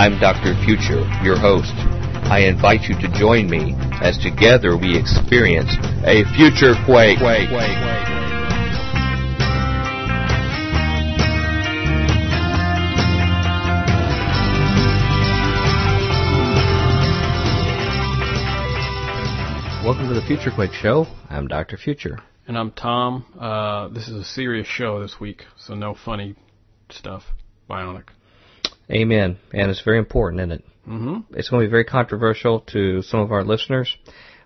I'm Dr. Future, your host. I invite you to join me as together we experience a future quake. quake. Welcome to the Future Quake Show. I'm Dr. Future. And I'm Tom. Uh, this is a serious show this week, so no funny stuff. Bionic. Amen. And it's very important, isn't it? Mm-hmm. It's going to be very controversial to some of our listeners,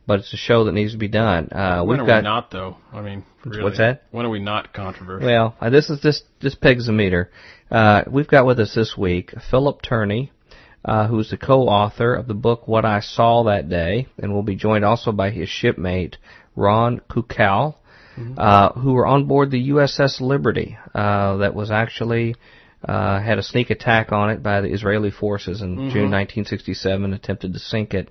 but it's a show that needs to be done. Uh, when we've are got, we not, though? I mean, really. What's that? When are we not controversial? Well, uh, this is this this pegs the meter. Uh, we've got with us this week Phillip Tourney, uh, who's the co-author of the book What I Saw That Day, and will be joined also by his shipmate Ron Kukal, Mm-hmm. uh, who were on board the USS Liberty uh, that was actually uh, had a sneak attack on it by the Israeli forces in Mm-hmm. June 1967, attempted to sink it.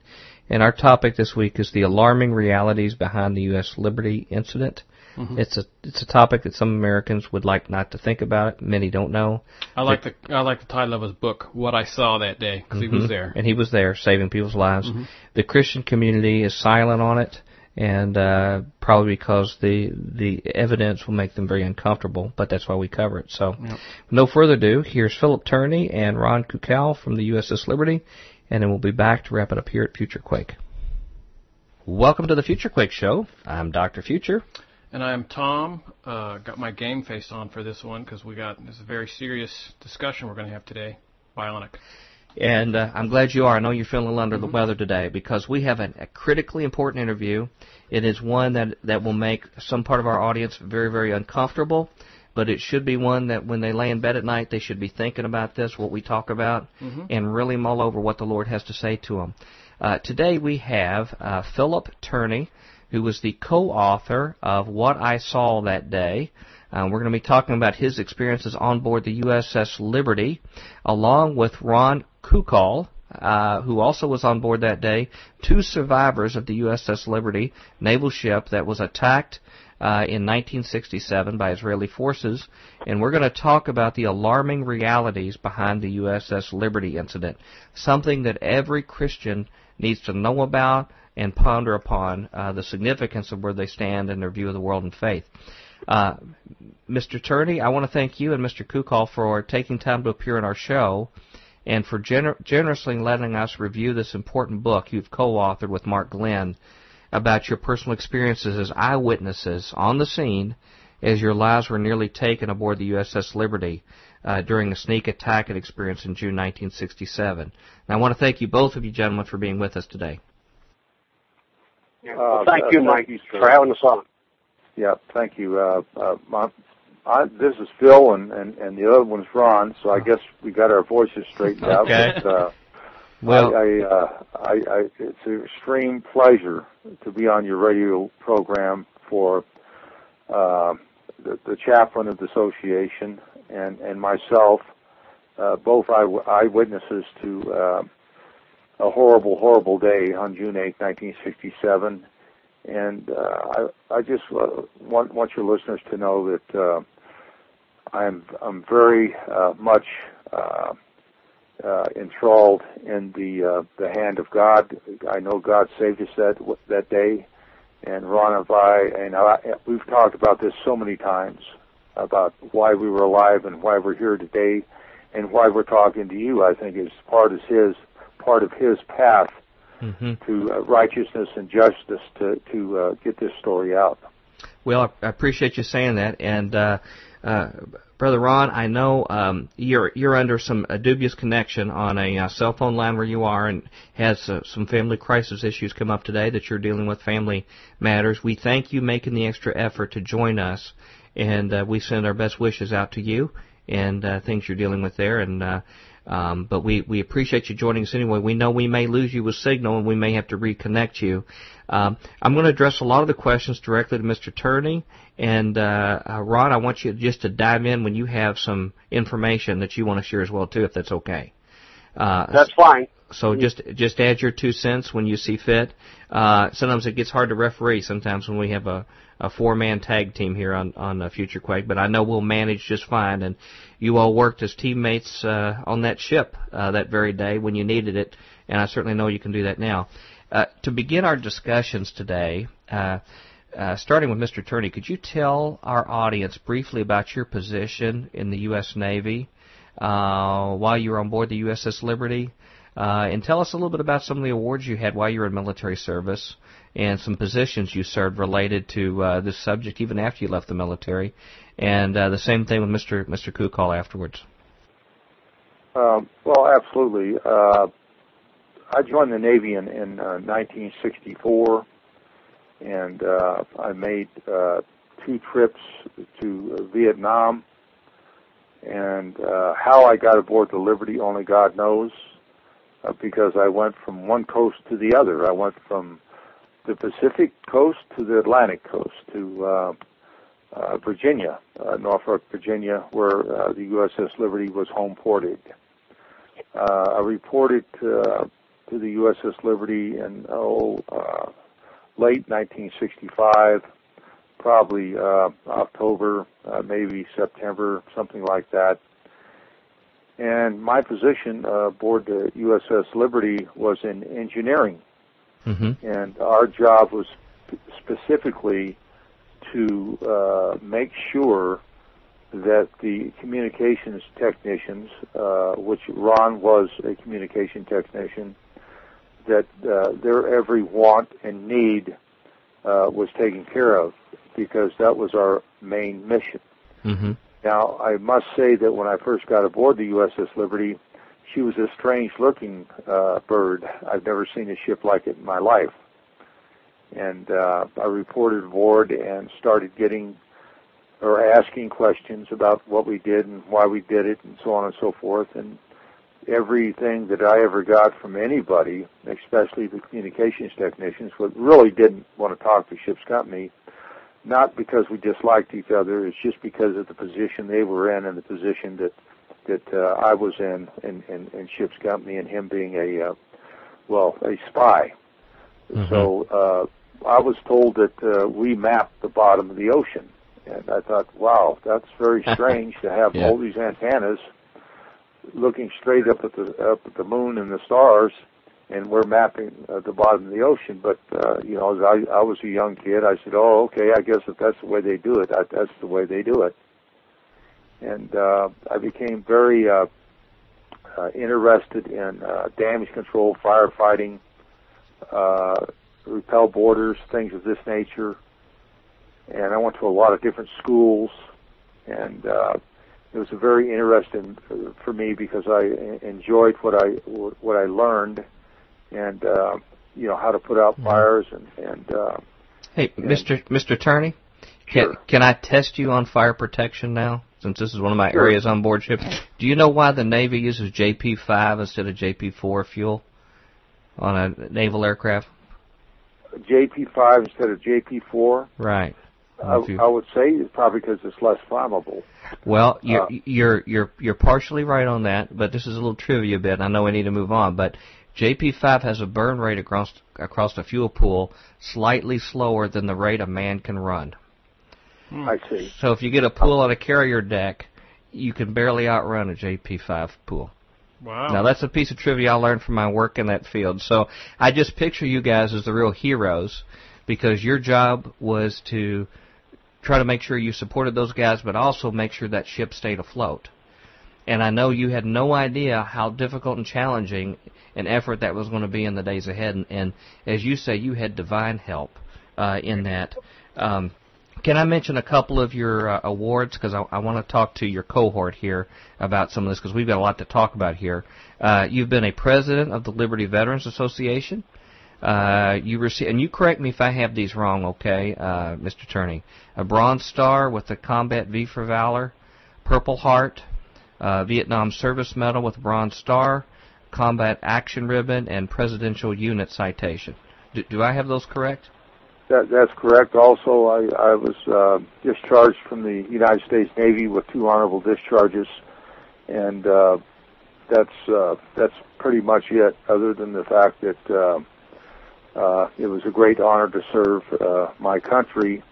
And our topic this week is the alarming realities behind the U.S. Liberty incident. Mm-hmm. It's a it's a topic that some Americans would like not to think about. Many don't know. I like the I like the title of his book, What I Saw That Day, because he was there. And he was there saving people's lives. Mm-hmm. The Christian community is silent on it, and uh, probably because the the evidence will make them very uncomfortable. But that's why we cover it. So, Yep. no further ado. Here's Phillip Tourney and Ron Kukal from the USS Liberty, and then we'll be back to wrap it up here at Future Quake. Welcome to the Future Quake Show. I'm Dr. Future. And I'm Tom. Uh, got my game face on for this one because we got this very serious discussion we're going to have today. Bionic. And uh, I'm glad you are. I know you're feeling a little under the weather today because we have a, a critically important interview. It is one that, that will make some part of our audience very, very uncomfortable, but it should be one that when they lay in bed at night, they should be thinking about this, what we talk about, and really mull over what the Lord has to say to them. Uh, today we have uh, Phillip Tourney, who was the co-author of What I Saw That Day. Uh, we're going to be talking about his experiences on board the USS Liberty, along with Ron Kukal, uh, who also was on board that day, two survivors of the USS Liberty, naval ship that was attacked uh, in 1967 by Israeli forces, and we're going to talk about the alarming realities behind the USS Liberty incident, something that every Christian needs to know about and ponder upon uh, the significance of where they stand in their view of the world and faith. Uh, Mr. Tourney, I want to thank you and Mr. Kukal for taking time to appear on our show and for gener- generously letting us review this important book you've co-authored with Mark Glenn about your personal experiences as eyewitnesses on the scene as your lives were nearly taken aboard the USS Liberty uh, during a sneak attack it experienced in June 1967. And I want to thank you both of you gentlemen for being with us today. Uh, Thank uh, you, Mike, for having us on. Yeah, thank you. Uh, uh, my, I, this is Phil, and, and, and the other one's Ron. So I guess we got our voices straightened out. Okay. But, uh, Well- I, I, uh, I, I, it's an extreme pleasure to be on your radio program for uh, the, the chaplain of the association and and myself, uh, both eye, eyewitnesses to uh, a horrible, horrible day on June 8, 1967. And uh, I, I just uh, want want your listeners to know that uh, I'm I'm very uh, much uh, uh, enthralled in the uh, the hand of God. I know God saved us that that day, and Ron and I and I, we've talked about this so many times about why we were alive and why we're here today, and why we're talking to you. I think is part of his part of his path Mm-hmm. to uh, righteousness and justice to to uh, get this story out. Well, I appreciate you saying that, and uh, brother Ron, I know um, you're you're under some a dubious connection on a uh, cell phone line where you are, and has uh, some family crisis issues come up today that you're dealing with family matters. We thank you making the extra effort to join us, and uh, we send our best wishes out to you and uh, things you're dealing with there, and. Uh, um, but we, we appreciate you joining us anyway. We know we may lose you with signal and we may have to reconnect you. Um, I'm going to address a lot of the questions directly to Mr. Tourney. And uh, uh, Ron, I want you just to dive in when you have some information that you want to share as well too, if that's okay. Uh, That's fine. So just just add your two cents when you see fit. Uh, sometimes it gets hard to referee. Sometimes when we have a, a four man tag team here on on uh, Future Quake, but I know we'll manage just fine. And you all worked as teammates uh, on that ship uh, that very day when you needed it, and I certainly know you can do that now. Uh, to begin our discussions today. Uh, uh, starting with Mr. Tourney, could you tell our audience briefly about your position in the U.S. Navy while you were on board the USS Liberty? Uh, and tell us a little bit about some of the awards you had while you were in military service and some positions you served related to uh, this subject even after you left the military. And uh, the same thing with Mr. Mr. Kukal afterwards. Um, well, absolutely. Uh, I joined the Navy in, in uh, 1964, and uh, I made uh, two trips to Vietnam. And uh, how I got aboard the Liberty, only God knows uh, because I went from one coast to the other. I went from the Pacific coast to the Atlantic coast to uh, uh, Virginia, uh, Norfolk, Virginia, where uh, the USS Liberty was home ported. Uh, I reported uh, to the USS Liberty in oh, uh, late 1965, probably uh, October, uh, maybe September, something like that. And my position uh, aboard the USS Liberty was in engineering. Mm-hmm. And our job was specifically to uh, make sure that the communications technicians, uh, which Ron was a communication technician, that uh, their every want and need uh, was taken care of because that was our main mission. Mm-hmm. Now, I must say that when I first got aboard the USS Liberty, she was a strange-looking uh, bird. I've never seen a ship like it in my life. And uh, I reported aboard and started getting or asking questions about what we did and why we did it and so on and so forth. And everything that I ever got from anybody, especially the communications technicians, who really didn't want to talk to ship's company not because we disliked each other. It's just because of the position they were in and the position that that uh, I was in in, in, in ship's company, and him being a uh, well a spy. Mhm. So uh, I was told that uh, we mapped the bottom of the ocean, and I thought, wow, that's very strange to have Yeah. all these antennas looking straight up at the up at the moon and the stars and we're mapping uh, the bottom of the ocean. But uh, you know, as I, I was a young kid, I said, "Oh, okay, I guess if that's the way they do it, that, that's the way they do it." And uh, I became very uh, uh, interested in uh, damage control, firefighting, uh, repel boarders, things of this nature. And I went to a lot of different schools, and uh, it was very interesting uh, for me because I enjoyed what I what I learned, and uh, you know how to put out Mhm. fires and and uh, Hey, Yeah. Mr. Mr. Tourney, can Sure. can I test you on fire protection now? Since this is one of my Sure. areas on board ship, do you know why the Navy uses JP5 instead of JP4 fuel on a naval aircraft? JP5 instead of JP4. Right. I, you- I would say it's probably because it's less flammable. Well, you're Uh, you're you're you're partially right on that, but this is a little trivia bit. and I know we need to move on, but JP5 has a burn rate across across the fuel pool slightly slower than the rate a man can run. Hmm. I see. So if you get a pool on a carrier deck, you can barely outrun a JP5 pool. Wow. Now that's a piece of trivia I learned from my work in that field. So I just picture you guys as the real heroes because your job was to try to make sure you supported those guys, but also make sure that ship stayed afloat. And I know you had no idea how difficult and challenging an effort that was going to be in the days ahead. And, and as you say, you had divine help uh, in that. Um, can I mention a couple of your uh, awards? Because I, I want to talk to your cohort here about some of this because we've got a lot to talk about here. Uh, you've been a president of the Liberty Veterans Association. Uh, you receive, and you correct me if I have these wrong, okay, uh, Mr. Tourney. A Bronze Star with the Combat V for Valor, Purple Heart, uh, Vietnam Service Medal with Bronze Star, Combat Action Ribbon, and Presidential Unit Citation. Do, do I have those correct? That, that's correct. Also, I, I was uh, discharged from the United States Navy with two honorable discharges, and uh, that's uh, that's pretty much it. Other than the fact that uh, uh, it was a great honor to serve uh, my country,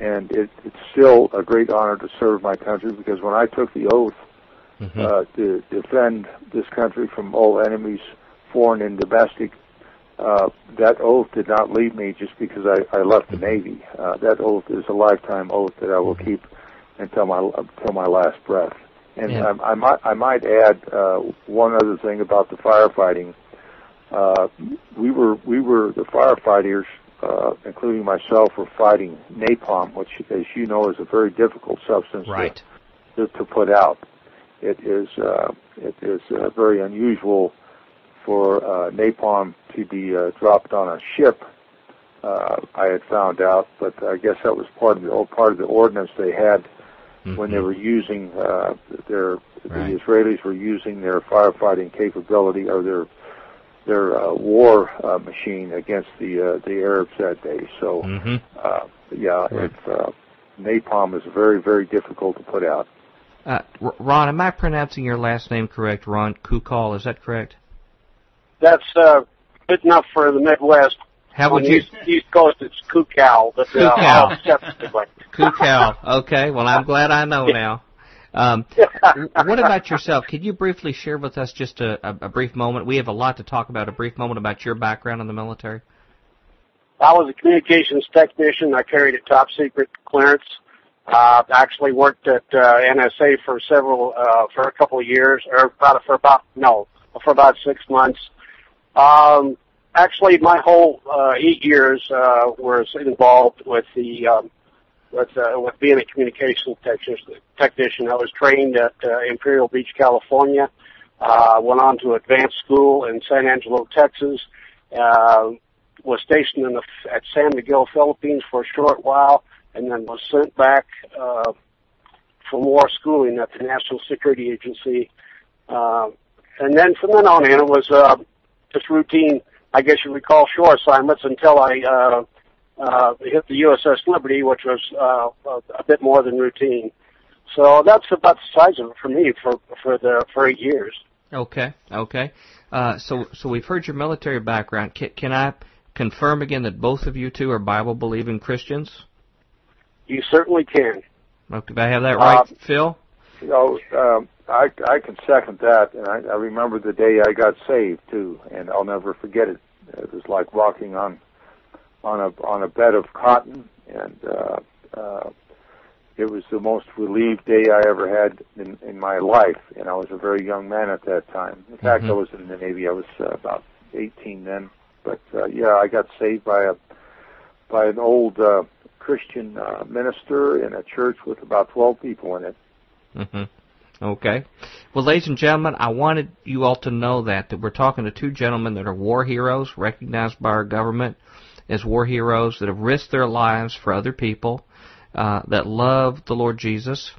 and it, it's still a great honor to serve my country because when I took the oath mm-hmm. uh, to defend this country from all enemies, foreign and domestic, uh, that oath did not leave me just because I, I left the Navy. Uh, that oath is a lifetime oath that I will keep until my until my last breath. And yeah. I, I might I might add uh, one other thing about the firefighting. Uh, we were we were the firefighters, uh, including myself, were fighting napalm, which, as you know, is a very difficult substance right. to, to put out. It is uh, it is uh, very unusual for uh, napalm to be uh, dropped on a ship. Uh, I had found out, but I guess that was part of the part of the ordinance they had mm-hmm. when they were using uh, their right. the Israelis were using their firefighting capability or their their uh, war uh, machine against the uh, the Arabs that day. So mm-hmm. uh, yeah, right. it's, uh, napalm is very very difficult to put out. Uh, Ron, am I pronouncing your last name correct? Ron Kukal, is that correct? That's uh, good enough for the Midwest. How would you? East, East Coast, it's Kukal, but uh, Kukal. Kukal. Okay. Well, I'm glad I know now. Um, what about yourself? Could you briefly share with us just a, a, a brief moment? We have a lot to talk about. A brief moment about your background in the military. I was a communications technician. I carried a top secret clearance. Uh, actually worked at uh, NSA for several, uh, for a couple of years, or about for about no, for about six months. Um, actually, my whole uh, eight years uh, was involved with the um, with uh, with being a communications technician. I was trained at uh, Imperial Beach, California. Uh, went on to advanced school in San Angelo, Texas. Uh, was stationed in the, at San Miguel, Philippines for a short while, and then was sent back uh, for more schooling at the National Security Agency. Uh, and then from then on in, it was uh, just routine, I guess you would call shore assignments until I uh, uh, hit the USS Liberty, which was uh, a bit more than routine. So that's about the size of it for me for for the for eight years. Okay, okay. Uh, so so we've heard your military background. Can, can I confirm again that both of you two are Bible believing Christians? You certainly can. Okay, do I have that right, uh, Phil? You know, um, I I can second that, and I, I remember the day I got saved too, and I'll never forget it. It was like walking on on a on a bed of cotton, and uh, uh, it was the most relieved day I ever had in in my life. And I was a very young man at that time. In fact, mm-hmm. I was in the Navy. I was uh, about 18 then. But uh, yeah, I got saved by a by an old uh, Christian uh, minister in a church with about 12 people in it. Mm-hmm. Okay. Well, ladies and gentlemen, I wanted you all to know that that we're talking to two gentlemen that are war heroes, recognized by our government as war heroes that have risked their lives for other people, uh, that love the Lord Jesus,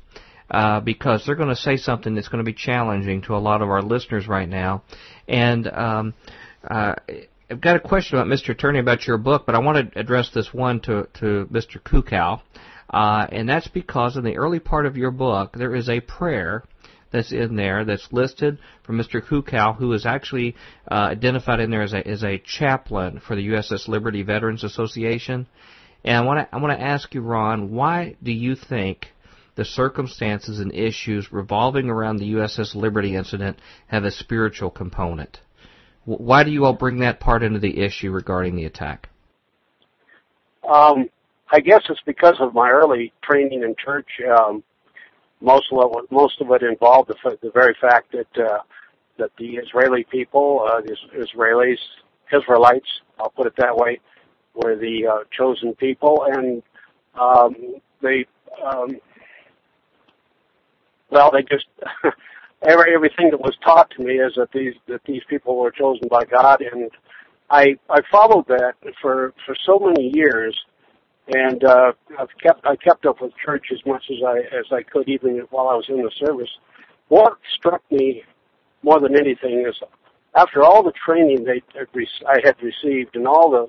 uh, because they're going to say something that's going to be challenging to a lot of our listeners right now. And um, uh, I've got a question about Mr. Tourney about your book, but I want to address this one to to Mr. Kukal. Uh, and that's because in the early part of your book, there is a prayer that's in there that's listed from Mr. Kukal, who is actually uh, identified in there as a, as a chaplain for the USS Liberty Veterans Association. And I want to I want to ask you, Ron, why do you think the circumstances and issues revolving around the USS Liberty incident have a spiritual component? Why do you all bring that part into the issue regarding the attack? Um, I guess it's because of my early training in church. Um, most of it, most of it involved the, the very fact that uh, that the Israeli people, uh, the Israelis, Israelites, I'll put it that way, were the uh, chosen people, and um, they, um, well, they just every, everything that was taught to me is that these that these people were chosen by God, and I I followed that for for so many years and uh, I've kept I kept up with church as much as I as I could, even while I was in the service. What struck me more than anything is after all the training they I had received and all the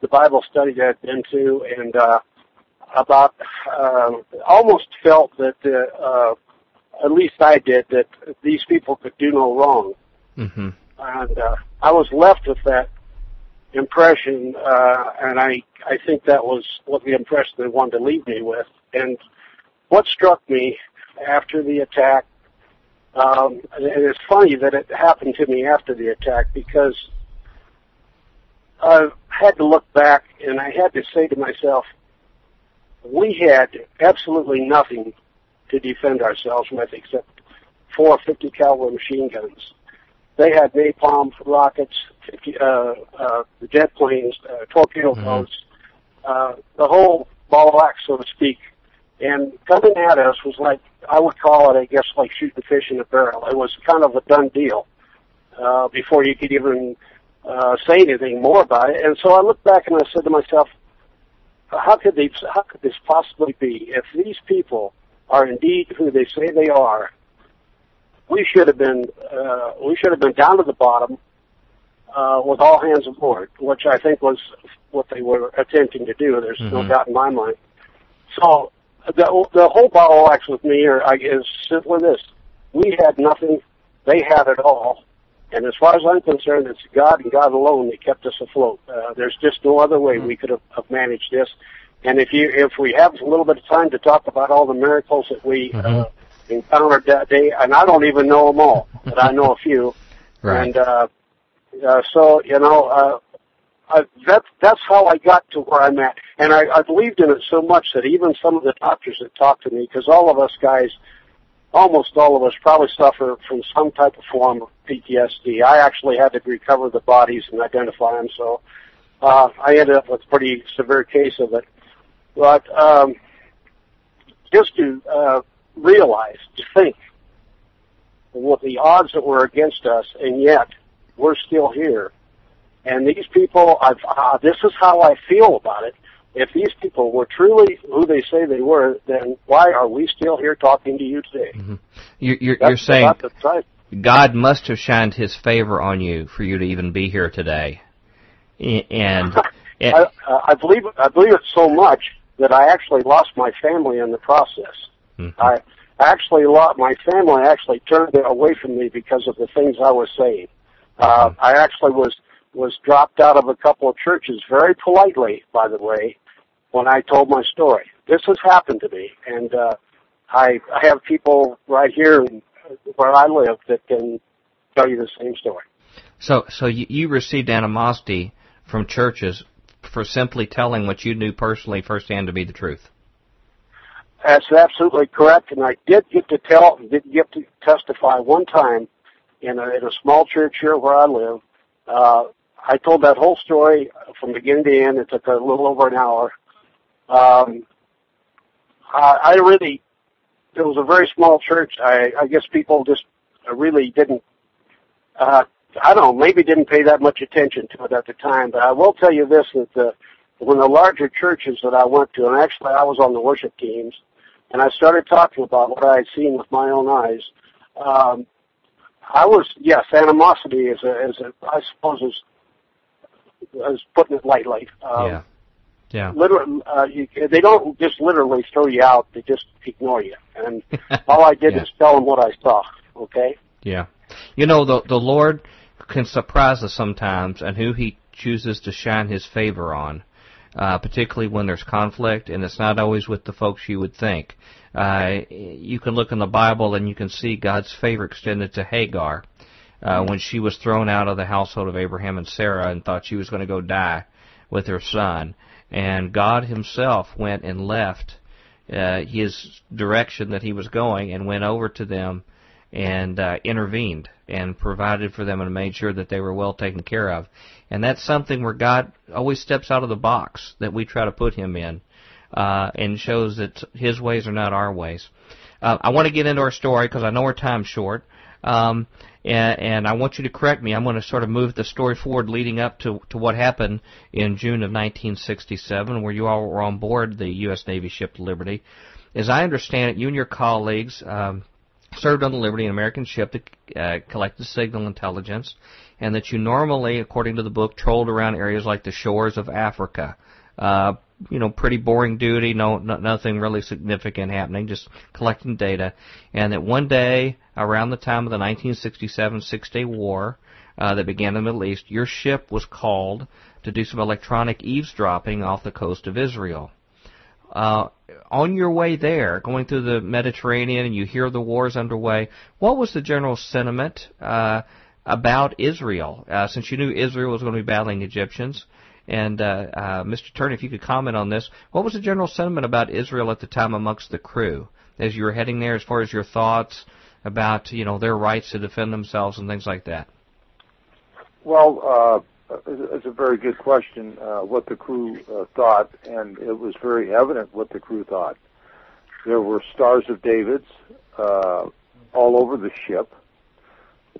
the Bible study that I'd been to, and uh, about uh, almost felt that uh, uh, at least I did, that these people could do no wrong. Mm-hmm. And uh, I was left with that impression, uh, and I I think that was what the impression they wanted to leave me with. And what struck me after the attack, um, and it's funny that it happened to me after the attack because I had to look back and I had to say to myself, we had absolutely nothing to defend ourselves with except four 50 caliber machine guns. They had napalm rockets, 50, uh, uh, jet planes, uh, torpedo Mhm. boats, uh, the whole ball of wax, so to speak. And coming at us was like, I would call it, I guess, like shooting fish in a barrel. It was kind of a done deal, uh, before you could even, uh, say anything more about it. And so I looked back and I said to myself, how could they, how could this possibly be? If these people are indeed who they say they are, we should have been, uh, we should have been down to the bottom, uh, with all hands aboard, which I think was what they were attempting to do. There's no Mhm. doubt in my mind. So the the whole bottle wax with me I- is simply this: we had nothing, they had it all, and as far as I'm concerned, it's God and God alone that kept us afloat. Uh, there's just no other way we could have, have managed this. And if you if we have a little bit of time to talk about all the miracles that we uh, Mhm. encountered that day, and I don't even know them all, but I know a few. Right. And uh, uh, so you know, uh, I, that's that's how I got to where I'm at, and I, I believed in it so much that even some of the doctors that talked to me, because all of us guys, almost all of us, probably suffer from some type of form of PTSD. I actually had to recover the bodies and identify them, so uh, I ended up with a pretty severe case of it. But um, just to uh, realize, to think, with the odds that were against us, and yet we're still here. And these people, I've, uh, this is how I feel about it. If these people were truly who they say they were, then why are we still here talking to you today? You're, you're, you're saying about the time. God must have shined His favor on you for you to even be here today. And, I, I believe I believe it so much that I actually lost my family in the process. Mhm. I actually lost my family. Actually turned away from me because of the things I was saying. Uh, Mhm. I actually was was dropped out of a couple of churches very politely, by the way, when I told my story. This has happened to me, and uh, I I have people right here where I live that can tell you the same story. so so you, you received animosity from churches for simply telling what you knew personally firsthand to be the truth. That's absolutely correct, and I did get to tell, and did get to testify one time in a, in a small church here where I live. Uh, I told that whole story from beginning to end. It took a little over an hour. Um, I, I really, it was a very small church. I, I guess people just really didn't, uh, I don't know, maybe didn't pay that much attention to it at the time. But I will tell you this: that the when the larger churches that I went to, and actually I was on the worship teams, and I started talking about what I had seen with my own eyes. Um, I was yes, animosity is a, is a I suppose is is putting it lightly. Um, yeah. Yeah. Literally, uh, you, they don't just literally throw you out; they just ignore you. And all I did Yeah. was tell them what I saw. Okay. Yeah. You know, the the Lord can surprise us sometimes and who he chooses to shine his favor on. Uh, particularly when there's conflict, and it's not always with the folks you would think. Uh, you can look in the Bible and you can see God's favor extended to Hagar uh, when she was thrown out of the household of Abraham and Sarah and thought she was going to go die with her son. And God Himself went and left uh, His direction that He was going and went over to them and uh, intervened and provided for them and made sure that they were well taken care of. And that's something where God always steps out of the box that we try to put Him in uh, and shows that His ways are not our ways. Uh, I want to get into our story because I know our time's short. Um, and, and I want you to correct me. I'm going to sort of move the story forward leading up to, to what happened in June of 1967 where you all were on board the U.S. Navy ship Liberty. As I understand it, you and your colleagues um, served on the Liberty, an American ship that uh, collected signal intelligence, and that you normally, according to the book, trolled around areas like the shores of Africa, uh, you know, pretty boring duty, no, no nothing really significant happening, just collecting data. And that one day, around the time of the 1967 Six Day War uh, that began in the Middle East, your ship was called to do some electronic eavesdropping off the coast of Israel. Uh, on your way there, going through the Mediterranean, and you hear the wars underway, what was the general sentiment uh, about Israel? Uh, since you knew Israel was going to be battling Egyptians, and uh, uh, Mr. Turner, if you could comment on this, what was the general sentiment about Israel at the time amongst the crew as you were heading there, as far as your thoughts about you know their rights to defend themselves and things like that? Well, uh, it's a very good question. Uh, what the crew uh, thought, and it was very evident what the crew thought. There were stars of David's uh, all over the ship.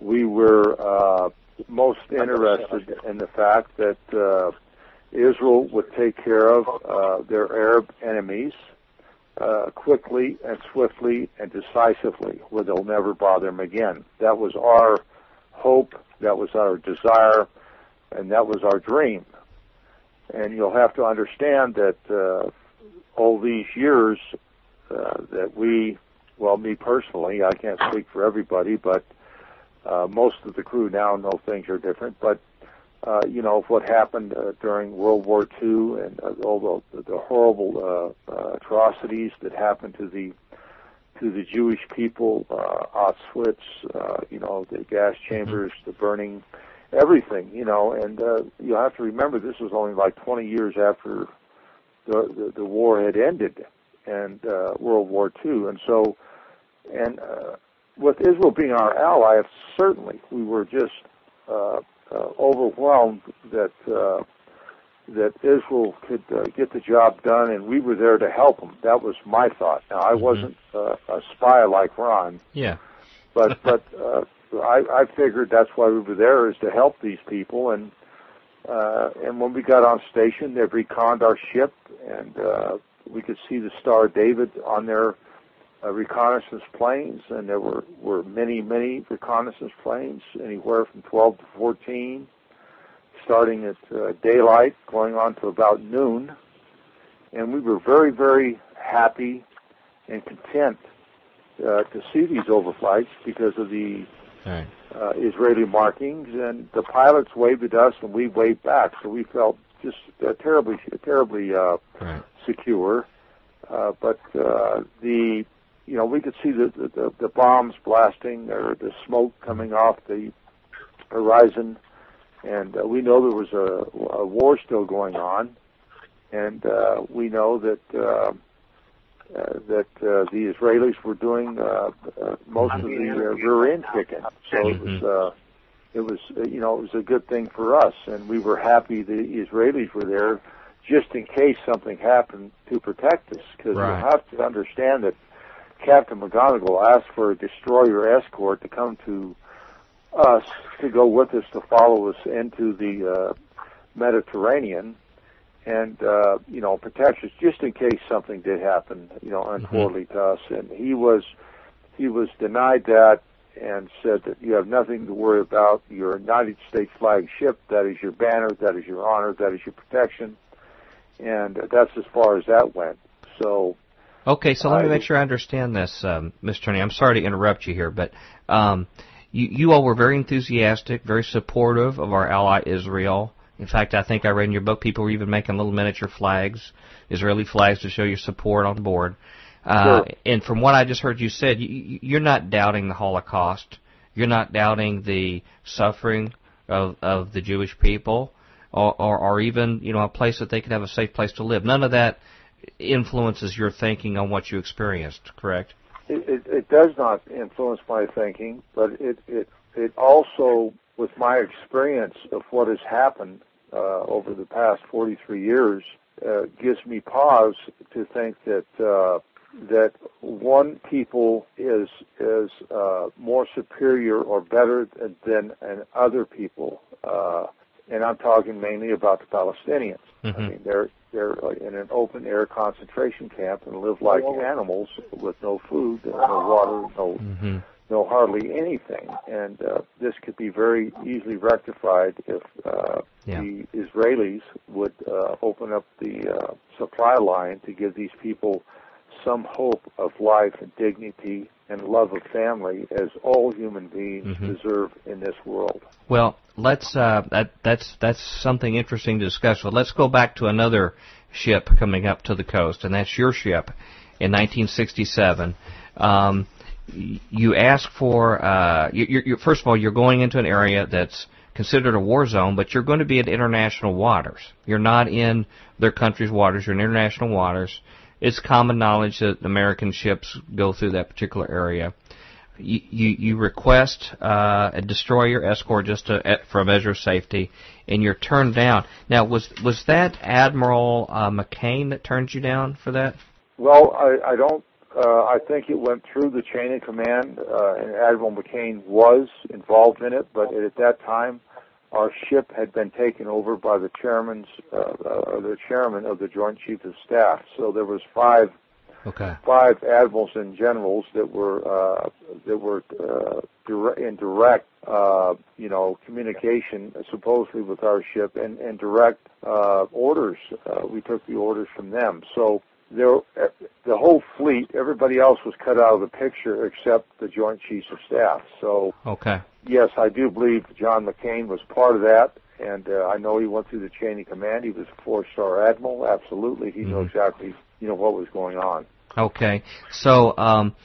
We were uh, most interested in the fact that uh, Israel would take care of uh, their Arab enemies uh, quickly and swiftly and decisively, where they'll never bother them again. That was our hope. That was our desire, and that was our dream. And you'll have to understand that uh, all these years uh, that we, well, me personally, I can't speak for everybody, but uh, most of the crew now know things are different. But uh, you know, what happened uh, during World War II and uh, all the, the horrible uh, uh, atrocities that happened to the to the Jewish people, uh, Auschwitz, uh, you know, the gas chambers, mm-hmm. the burning, everything, you know, and uh, you have to remember this was only like 20 years after the the, the war had ended and uh, World War II, and so, and uh, with Israel being our ally, certainly we were just uh, uh, overwhelmed that uh, that Israel could uh, get the job done, and we were there to help them. That was my thought. Now I mm-hmm. wasn't uh, a spy like Ron. Yeah. but but uh, I, I figured that's why we were there is to help these people, and uh, and when we got on station, they reconned our ship, and uh, we could see the Star David on their uh, reconnaissance planes, and there were, were many, many reconnaissance planes, anywhere from 12 to 14, starting at uh, daylight, going on to about noon. And we were very, very happy and content uh, to see these overflights because of the right. uh, Israeli markings, and the pilots waved at us, and we waved back. So we felt just uh, terribly, terribly uh, right. secure. Uh, but uh, the you know, we could see the, the, the bombs blasting or the smoke coming off the horizon, and uh, we know there was a, a war still going on, and uh, we know that uh, uh, that uh, the Israelis were doing uh, uh, most of the uh, rear end kicking. So it was. Uh, it was, uh, you know, it was a good thing for us, and we were happy the Israelis were there, just in case something happened to protect us. Because right. you have to understand that Captain McGonagle asked for a destroyer escort to come to us to go with us to follow us into the uh, Mediterranean and uh, you know protect us just in case something did happen you know untowardly mm-hmm. to us and he was he was denied that and said that you have nothing to worry about you're United States flag ship that is your banner that is your honor that is your protection and that's as far as that went so Okay, so let me make sure I understand this, um, Mr. Tourney. I'm sorry to interrupt you here, but um, you, you all were very enthusiastic, very supportive of our ally Israel. In fact, I think I read in your book people were even making little miniature flags, Israeli flags, to show your support on board. Uh, sure. And from what I just heard you said, you, you're not doubting the Holocaust. You're not doubting the suffering of of the Jewish people, or, or, or even you know a place that they could have a safe place to live. None of that influences your thinking on what you experienced, correct? It, it, it does not influence my thinking, but it, it, it also, with my experience of what has happened uh, over the past 43 years, uh, gives me pause to think that uh, that one people is is uh, more superior or better than, than other people, uh, and I'm talking mainly about the Palestinians. Mm-hmm. I mean, they're they're in an open air concentration camp and live like animals with no food, no water, no mm-hmm. Know hardly anything, and uh, this could be very easily rectified if uh, Yeah. the Israelis would uh, open up the uh, supply line to give these people some hope of life and dignity and love of family, as all human beings Mhm. deserve in this world. Well, let's uh, that that's that's something interesting to discuss. So let's go back to another ship coming up to the coast, and that's your ship in 1967. Um, you ask for uh, you, you're, first of all, you're going into an area that's considered a war zone, but you're going to be in international waters. You're not in their country's waters. You're in international waters. It's common knowledge that American ships go through that particular area you, you, you request uh, a destroyer escort just to, for a measure of safety, and you're turned down. Now, was was that Admiral uh, McCain that turned you down for that? Well, I, I don't. Uh, I think it went through the chain of command, uh, and Admiral McCain was involved in it. But at that time, our ship had been taken over by the chairman's, uh, uh, the chairman of the Joint Chiefs of Staff. So there was five Okay. five admirals and generals that were uh, that were uh, dire- in direct, uh, you know, communication supposedly with our ship and, and direct uh, orders. Uh, we took the orders from them. So there, uh, the whole fleet, everybody else was cut out of the picture except the Joint Chiefs of Staff. So Okay. yes, I do believe John McCain was part of that. And uh, I know he went through the chain of command. He was a four-star admiral. Absolutely, he knew Mhm. exactly, you know, what was going on. Okay. So, um,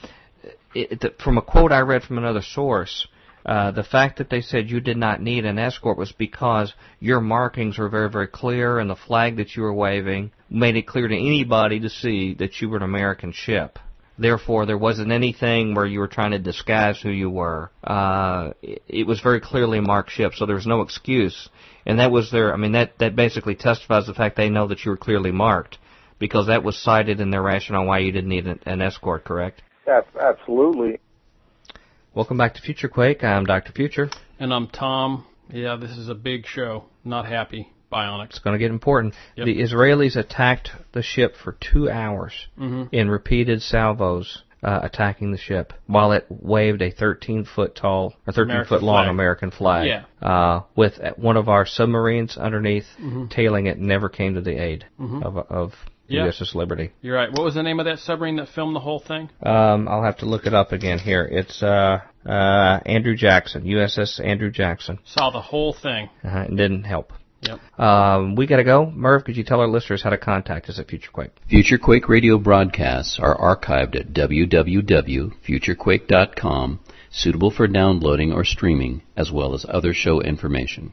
it, it, from a quote I read from another source, uh, the fact that they said you did not need an escort was because your markings were very, very clear, and the flag that you were waving made it clear to anybody to see that you were an American ship. Therefore, there wasn't anything where you were trying to disguise who you were. Uh, it, it was very clearly marked ship, so there was no excuse. And that was their, I mean, that, that basically testifies the fact they know that you were clearly marked because that was cited in their rationale why you didn't need an, an escort, correct? Ab- Absolutely. Welcome back to Future Quake. I'm Dr. Future. And I'm Tom. Yeah, this is a big show. Not happy. Bionics. It's going to get important. Yep. The Israelis attacked the ship for two hours hmm in repeated salvos. Uh, attacking the ship while it waved a 13 foot tall or 13 American foot long flag. American flag. Yeah. Uh, with one of our submarines underneath, Mhm. tailing it, never came to the aid Mhm. of of Yeah. USS Liberty. You're right. What was the name of that submarine that filmed the whole thing? Um, I'll have to look it up again here. It's uh, uh, Andrew Jackson, USS Andrew Jackson. Saw the whole thing. Uh, it didn't help. Yep. Um, we gotta go. Merv, could you tell our listeners how to contact us at FutureQuake? Future Quake radio broadcasts are archived at www.futurequake.com, suitable for downloading or streaming, as well as other show information.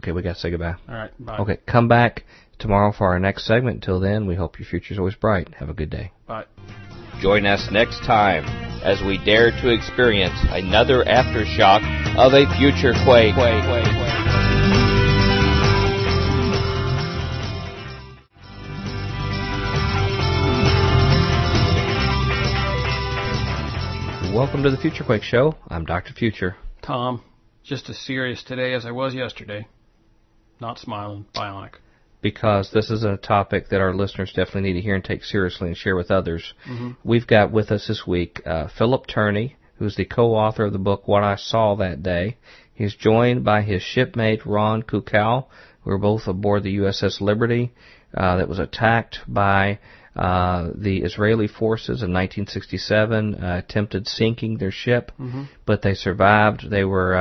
Okay, we gotta say goodbye. All right. Bye. Okay, come back tomorrow for our next segment. Until then, we hope your future's always bright. Have a good day. Bye. Join us next time as we dare to experience another aftershock of a future quake. Welcome to the Future Quake Show. I'm Dr. Future. Tom, just as serious today as I was yesterday. Not smiling. Bionic. because this is a topic that our listeners definitely need to hear and take seriously and share with others. Mhm. We've got with us this week uh, Phillip Tourney, who's the co-author of the book What I Saw That Day. He's joined by his shipmate Ron Kukal, who are both aboard the USS Liberty uh, that was attacked by uh, the Israeli forces in 1967, uh, attempted sinking their ship, Mhm. but they survived. They were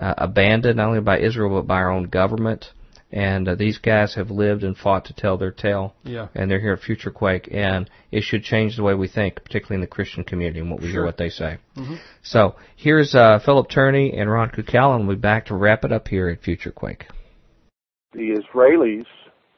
uh, abandoned not only by Israel but by our own government. And uh, these guys have lived and fought to tell their tale, Yeah. and they're here at Future Quake, and it should change the way we think, particularly in the Christian community and what we hear what they say. Mhm. So here's uh, Phillip Tourney and Ron Kukal, and we'll be back to wrap it up here at Future Quake. the Israelis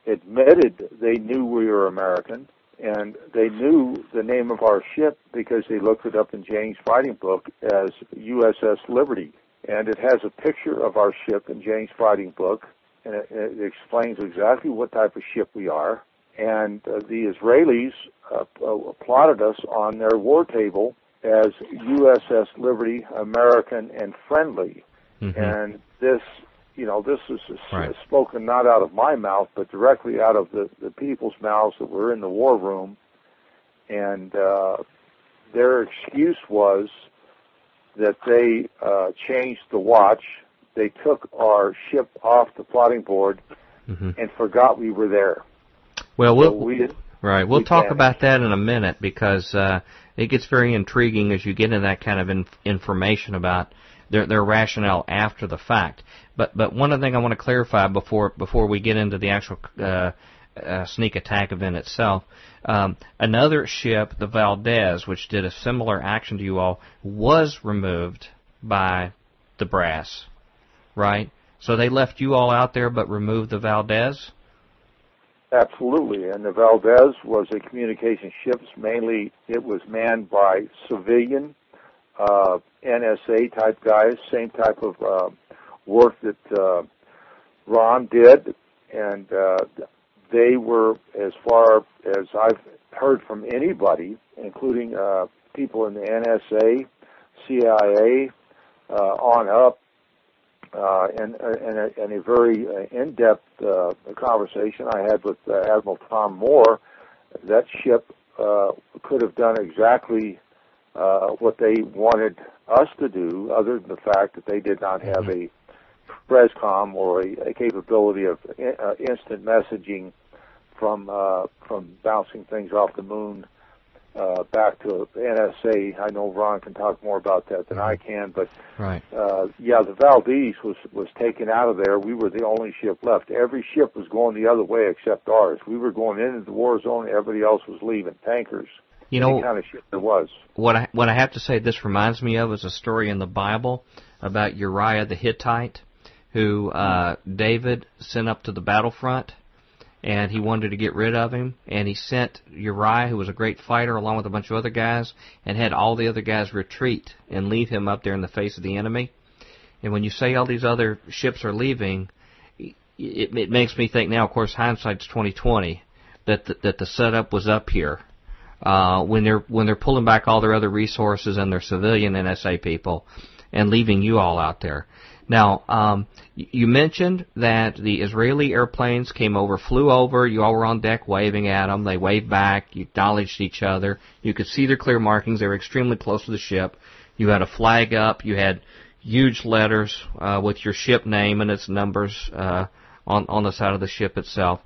admitted they knew we were American, and they knew the name of our ship because they looked it up in Jane's fighting book as USS Liberty. And it has a picture of our ship in Jane's fighting book, and it, it explains exactly what type of ship we are. And uh, the Israelis uh, uh, plotted us on their war table as USS Liberty, American and friendly. Mm-hmm. And this, you know, this is Right. spoken not out of my mouth, but directly out of the, the people's mouths that were in the war room. And uh, their excuse was that they uh, changed the watch. They took our ship off the plotting board hmm and forgot we were there. Well, we'll we right. We'll we talk about that in a minute because uh, it gets very intriguing as you get into that kind of in- information about their their rationale after the fact. But but one other thing I want to clarify before before we get into the actual uh, sneak attack event itself. Um, another ship, the Valdez, which did a similar action to you all, was removed by the brass, right? So they left you all out there, but removed the Valdez. Absolutely, and the Valdez was a communication ship. Mainly, it was manned by civilian uh, NSA type guys, same type of uh, work that uh, Ron did, and uh, they were, as far as I've heard from anybody, including uh, people in the NSA, CIA, uh, on up, uh, and, and, a, and a very uh, in-depth uh, conversation I had with uh, Admiral Tom Moorer. That ship uh, could have done exactly uh, what they wanted us to do, other than the fact that they did not have a TRSSCOM or a, a capability of in, uh, instant messaging from uh, from bouncing things off the moon uh, back to NSA. I know Ron can talk more about that than I can, but Right. uh, yeah, the Valdez was was taken out of there. We were the only ship left. Every ship was going the other way except ours. We were going into the war zone. Everybody else was leaving. Tankers. You know, kind of ship there was. what I what I have to say this reminds me of is a story in the Bible about Uriah the Hittite, who uh, David sent up to the battlefront, and he wanted to get rid of him, and he sent Uriah, who was a great fighter, along with a bunch of other guys, and had all the other guys retreat and leave him up there in the face of the enemy. And when you say all these other ships are leaving, it, it makes me think now. Of course, hindsight's twenty twenty. That the, that the setup was up here uh, when they're when they're pulling back all their other resources and their civilian NSA people, and leaving you all out there. Now, um, you mentioned that the Israeli airplanes came over, flew over. You all were on deck waving at them. They waved back. You acknowledged each other. You could see their clear markings. They were extremely close to the ship. You had a flag up. You had huge letters uh, with your ship name and its numbers uh, on on the side of the ship itself.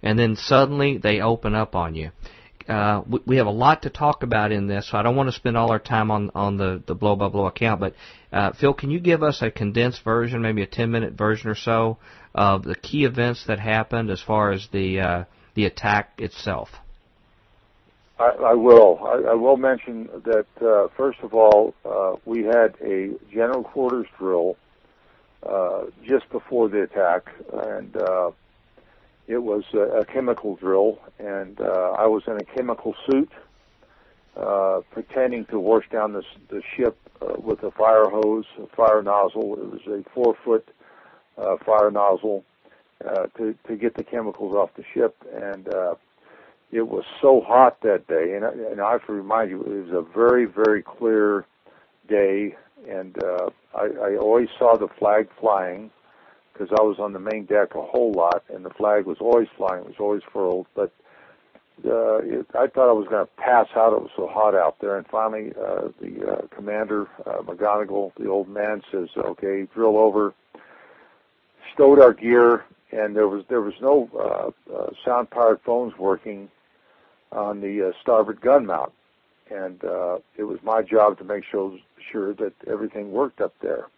And then suddenly they open up on you uh, we, we have a lot to talk about in this, so I don't want to spend all our time on on the the blow by blow account. But uh, Phil, can you give us a condensed version, maybe a ten minute version or so, of the key events that happened as far as the uh, the attack itself? I, I will. I, I will mention that uh, first of all, uh, we had a general quarters drill uh, just before the attack, and it was a, a chemical drill, and uh, I was in a chemical suit, uh, pretending to wash down the, the ship uh, with a fire hose, a fire nozzle. It was a four foot uh, fire nozzle uh, to to get the chemicals off the ship, and uh, it was so hot that day, and I, and I have to remind you, it was a very, very clear day, and uh, I, I always saw the flag flying because I was on the main deck a whole lot, and the flag was always flying, it was always furled, but uh, it, I thought I was going to pass out. It was so hot out there, and finally, uh, the uh, commander, uh, McGonagle, the old man, says, "Okay, drill over." Stowed our gear, and there was there was no uh, uh, sound powered phones working on the uh, starboard gun mount, and uh, it was my job to make sure sure that everything worked up there.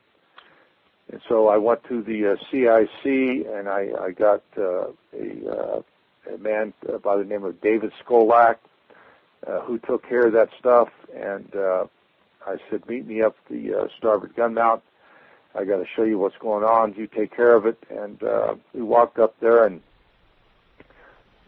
And so I went to the uh, CIC, and I, I got uh, a, uh, a man uh, by the name of David Skolak, uh, who took care of that stuff. And uh, I said, "Meet me up the uh, starboard gun mount. I got to show you what's going on. You take care of it." And uh, we walked up there and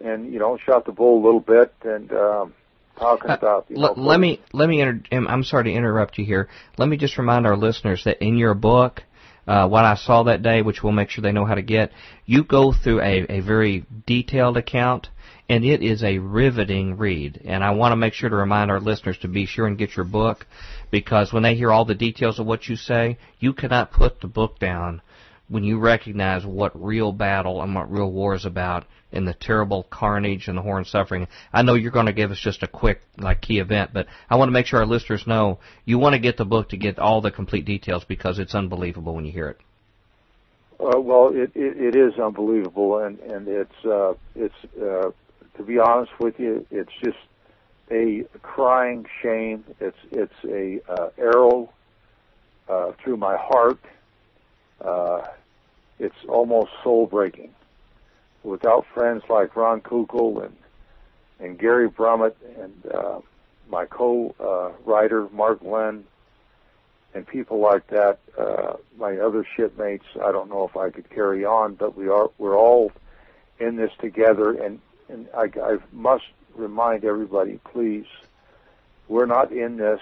and you know shot the bull a little bit and um, talking about. You know, let me let me. Inter- I'm sorry to interrupt you here. Let me just remind our listeners that in your book, uh, what I saw that day, which we'll make sure they know how to get, you go through a, a very detailed account, and it is a riveting read. And I want to make sure to remind our listeners to be sure and get your book, because when they hear all the details of what you say, you cannot put the book down when you recognize what real battle and what real war is about and the terrible carnage and the horror and suffering. I know you're going to give us just a quick like key event, but I want to make sure our listeners know you want to get the book to get all the complete details because it's unbelievable when you hear it. Uh, well, it, it it is unbelievable, and and it's uh, it's uh, to be honest with you, it's just a crying shame. It's it's a uh, arrow uh, through my heart. Uh, it's almost soul breaking. Without friends like Ron Kukal and and Gary Brummett and uh, my co-writer Mark Glenn and people like that, uh, my other shipmates, I don't know if I could carry on, but we are we're all in this together, and and I, I must remind everybody, please, we're not in this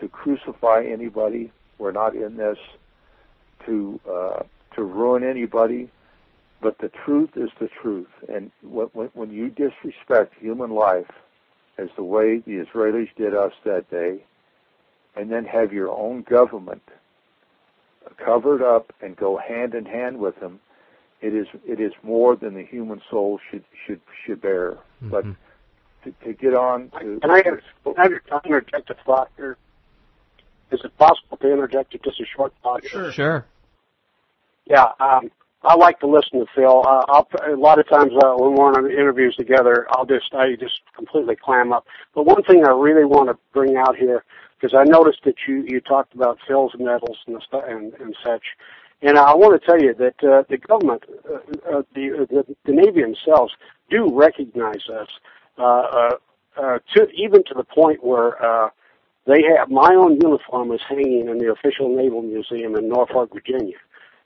to crucify anybody. We're not in this to uh, to ruin anybody. But the truth is the truth, and when, when you disrespect human life, as the way the Israelis did us that day, and then have your own government covered up and go hand in hand with them, it is it is more than the human soul should should should bear. Mm-hmm. But to, to get on to can I, can I interject a thought here? Is it possible to interject just a short thought? Sure. Sure. Yeah, um, I like to listen to Phil. Uh, I'll, a lot of times uh, when we're on interviews together, I'll just I just completely clam up. But one thing I really want to bring out here because I noticed that you you talked about Phil's medals and the, and, and such, and I want to tell you that uh, the government, uh, uh, the, the the Navy themselves do recognize us, uh, uh, uh, to even to the point where. Uh, they have my own uniform is hanging in the official naval museum in Norfolk, Virginia.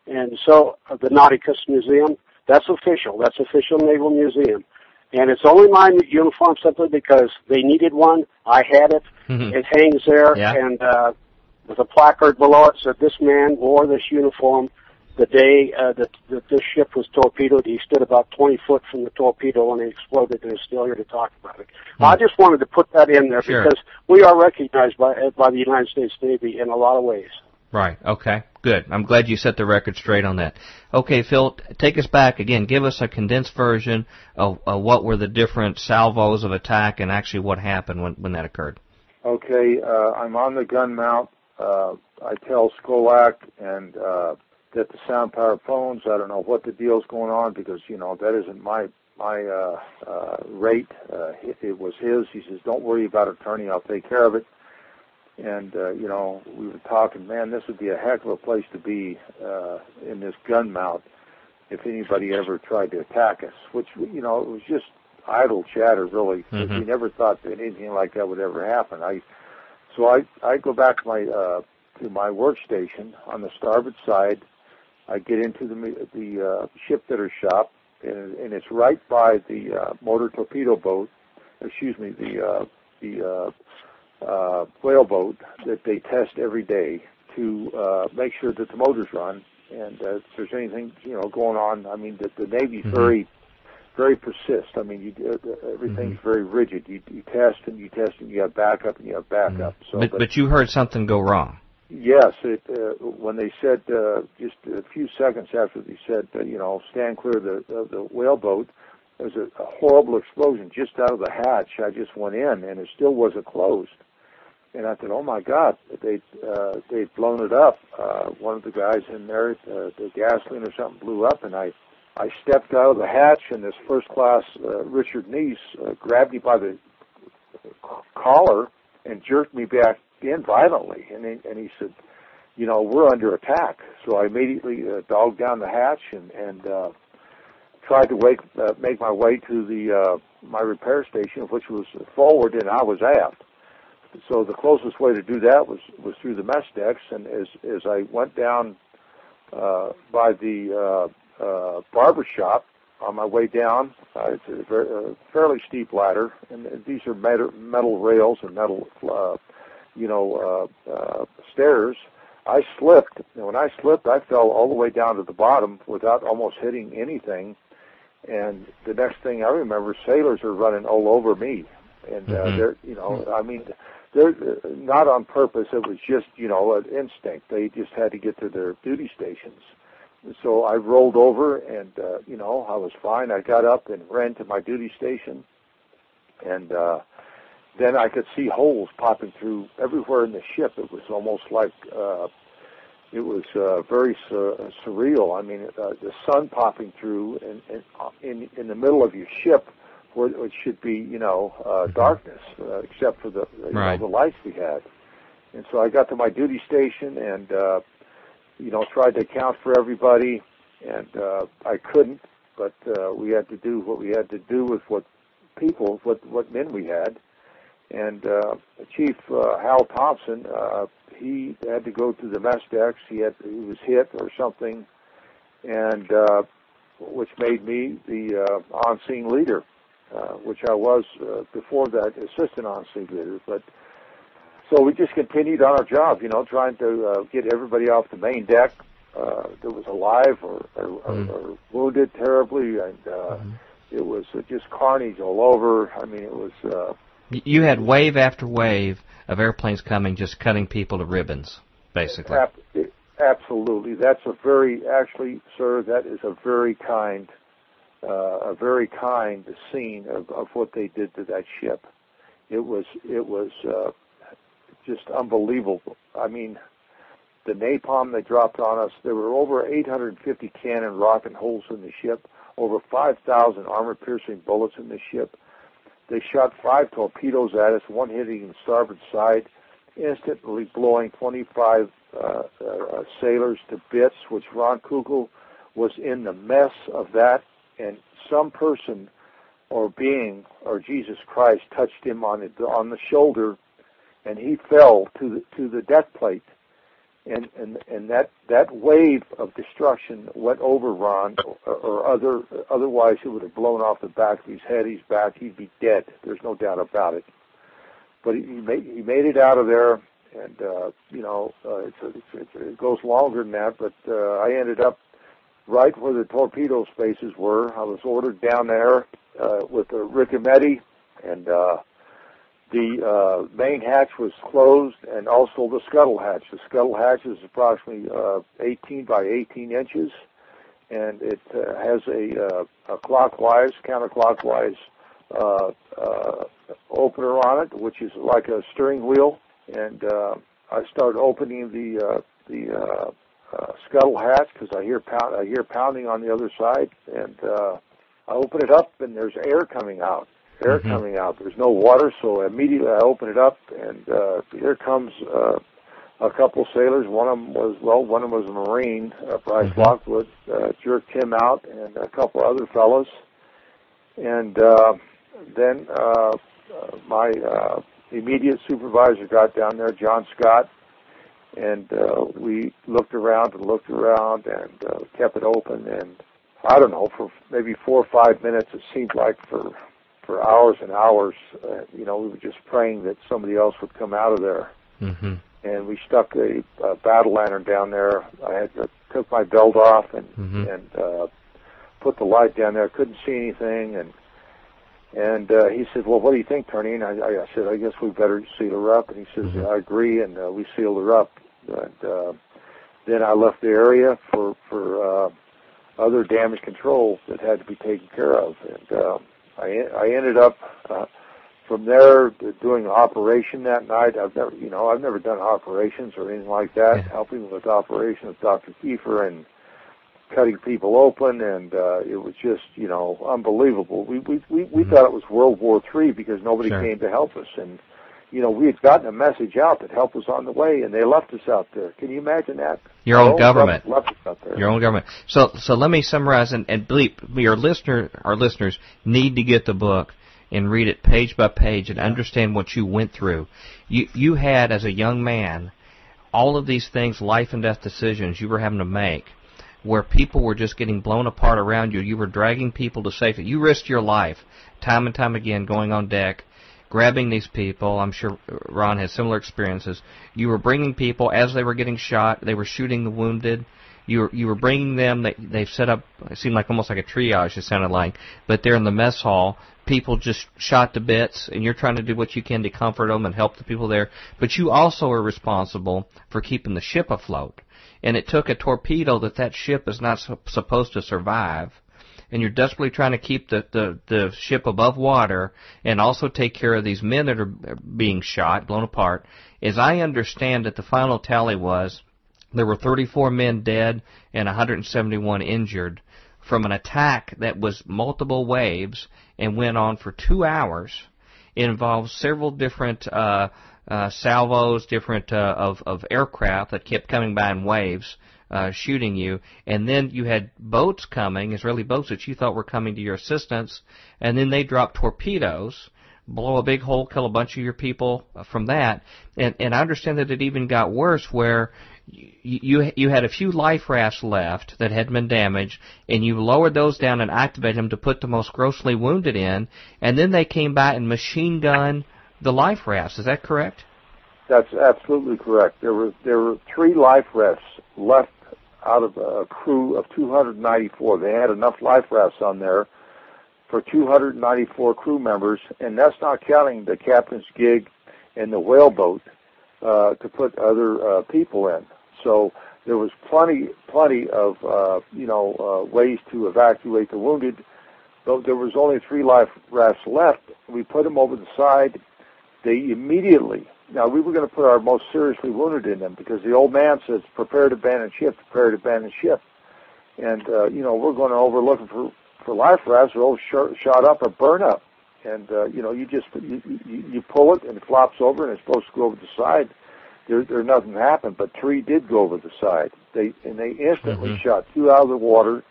And so uh, the Nauticus Museum, that's official. That's official Naval Museum. And it's only my uniform simply because they needed one. I had it. Mm-hmm. It hangs there yeah. and uh with a placard below it said this man wore this uniform the day uh, that, that this ship was torpedoed. He stood about 20 foot from the torpedo when it exploded and is still here to talk about it. Mm-hmm. I just wanted to put that in there sure. because we are recognized by by the United States Navy in a lot of ways. Right. Okay. Good. I'm glad you set the record straight on that. Okay, Phil, take us back again. Give us a condensed version of, of what were the different salvos of attack and actually what happened when, when that occurred. Okay, uh, I'm on the gun mount. Uh, I tell Skolak and uh, get the sound power phones. I don't know what the deal's going on because you know that isn't my my uh, uh, rate. Uh, it, it was his. He says, "Don't worry about attorney. I'll take care of it." And uh, you know we were talking, man, this would be a heck of a place to be uh, in this gun mount if anybody ever tried to attack us. Which you know it was just idle chatter, really. Mm-hmm. We never thought that anything like that would ever happen. I so I I go back to my uh, to my workstation on the starboard side. I get into the the uh, shipfitter shop, and, and it's right by the uh, motor torpedo boat. Excuse me, the uh, the uh, uh, whaleboat that they test every day to uh, make sure that the motors run. And uh, if there's anything you know going on, I mean, the, the Navy's Mhm. very, very persist. I mean, you, uh, everything's Mhm. very rigid. You, you test and you test and you have backup and you have backup. So, but, but you heard something go wrong. Yes, it, uh, when they said uh, just a few seconds after they said, uh, you know, stand clear of the, of the whaleboat, there was a, a horrible explosion just out of the hatch. I just went in, and it still wasn't closed. And I thought, oh my God, they uh, they'd blown it up. Uh, one of the guys in there, uh, the gasoline or something blew up, and I I stepped out of the hatch, and this first class uh, Richard Neese uh, grabbed me by the collar and jerked me back in violently, and he, and he said, you know, we're under attack. So I immediately uh, dogged down the hatch and and uh, tried to wake, uh, make my way to the uh, my repair station, which was forward, and I was aft. So the closest way to do that was was through the mess decks, and as as I went down uh, by the uh, uh, barber shop, on my way down, uh, it's a, very, a fairly steep ladder, and these are metal, metal rails and metal, uh, you know, uh, uh, stairs. I slipped, and when I slipped, I fell all the way down to the bottom without almost hitting anything. And the next thing I remember, sailors are running all over me, and uh, mm-hmm. they're, you know, I mean, they're not on purpose. It was just, you know, an instinct. They just had to get to their duty stations so I rolled over and, uh, you know, I was fine. I got up and ran to my duty station. And, uh, then I could see holes popping through everywhere in the ship. It was almost like, uh, it was, uh, very sur- surreal. I mean, uh, the sun popping through in, in, in, in the middle of your ship where it should be, you know, uh, darkness, uh, except for the, you right. know, the lights we had. And so I got to my duty station and, uh, you know, tried to account for everybody, and uh, I couldn't. But uh, we had to do what we had to do with what people, what what men we had. And uh, Chief uh, Hal Thompson, uh, he had to go to the mess decks. He had he was hit or something, and uh, which made me the uh, on-scene leader, which I was uh, before that assistant on-scene leader. But so we just continued on our job, you know, trying to uh, get everybody off the main deck uh, that was alive or, or, mm. or, or wounded terribly, and uh, mm. it was uh, just carnage all over. I mean, it was. Uh, you had wave after wave of airplanes coming, just cutting people to ribbons, basically. Ab- absolutely, that's a very actually, sir. That is a very kind, uh, a very kind scene of, of what they did to that ship. It was it was uh, just unbelievable. I mean, the napalm they dropped on us, there were over 850 cannon rocket holes in the ship, over 5,000 armor-piercing bullets in the ship. They shot five torpedoes at us, one hitting the starboard side, instantly blowing 25 uh, uh, sailors to bits, which Ron Kukal was in the mess of that, and some person or being or Jesus Christ touched him on the, on the shoulder and he fell to the, to the deck plate, and and and that that wave of destruction went over Ron, or, or other otherwise he would have blown off the back of his head. He's back. He'd be dead. There's no doubt about it. But he, he made he made it out of there, and uh, you know uh, it's, a, it's, it's, it goes longer than that. But uh, I ended up right where the torpedo spaces were. I was ordered down there uh, with a Ricometti, and uh, the uh, main hatch was closed and also the scuttle hatch. The scuttle hatch is approximately uh, 18 by 18 inches and it uh, has a, uh, a clockwise, counterclockwise uh, uh, opener on it, which is like a steering wheel. And uh, I started opening the uh, the uh, uh, scuttle hatch because I hear pound I hear pounding on the other side, and uh, I open it up and there's air coming out air mm-hmm. coming out. There's no water, so immediately I open it up, and uh, here comes uh, a couple sailors. One of them was well, one of them was a Marine, uh, Bryce mm-hmm. Lockwood, uh, jerked him out, and a couple other fellows. And uh, then uh, uh, my uh, immediate supervisor got down there, John Scott, and uh, we looked around and looked around and uh, kept it open. And I don't know for maybe four or five minutes. It seemed like for for hours and hours. Uh, you know, we were just praying that somebody else would come out of there. Mm-hmm. And we stuck a, a battle lantern down there. I had to, took my belt off and mm-hmm. and uh, put the light down there. Couldn't see anything, and and uh, he said, "Well, what do you think, Tony?" And I, I said, "I guess we better seal her up." And he says, mm-hmm. "I agree," and uh, we sealed her up. And uh, then I left the area for for uh, other damage control that had to be taken care of, and. Uh, I I ended up uh, from there doing an operation that night. I've never, you know, I've never done operations or anything like that. Yeah. Helping with operations with Dr. Kiepfer and cutting people open, and uh, it was just, you know, unbelievable. We we we, we mm-hmm. thought it was World War Three because nobody sure. came to help us, and you know, we had gotten a message out that help was on the way, and they left us out there. Can you imagine that? Your own government left us out there. Your own government. So, so let me summarize, and, and believe your listener, our listeners need to get the book and read it page by page and understand what you went through. You you had as a young man all of these things, life and death decisions you were having to make where people were just getting blown apart around you. You were dragging people to safety. You risked your life time and time again going on deck, grabbing these people. I'm sure Ron has similar experiences. You were bringing people as they were getting shot. They were shooting the wounded. You were you were bringing them. They they've set up. It seemed like almost like a triage. It sounded like, but they're in the mess hall. People just shot to bits, and you're trying to do what you can to comfort them and help the people there. But you also are responsible for keeping the ship afloat. And it took a torpedo that that ship is not su- supposed to survive and you're desperately trying to keep the, the, the ship above water and also take care of these men that are being shot, blown apart. As I understand it, the final tally was there were 34 men dead and 171 injured from an attack that was multiple waves and went on for two hours. It involved several different uh, uh, salvos, different uh, of of aircraft that kept coming by in waves, uh, shooting you, and then you had boats coming, Israeli boats that you thought were coming to your assistance, and then they dropped torpedoes, blow a big hole, kill a bunch of your people uh, from that, and and I understand that it even got worse where you you had a few life rafts left that had been damaged, and you lowered those down and activated them to put the most grossly wounded in, and then they came by and machine gun the life rafts. Is that correct? That's absolutely correct. There were there were three life rafts left out of a crew of 294. They had enough life rafts on there for 294 crew members, and that's not counting the captain's gig and the whaleboat uh, to put other uh, people in. So there was plenty, plenty of uh, you know uh, ways to evacuate the wounded. Though there was only three life rafts left, we put them over the side. They immediately now we were going to put our most seriously wounded in them because the old man says, "Prepare to abandon ship, prepare to abandon ship," and uh, you know we're going over looking for for life rafts, or all sh- shot up or burn up, and uh, you know you just you, you, you pull it and it flops over and it's supposed to go over the side. There, there nothing happened, but three did go over the side. They and they instantly mm-hmm. shot two out of the water,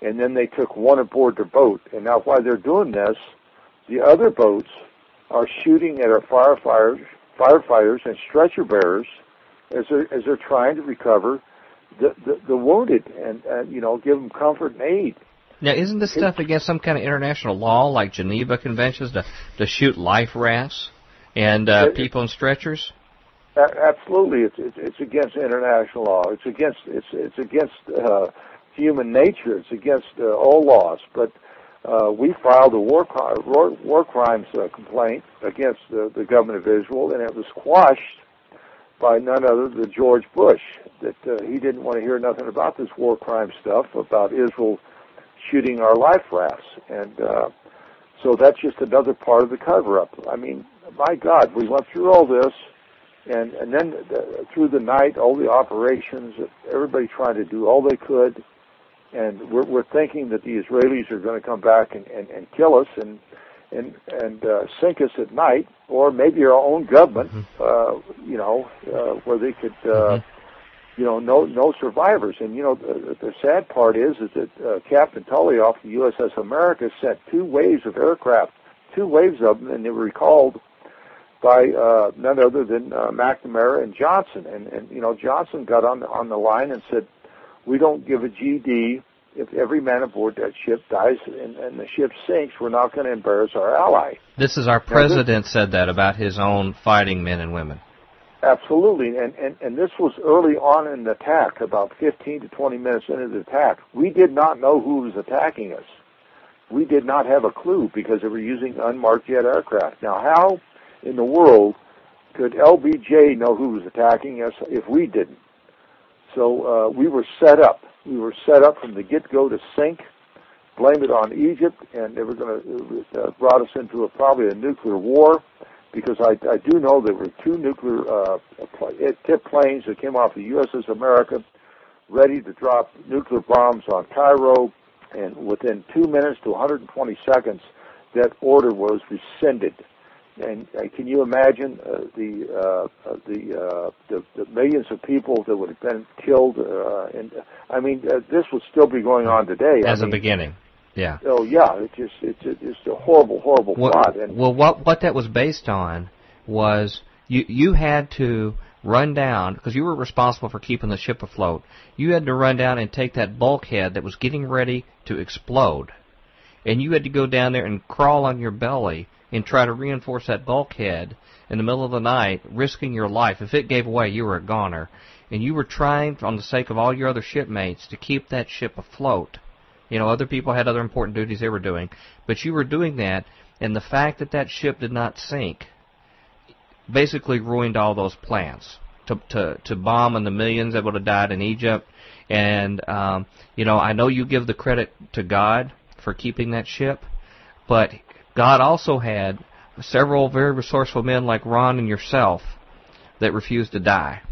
and then they took one aboard their boat. And now while they're doing this, the other boats are shooting at our firefighters firefighters and stretcher bearers as they're as they're trying to recover the the, the wounded and, and you know give them comfort and aid. Now, isn't this stuff against some kind of international law, like Geneva Conventions, to to shoot life rafts and uh, it, people in stretchers? Absolutely, it's, it's it's against international law. It's against it's it's against uh, human nature. It's against uh, all laws. But uh, we filed a war, war, war crimes uh, complaint against the, the government of Israel, and it was quashed by none other than George Bush. That uh, he didn't want to hear nothing about this war crime stuff about Israel shooting our life rafts, and uh, so that's just another part of the cover-up. I mean, my God, we went through all this, and and then uh, through the night, all the operations, everybody trying to do all they could and we're, we're thinking that the Israelis are going to come back and, and, and kill us and and and uh, sink us at night, or maybe our own government, mm-hmm. uh, you know, uh, where they could, uh, mm-hmm. you know, no no survivors. And you know, the, the sad part is is that uh, Captain Tully off the USS America sent two waves of aircraft, two waves of them, and they were recalled by uh, none other than uh, McNamara and Johnson. And and you know, Johnson got on the, on the line and said we don't give a GD if every man aboard that ship dies and, and the ship sinks. We're not going to embarrass our ally. This is our president this, said that about his own fighting men and women. Absolutely, and, and and this was early on in the attack, about 15 to 20 minutes into the attack. We did not know who was attacking us. We did not have a clue because they were using unmarked jet aircraft. Now, how in the world could LBJ know who was attacking us if we didn't? So uh, we were set up. We were set up from the get-go to sink, blame it on Egypt, and they were going to uh, brought us into a, probably a nuclear war because I, I do know there were two nuclear uh, tip planes that came off the USS America ready to drop nuclear bombs on Cairo, and within two minutes to 120 seconds, that order was rescinded. And uh, can you imagine uh, the, uh, uh, the, uh, the the millions of people that would have been killed? Uh, and I mean, uh, this would still be going on today. As I a mean, beginning, yeah. Oh yeah, it's just it's it's a horrible, horrible well, plot. And well, what what that was based on was you you had to run down because you were responsible for keeping the ship afloat. You had to run down and take that bulkhead that was getting ready to explode, and you had to go down there and crawl on your belly and try to reinforce that bulkhead in the middle of the night, risking your life. If it gave away, you were a goner, and you were trying, on the sake of all your other shipmates, to keep that ship afloat. You know, other people had other important duties they were doing, but you were doing that, and the fact that that ship did not sink basically ruined all those plans to to to bomb and the millions that would have died in Egypt. And um, you know, I know you give the credit to God for keeping that ship, but God also had several very resourceful men like Ron and yourself that refused to die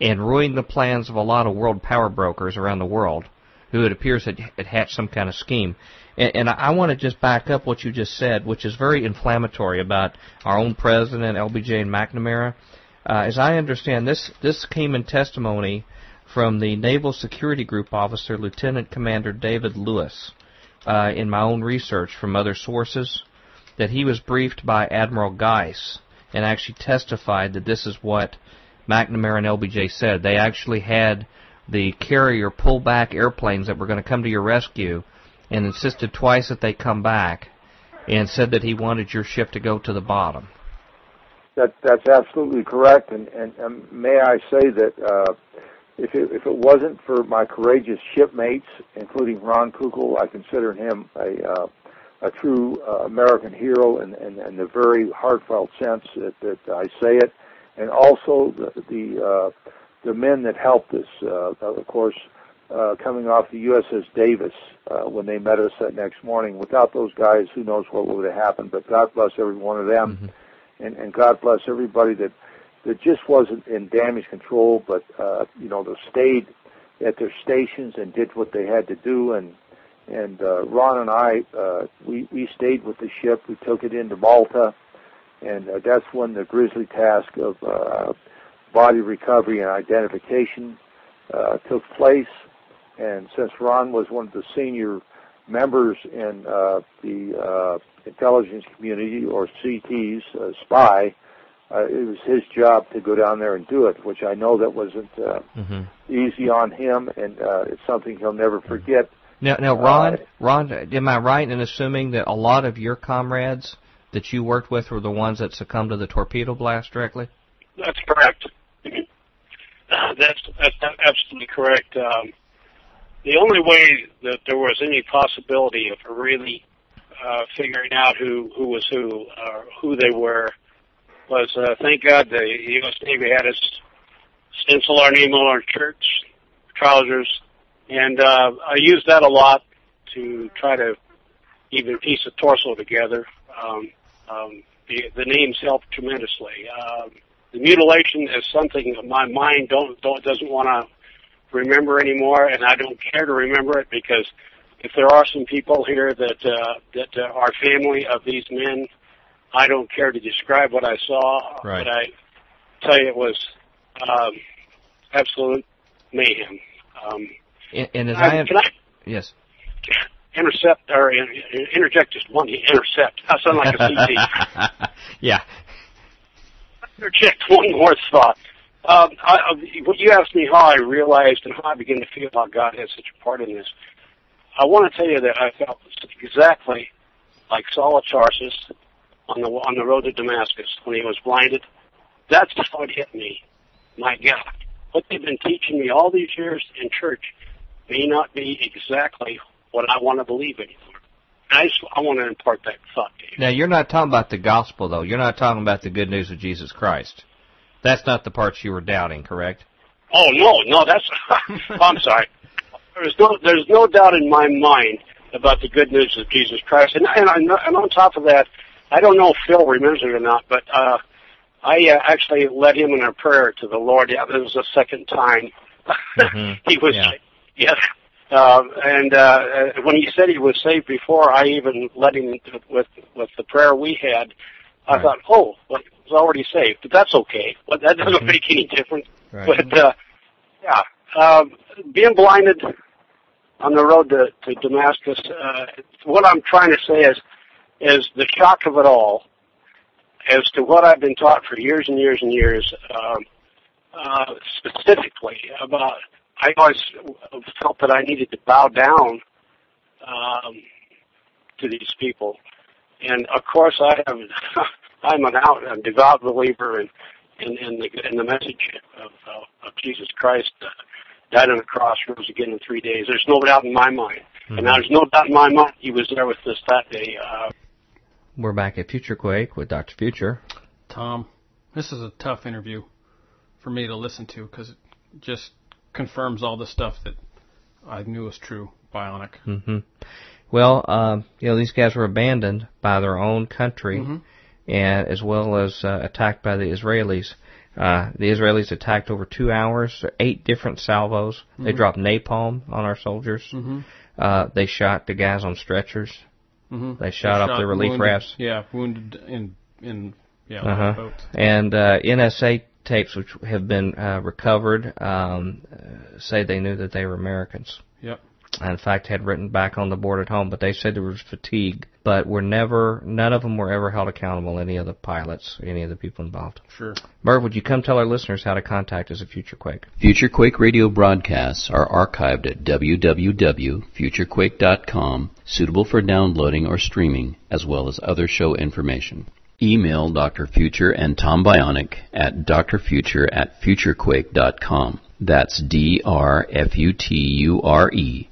and ruined the plans of a lot of world power brokers around the world who it appears had, had hatched some kind of scheme. And, and I want to just back up what you just said, which is very inflammatory about our own president, LBJ and McNamara. Uh, as I understand, this this came in testimony from the Naval Security Group officer, Lieutenant Commander David Lewis, uh, in my own research from other sources, that he was briefed by Admiral Geis and actually testified that this is what McNamara and LBJ said. They actually had the carrier pull back airplanes that were going to come to your rescue and insisted twice that they come back and said that he wanted your ship to go to the bottom. That that's absolutely correct, and and, and may I say that uh, if it, if it wasn't for my courageous shipmates, including Ron Kukal, I consider him a uh, a true uh, American hero, and in, in, in the very heartfelt sense that, that I say it, and also the the, uh, the men that helped us. Uh, of course, uh, coming off the USS Davis uh, when they met us that next morning. Without those guys, who knows what would have happened? But God bless every one of them, mm-hmm. and, and God bless everybody that that just wasn't in damage control, but uh, you know, they stayed at their stations and did what they had to do. And and uh, Ron and I, uh, we we stayed with the ship. We took it into Malta, and uh, that's when the grisly task of uh, body recovery and identification uh, took place. And since Ron was one of the senior members in uh, the uh, intelligence community, or CT's uh, spy, uh, it was his job to go down there and do it, which I know that wasn't uh, mm-hmm. easy on him, and uh, it's something he'll never forget. Now, now, Ron, uh, Ron, am I right in assuming that a lot of your comrades that you worked with were the ones that succumbed to the torpedo blast directly? That's correct. that's that's absolutely correct. Um, the only way that there was any possibility of really uh, figuring out who who was who or who they were was uh, thank God the U.S. Navy had us stencil our name on our shirts, trousers, and uh, I used that a lot to try to even piece a torso together. Um, um, the, the names helped tremendously. Um, the mutilation is something my mind don't, don't doesn't want to remember anymore, and I don't care to remember it because if there are some people here that uh, that uh, are family of these men, I don't care to describe what I saw, right. but I tell you it was um, absolute mayhem. Um, and, and as I, I can I yes intercept or interject just one intercept. I sound like a CT. yeah. Interject one more thought. Um, I, I, what you asked me how I realized and how I began to feel how God had such a part in this. I want to tell you that I felt exactly like Saul of Tarsus on the on the road to Damascus when he was blinded. That's how it hit me. My God, what they've been teaching me all these years in church may not be exactly what I want to believe anymore. I just I want to impart that thought to you. Now you're not talking about the gospel though. You're not talking about the good news of Jesus Christ. That's not the parts you were doubting, correct? Oh no, no, that's. Oh, I'm sorry. There's no, there's no doubt in my mind about the good news of Jesus Christ, and and, I, and on top of that, I don't know if Phil remembers it or not, but uh, I uh, actually led him in a prayer to the Lord. Yeah, it was the second time. Mm-hmm. he was, yeah. yeah. Um, and uh, when he said he was saved before I even led him with with the prayer we had, I right. thought, oh, well, was already saved, but that's okay. But that doesn't mm-hmm. make any difference. Right. But uh, yeah, um, being blinded on the road to, to Damascus, uh, what I'm trying to say is, is the shock of it all, as to what I've been taught for years and years and years. Um, uh, specifically about. I always felt that I needed to bow down um, to these people, and of course I am. I'm an out, a devout believer in in, in the in the message of uh, of Jesus Christ. Uh, died on the cross, rose again in three days. There's no doubt in my mind, mm-hmm. and there's no doubt in my mind he was there with us that day. Uh, We're back at Future Quake with Dr. Future. Tom, this is a tough interview for me to listen to because it just confirms all the stuff that I knew was true. Bionic. Mm-hmm. Well, um, you know, these guys were abandoned by their own country, mm-hmm. and as well as uh, attacked by the Israelis. Uh, the Israelis attacked over two hours, eight different salvos. Mm-hmm. They dropped napalm on our soldiers. Mm-hmm. Uh, they shot the guys on stretchers. Mm-hmm. They shot they up the relief wounded, rafts. Yeah, wounded in in yeah uh-huh. boats. And uh, NSA tapes, which have been uh, recovered, um, uh, say they knew that they were Americans. Yep in fact had written back on the board at home, but they said there was fatigue. But were never, none of them were ever held accountable. Any of the pilots, any of the people involved. Sure. Merv, would you come tell our listeners how to contact us at Future Quake? Future Quake radio broadcasts are archived at www.futurequake.com, suitable for downloading or streaming, as well as other show information. Email Dr. Future and Tom Bionic at drfuture at futurequake.com. That's D-R-F-U-T-U-R-E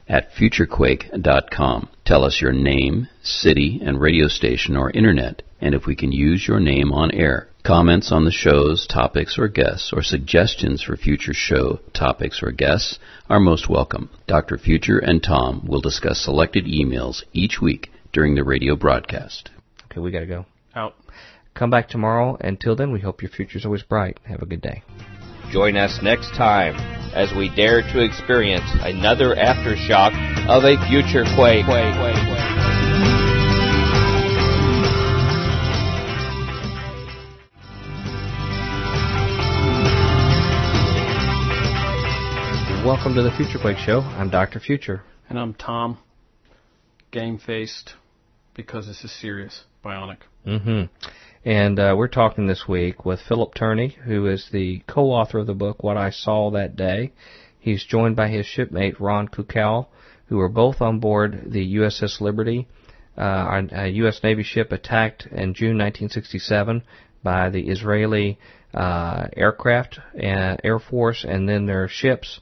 at futurequake.com. Tell us your name, city, and radio station or internet, and if we can use your name on air. Comments on the show's topics or guests, or suggestions for future show topics or guests are most welcome. Dr. Future and Tom will discuss selected emails each week during the radio broadcast. Okay, we gotta go. Out. Come back tomorrow. Until then, we hope your future's always bright. Have a good day. Join us next time as we dare to experience another aftershock of a future quake. Welcome to the Future Quake Show. I'm Dr. Future. And I'm Tom, game faced, because this is serious, bionic. Mm-hmm. And uh, we're talking this week with Phillip Tourney, who is the co-author of the book What I Saw That Day. He's joined by his shipmate Ron Kukal, who are both on board the USS Liberty, uh, a U.S. Navy ship attacked in June 1967 by the Israeli uh, aircraft, and Air Force, and then their ships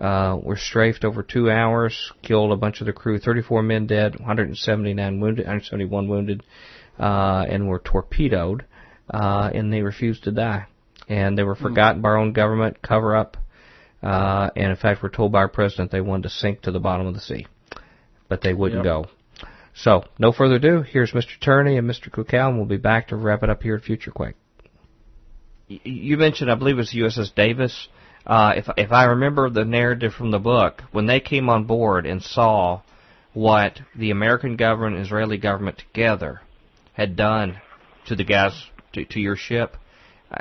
uh, were strafed over two hours, killed a bunch of the crew, 34 men dead, 179 wounded, 171 wounded uh, and were torpedoed, uh, and they refused to die. And they were hmm. forgotten by our own government, cover up, uh, and in fact we're told by our president they wanted to sink to the bottom of the sea. But they wouldn't yep. go. So, no further ado, here's Mr. Tourney and Mr. Kukal, and we'll be back to wrap it up here at Future Quake. You mentioned, I believe it was USS Davis. Uh, if if I remember the narrative from the book, when they came on board and saw what the American government and Israeli government together had done to the guys to, to your ship.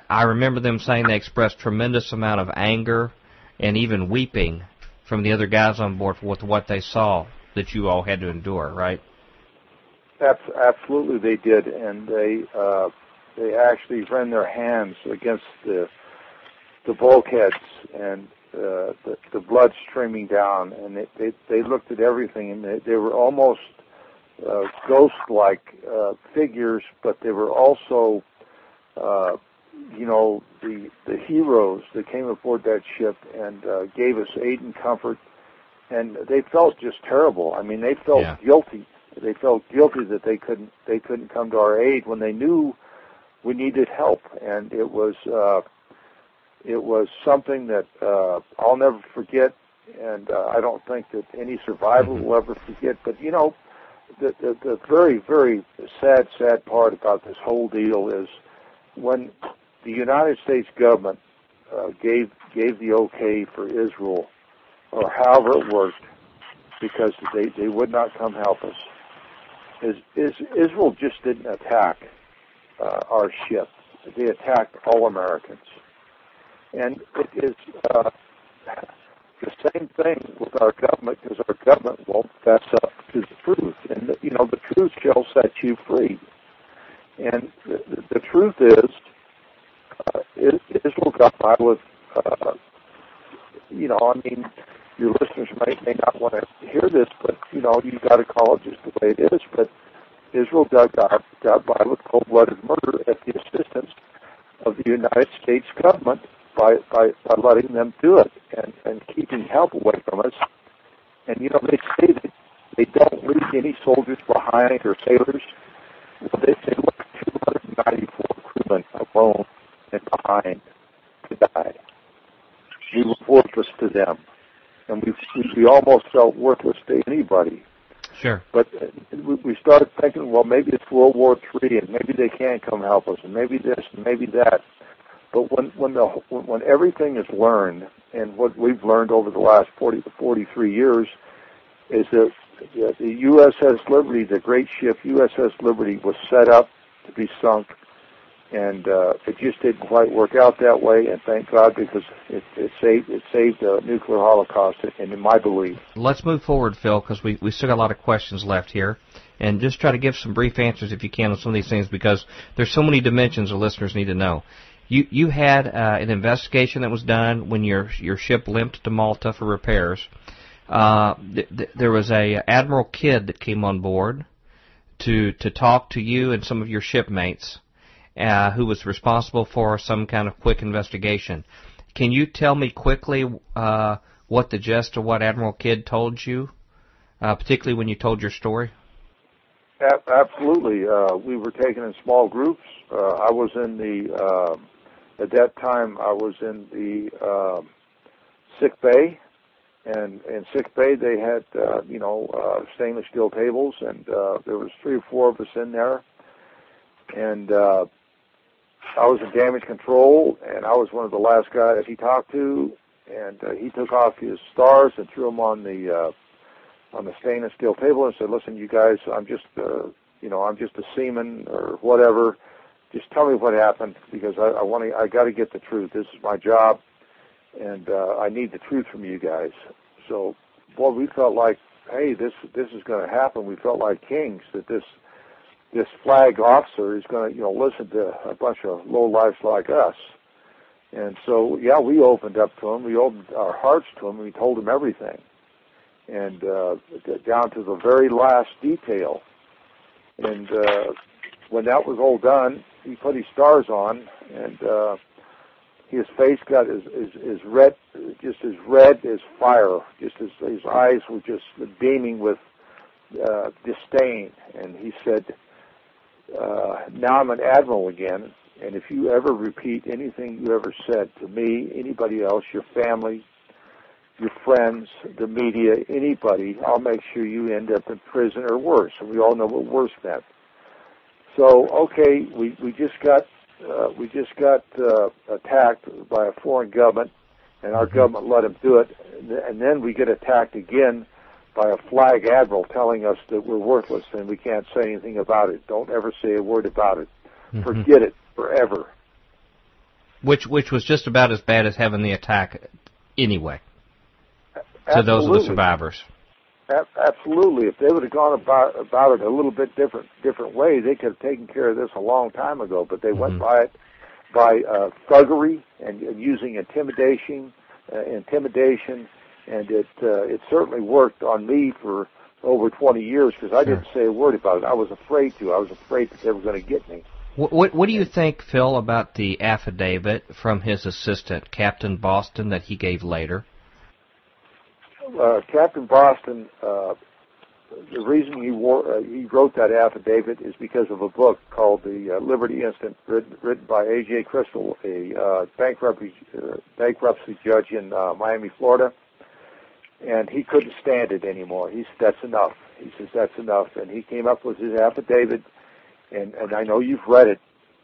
I remember them saying they expressed tremendous amount of anger and even weeping from the other guys on board with what they saw that you all had to endure, right? Absolutely, they did, and they uh, they actually ran their hands against the the bulkheads and uh, the the blood streaming down, and they they, they looked at everything, and they, they were almost ghost-like uh, figures, but they were also, uh, you know, the the heroes that came aboard that ship and uh, gave us aid and comfort. And they felt just terrible. I mean, they felt yeah. guilty. They felt guilty that they couldn't they couldn't come to our aid when they knew we needed help. And it was uh, it was something that uh, I'll never forget. And uh, I don't think that any survivor mm-hmm. will ever forget. But you know, the, the, the very, very sad, sad part about this whole deal is when the United States government uh, gave gave the okay for Israel, or however it worked, because they they would not come help us. Is, is Israel just didn't attack uh, our ship? They attacked all Americans, and it is. Uh, the same thing with our government because our government won't fess up to the truth. And, you know, the truth shall set you free. And the, the truth is, uh, Israel got by with uh, you know, I mean, your listeners may may not want to hear this, but you know, you've got to call it just the way it is. But Israel got got, got by with cold-blooded murder at the assistance of the United States government by by, by letting them do it and and keeping help away from us. And you know, they say that they don't leave any soldiers behind or sailors. Well, they say, look, 294 crewmen alone and behind to die. We were worthless to them, and we we almost felt worthless to anybody. Sure. But uh, we we started thinking, well, maybe it's World War Three, and maybe they can't come help us, and maybe this, and maybe that. But when when the when, everything is learned, and what we've learned over the last 40 to 43 years, is that the USS Liberty, the great ship USS Liberty, was set up to be sunk and uh, it just didn't quite work out that way. And thank God because it, it saved it saved the nuclear holocaust. And in my belief, let's move forward, Phil, because we we still got a lot of questions left here, and just try to give some brief answers if you can on some of these things because there's so many dimensions the listeners need to know. You you had uh, an investigation that was done when your your ship limped to Malta for repairs. Uh, th- th- there was a Admiral Kidd that came on board to to talk to you and some of your shipmates uh, who was responsible for some kind of quick investigation. Can you tell me quickly uh, what the gist of what Admiral Kidd told you, uh, particularly when you told your story? Absolutely. Uh, we were taken in small groups. Uh, I was in the, uh, at that time, I was in the uh, sick bay. And in sick bay, they had, uh, you know, uh, stainless steel tables, and uh, there was three or four of us in there. And uh, I was in damage control, and I was one of the last guys he talked to, and uh, he took off his stars and threw them on the uh, on the stainless steel table and said, "Listen, you guys, I'm just, uh, you know, I'm just a seaman or whatever. Just tell me what happened because I, I want to, I got to get the truth. This is my job, and uh, I need the truth from you guys." So, boy, we felt like, hey, this this is going to happen. We felt like kings that this this flag officer is going to, you know, listen to a bunch of low lives like us. And so, yeah, we opened up to him. We opened our hearts to him. We told him everything, and uh, down to the very last detail. And uh, when that was all done, he put his stars on, and uh, his face got as, as, as red, just as red as fire. Just as his eyes were just beaming with uh, disdain. And he said, uh, now I'm an admiral again, and if you ever repeat anything you ever said to me, anybody else, your family, your friends, the media, anybody, I'll make sure you end up in prison or worse. And we all know what worse meant. So, okay, we, we just got uh, we just got uh, attacked by a foreign government, and our mm-hmm. government let them do it, and then we get attacked again by a flag admiral telling us that we're worthless and we can't say anything about it. Don't ever say a word about it. Mm-hmm. Forget it forever. Which which was just about as bad as having the attack anyway. Absolutely. To those of the survivors. Absolutely. If they would have gone about about it a little bit different different way, they could have taken care of this a long time ago. But they mm-hmm. went by it by uh, thuggery and, and using intimidation, uh, intimidation and it uh, it certainly worked on me for over 20 years because I didn't say a word about it. I was afraid to. I was afraid that they were going to get me. What, what, what do you think, Phil, about the affidavit from his assistant, Captain Boston, that he gave later? Uh, Captain Boston, uh, the reason he, wore, uh, he wrote that affidavit is because of a book called The uh, Liberty Incident, written, written by A.J. Cristol, a uh, bankruptcy, uh, bankruptcy judge in uh, Miami, Florida and he couldn't stand it anymore. He said, that's enough. He says, that's enough. And he came up with his affidavit, and, and I know you've read it,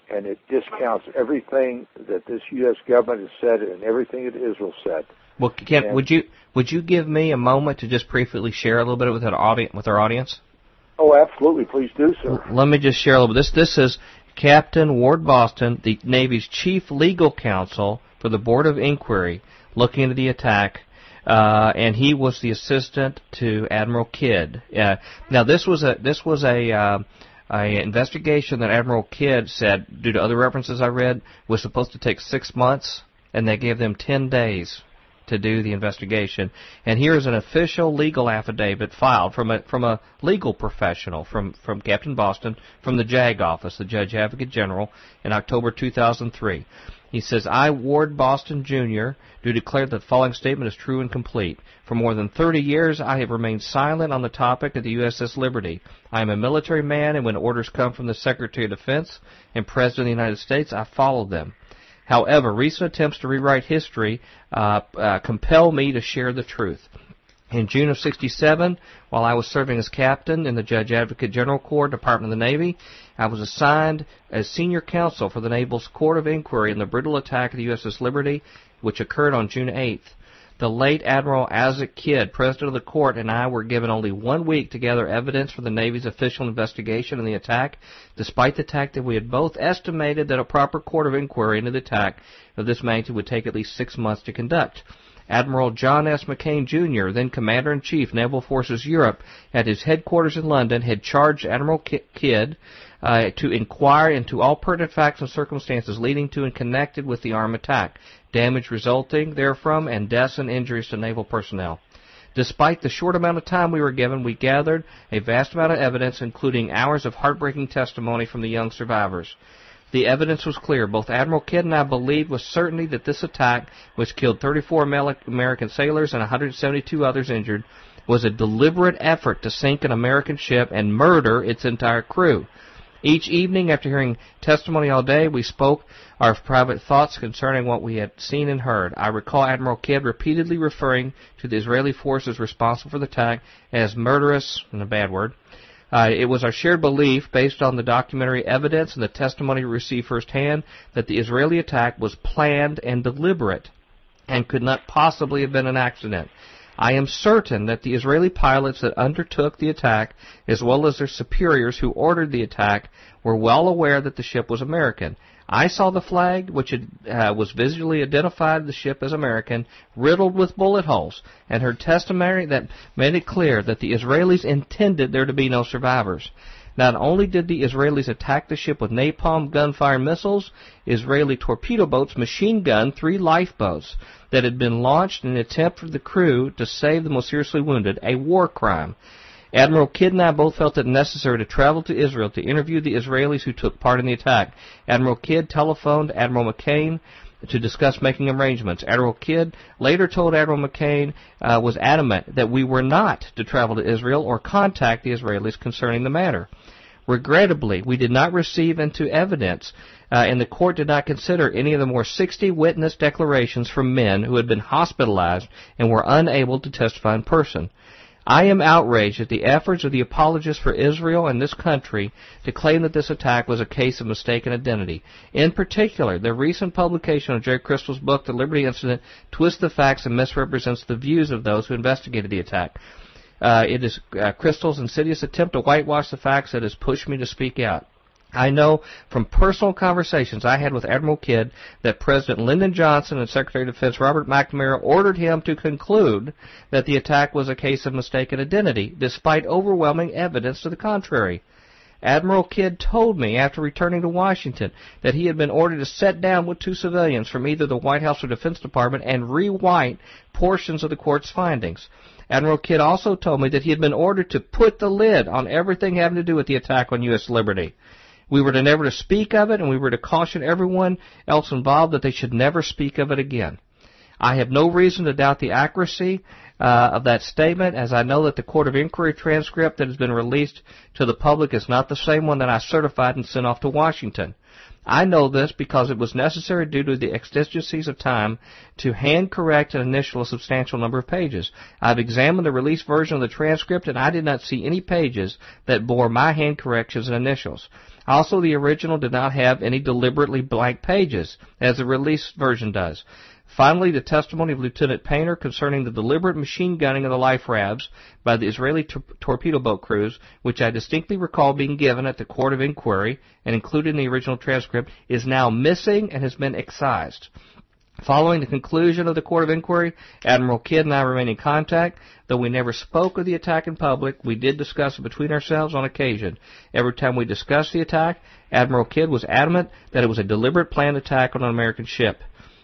and it discounts everything that this U.S. government has said and everything that Israel said. Well, Ken, and, would you would you give me a moment to just briefly share a little bit with our audience? With our audience? Oh, absolutely. Please do, sir. Let me just share a little bit. This this is Captain Ward Boston, the Navy's chief legal counsel for the Board of Inquiry, looking into the attack uh, and he was the assistant to Admiral Kidd. Uh, now this was a this was a uh, a investigation that Admiral Kidd said, due to other references I read, was supposed to take six months, and they gave them 10 days to do the investigation. And here is an official legal affidavit filed from a from a legal professional from from Captain Boston from the JAG office, the Judge Advocate General, in October 2003. He says, I, Ward Boston Jr., do declare that the following statement is true and complete. For more than 30 years, I have remained silent on the topic of the USS Liberty. I am a military man, and when orders come from the Secretary of Defense and President of the United States, I follow them. However, recent attempts to rewrite history uh, uh, compel me to share the truth. In June of 67, while I was serving as captain in the Judge Advocate General Corps, Department of the Navy, I was assigned as senior counsel for the Naval's Court of Inquiry in the brutal attack of the USS Liberty, which occurred on June 8th. The late Admiral Isaac Kidd, president of the court, and I were given only one week to gather evidence for the Navy's official investigation of the attack, despite the fact that we had both estimated that a proper court of inquiry into the attack of this magnitude would take at least six months to conduct. Admiral John S. McCain, Jr., then Commander-in-Chief, Naval Forces Europe, at his headquarters in London, had charged Admiral Kidd uh, to inquire into all pertinent facts and circumstances leading to and connected with the armed attack, damage resulting therefrom, and deaths and injuries to naval personnel. Despite the short amount of time we were given, we gathered a vast amount of evidence, including hours of heartbreaking testimony from the young survivors. The evidence was clear. Both Admiral Kidd and I believed with certainty that this attack, which killed 34 American sailors and 172 others injured, was a deliberate effort to sink an American ship and murder its entire crew. Each evening, after hearing testimony all day, we spoke our private thoughts concerning what we had seen and heard. I recall Admiral Kidd repeatedly referring to the Israeli forces responsible for the attack as murderous, in a bad word. Uh, it was our shared belief, based on the documentary evidence and the testimony received firsthand, that the Israeli attack was planned and deliberate and could not possibly have been an accident. I am certain that the Israeli pilots that undertook the attack, as well as their superiors who ordered the attack, were well aware that the ship was American. I saw the flag, which had, uh, was visually identified the ship as American, riddled with bullet holes, and heard testimony that made it clear that the Israelis intended there to be no survivors. Not only did the Israelis attack the ship with napalm gunfire missiles, Israeli torpedo boats machine gunned three lifeboats that had been launched in an attempt for the crew to save the most seriously wounded, a war crime. Admiral Kidd and I both felt it necessary to travel to Israel to interview the Israelis who took part in the attack. Admiral Kidd telephoned Admiral McCain to discuss making arrangements. Admiral Kidd later told Admiral McCain uh, was adamant that we were not to travel to Israel or contact the Israelis concerning the matter. Regrettably, we did not receive into evidence, uh, and the court did not consider any of the more 60 witness declarations from men who had been hospitalized and were unable to testify in person. I am outraged at the efforts of the apologists for Israel and this country to claim that this attack was a case of mistaken identity. In particular, the recent publication of Jerry Cristol's book, The Liberty Incident, twists the facts and misrepresents the views of those who investigated the attack. Uh, it is uh, Cristol's insidious attempt to whitewash the facts that has pushed me to speak out. I know from personal conversations I had with Admiral Kidd that President Lyndon Johnson and Secretary of Defense Robert McNamara ordered him to conclude that the attack was a case of mistaken identity, despite overwhelming evidence to the contrary. Admiral Kidd told me after returning to Washington that he had been ordered to sit down with two civilians from either the White House or Defense Department and rewrite portions of the court's findings. Admiral Kidd also told me that he had been ordered to put the lid on everything having to do with the attack on U.S. liberty. We were to never to speak of it, and we were to caution everyone else involved that they should never speak of it again. I have no reason to doubt the accuracy uh, of that statement, as I know that the Court of Inquiry transcript that has been released to the public is not the same one that I certified and sent off to Washington. I know this because it was necessary due to the exigencies of time to hand correct and initial a substantial number of pages. I've examined the released version of the transcript and I did not see any pages that bore my hand corrections and initials. Also, the original did not have any deliberately blank pages, as the released version does. Finally, the testimony of Lieutenant Painter concerning the deliberate machine gunning of the life rafts by the Israeli tor- torpedo boat crews, which I distinctly recall being given at the Court of Inquiry and included in the original transcript, is now missing and has been excised. Following the conclusion of the Court of Inquiry, Admiral Kidd and I remained in contact. Though we never spoke of the attack in public, we did discuss it between ourselves on occasion. Every time we discussed the attack, Admiral Kidd was adamant that it was a deliberate planned attack on an American ship.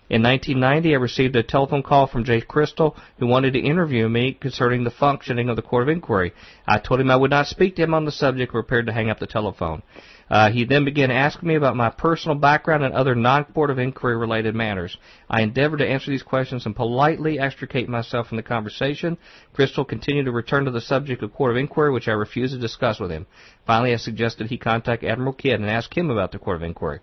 In 1990, I received a telephone call from Jay Cristol, who wanted to interview me concerning the functioning of the Court of Inquiry. I told him I would not speak to him on the subject, prepared to hang up the telephone. Uh, he then began asking me about my personal background and other non-court of inquiry related matters. I endeavored to answer these questions and politely extricate myself from the conversation. Cristol continued to return to the subject of court of inquiry, which I refused to discuss with him. Finally, I suggested he contact Admiral Kidd and ask him about the court of inquiry.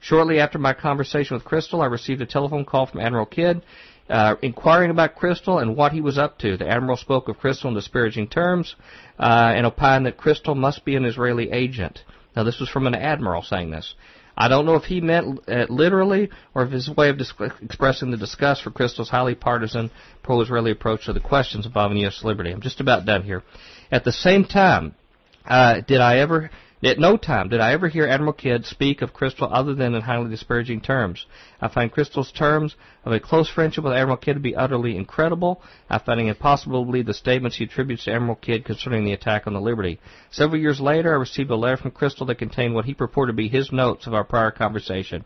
Shortly after my conversation with Cristol, I received a telephone call from Admiral Kidd uh, inquiring about Cristol and what he was up to. The Admiral spoke of Cristol in disparaging terms uh, and opined that Cristol must be an Israeli agent. Now, this was from an admiral saying this. I don't know if he meant it literally or if his way of dis- expressing the disgust for Cristol's highly partisan pro-Israeli approach to the questions involving U.S. liberty. I'm just about done here. At the same time, uh, did I ever at no time did I ever hear Admiral Kidd speak of Cristol other than in highly disparaging terms. I find Cristol's terms of a close friendship with Admiral Kidd to be utterly incredible. I find it impossible to believe the statements he attributes to Admiral Kidd concerning the attack on the Liberty. Several years later, I received a letter from Cristol that contained what he purported to be his notes of our prior conversation.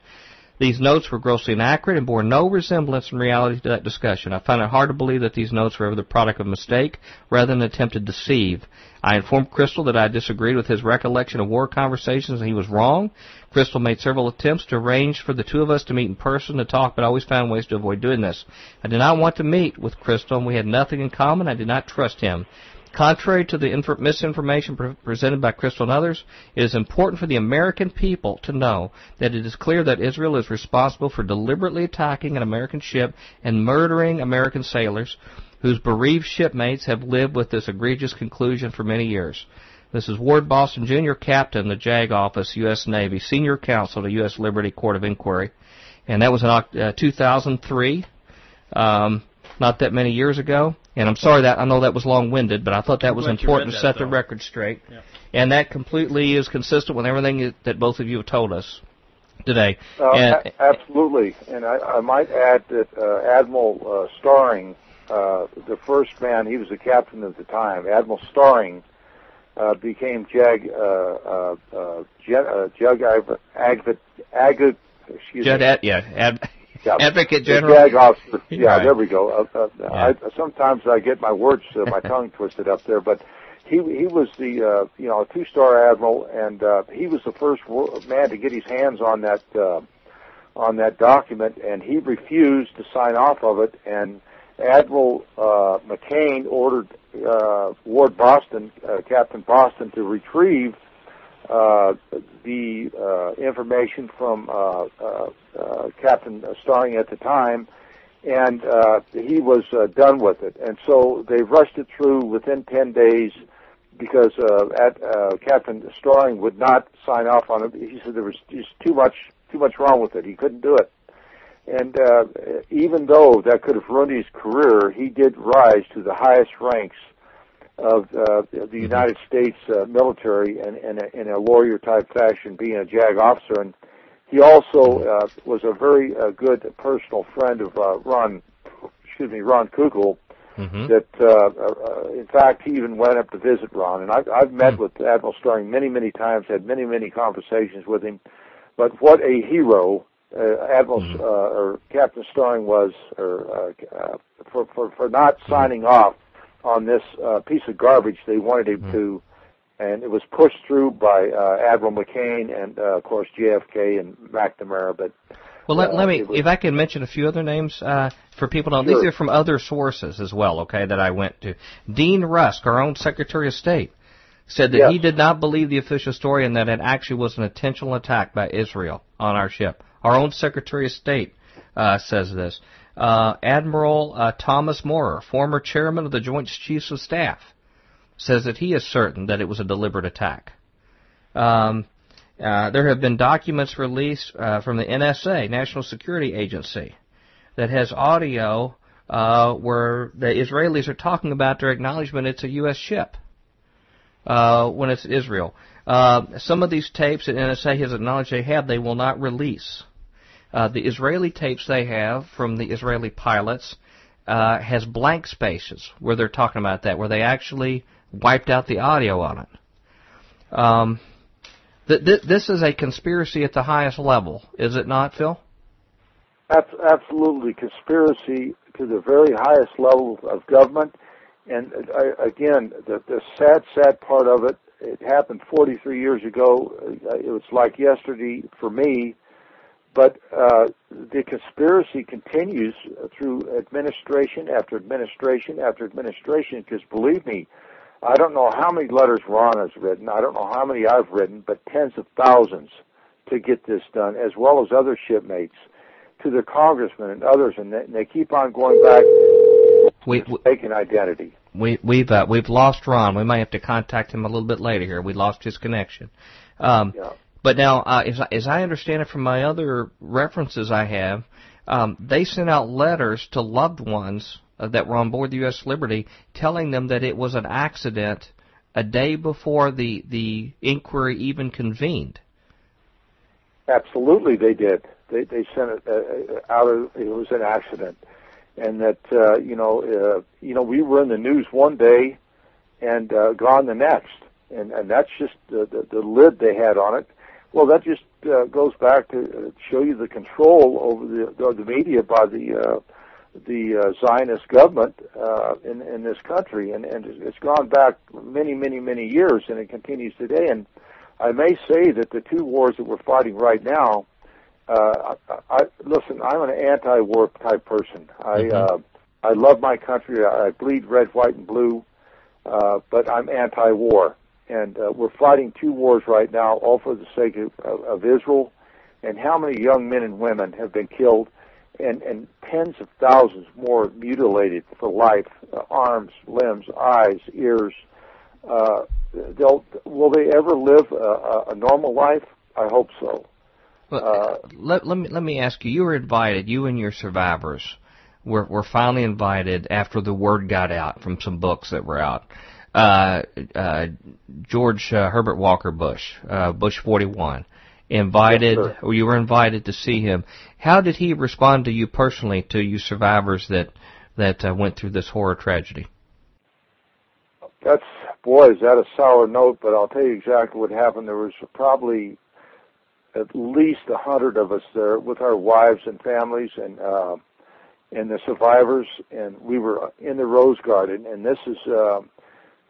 These notes were grossly inaccurate and bore no resemblance in reality to that discussion. I find it hard to believe that these notes were ever the product of mistake rather than an attempt to deceive. I informed Cristol that I disagreed with his recollection of war conversations and he was wrong. Cristol made several attempts to arrange for the two of us to meet in person to talk, but always found ways to avoid doing this. I did not want to meet with Cristol and we had nothing in common. I did not trust him. Contrary to the inf- misinformation pre- presented by Cristol and others, it is important for the American people to know that it is clear that Israel is responsible for deliberately attacking an American ship and murdering American sailors whose bereaved shipmates have lived with this egregious conclusion for many years. This is Ward Boston, Jr., Captain, the JAG Office, U.S. Navy, Senior Counsel to U.S. Liberty Court of Inquiry. And that was in uh, 2003, um, not that many years ago. And I'm sorry that I know that was long-winded, but I thought that was important to set the record straight. Yeah. And that completely is consistent with everything that both of you have told us today. Uh, and, a- absolutely, and I, I might add that uh, Admiral uh, Staring, uh, the first man, he was the captain at the time. Admiral Staring uh, became Jag uh, uh, uh, uh, Ag, excuse Judd, me. Ad, yeah, ad, Yeah, Advocate General. Officer. Yeah, Right. there we go. Uh, uh, Yeah. I, sometimes I get my words, uh, my tongue twisted up there, but he he was the uh, you know a two star admiral, and uh, he was the first man to get his hands on that uh, on that document, and he refused to sign off of it. And Admiral uh, McCain ordered uh, Ward Boston, uh, Captain Boston, to retrieve uh, the uh, information from uh, uh, Captain Staring at the time, and he was done with it. And so they rushed it through within 10 days because at, Captain Staring would not sign off on it. He said there was just too much too much wrong with it. He couldn't do it. And even though that could have ruined his career, he did rise to the highest ranks of uh, the United States uh, military and in a, in a lawyer type fashion, being a JAG officer. And he also uh, was a very uh, good personal friend of uh, Ron, excuse me, Ron Kukal. Mhm. That uh, uh, in fact he even went up to visit Ron, and I've, I've met Hmm. with Admiral Staring many, many times, had many, many conversations with him. But what a hero uh, Admiral Mhm. uh, or Captain Staring was, or uh, uh, for for for not signing off on this uh, piece of garbage they wanted him Mhm. to, and it was pushed through by uh, Admiral McCain and uh, of course JFK and McNamara. But Well, let, Uh, let me, was- if I can mention a few other names uh, for people. Sure. These are from other sources as well, okay, that I went to. Dean Rusk, our own Secretary of State, said that Yes. he did not believe the official story and that it actually was an intentional attack by Israel on our ship. Our own Secretary of State uh, says this. Uh, Admiral uh, Thomas Moorer, former chairman of the Joint Chiefs of Staff, says that he is certain that it was a deliberate attack. Um, uh, there have been documents released uh, from the NSA, National Security Agency, that has audio uh, where the Israelis are talking about their acknowledgement it's a U.S. ship uh, when it's Israel. Some of these tapes that NSA has acknowledged they have, they will not release. Uh, the Israeli tapes they have from the Israeli pilots uh, has blank spaces where they're talking about that, where they actually wiped out the audio on it. Um, th- th- this is a conspiracy at the highest level, is it not, Phil? absolutely conspiracy to the very highest level of government. And uh, again, the, the sad, sad part of it, it happened 43 years ago. Uh, it was like yesterday for me. But uh, the conspiracy continues through administration after administration after administration. Because believe me, I don't know how many letters Ron has written. I don't know how many I've written, but tens of thousands to get this done, as well as other shipmates to the congressmen and others, and they, and they keep on going back we, we, identity. We, we've uh, we've lost Ron. We might have to contact him a little bit later here. We lost his connection. Um, yeah. But now, uh, as, as I understand it from my other references I have, um, they sent out letters to loved ones uh, that were on board the U.S. Liberty, telling them that it was an accident a day before the the inquiry even convened. Absolutely, they did. They they sent it uh, out of it was an accident, and that uh, you know uh, you know we were in the news one day, and uh, gone the next, and and that's just the, the the lid they had on it. Well, that just uh, goes back to uh, show you the control over the the media by the uh, the uh, Zionist government uh, in in this country, and and it's gone back many many many years, and it continues today. And I may say that the two wars that we're fighting right now, uh, I, I listen. I'm an anti-war type person. I mm-hmm. uh, I love my country. I bleed red, white, and blue, uh, but I'm anti-war, and uh, we're fighting two wars right now, all for the sake of, of, of Israel. And how many young men and women have been killed? and, and tens of thousands more mutilated for life, uh, arms, limbs, eyes, ears. Uh, they'll, will they ever live a, a normal life? I hope so. Well, uh, let, let me let me ask you. You were invited. You and your survivors were were finally invited after the word got out from some books that were out. Uh, uh, George uh, Herbert Walker Bush, uh, Bush 41, invited, yes, or you were invited to see him. How did he respond to you personally, to you survivors that that uh, went through this horror tragedy? That's boy, is that a sour note? But I'll tell you exactly what happened. There was probably at least a hundred of us there with our wives and families and uh, and the survivors, and we were in the Rose Garden. And this is, uh,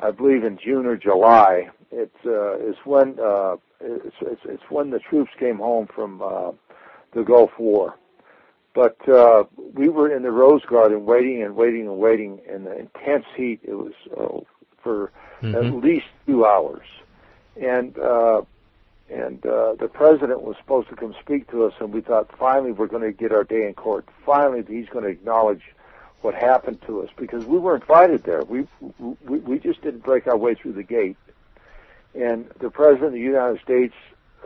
I believe, in June or July. It uh, is when uh, it's, it's, it's when the troops came home from uh, the Gulf War. But uh, we were in the Rose Garden waiting and waiting and waiting in the intense heat. It was uh, for mm-hmm. at least two hours, and uh, and uh, the president was supposed to come speak to us, and we thought finally we're going to get our day in court. Finally, he's going to acknowledge what happened to us because we were invited there. We we, we just didn't break our way through the gate and the president of the United States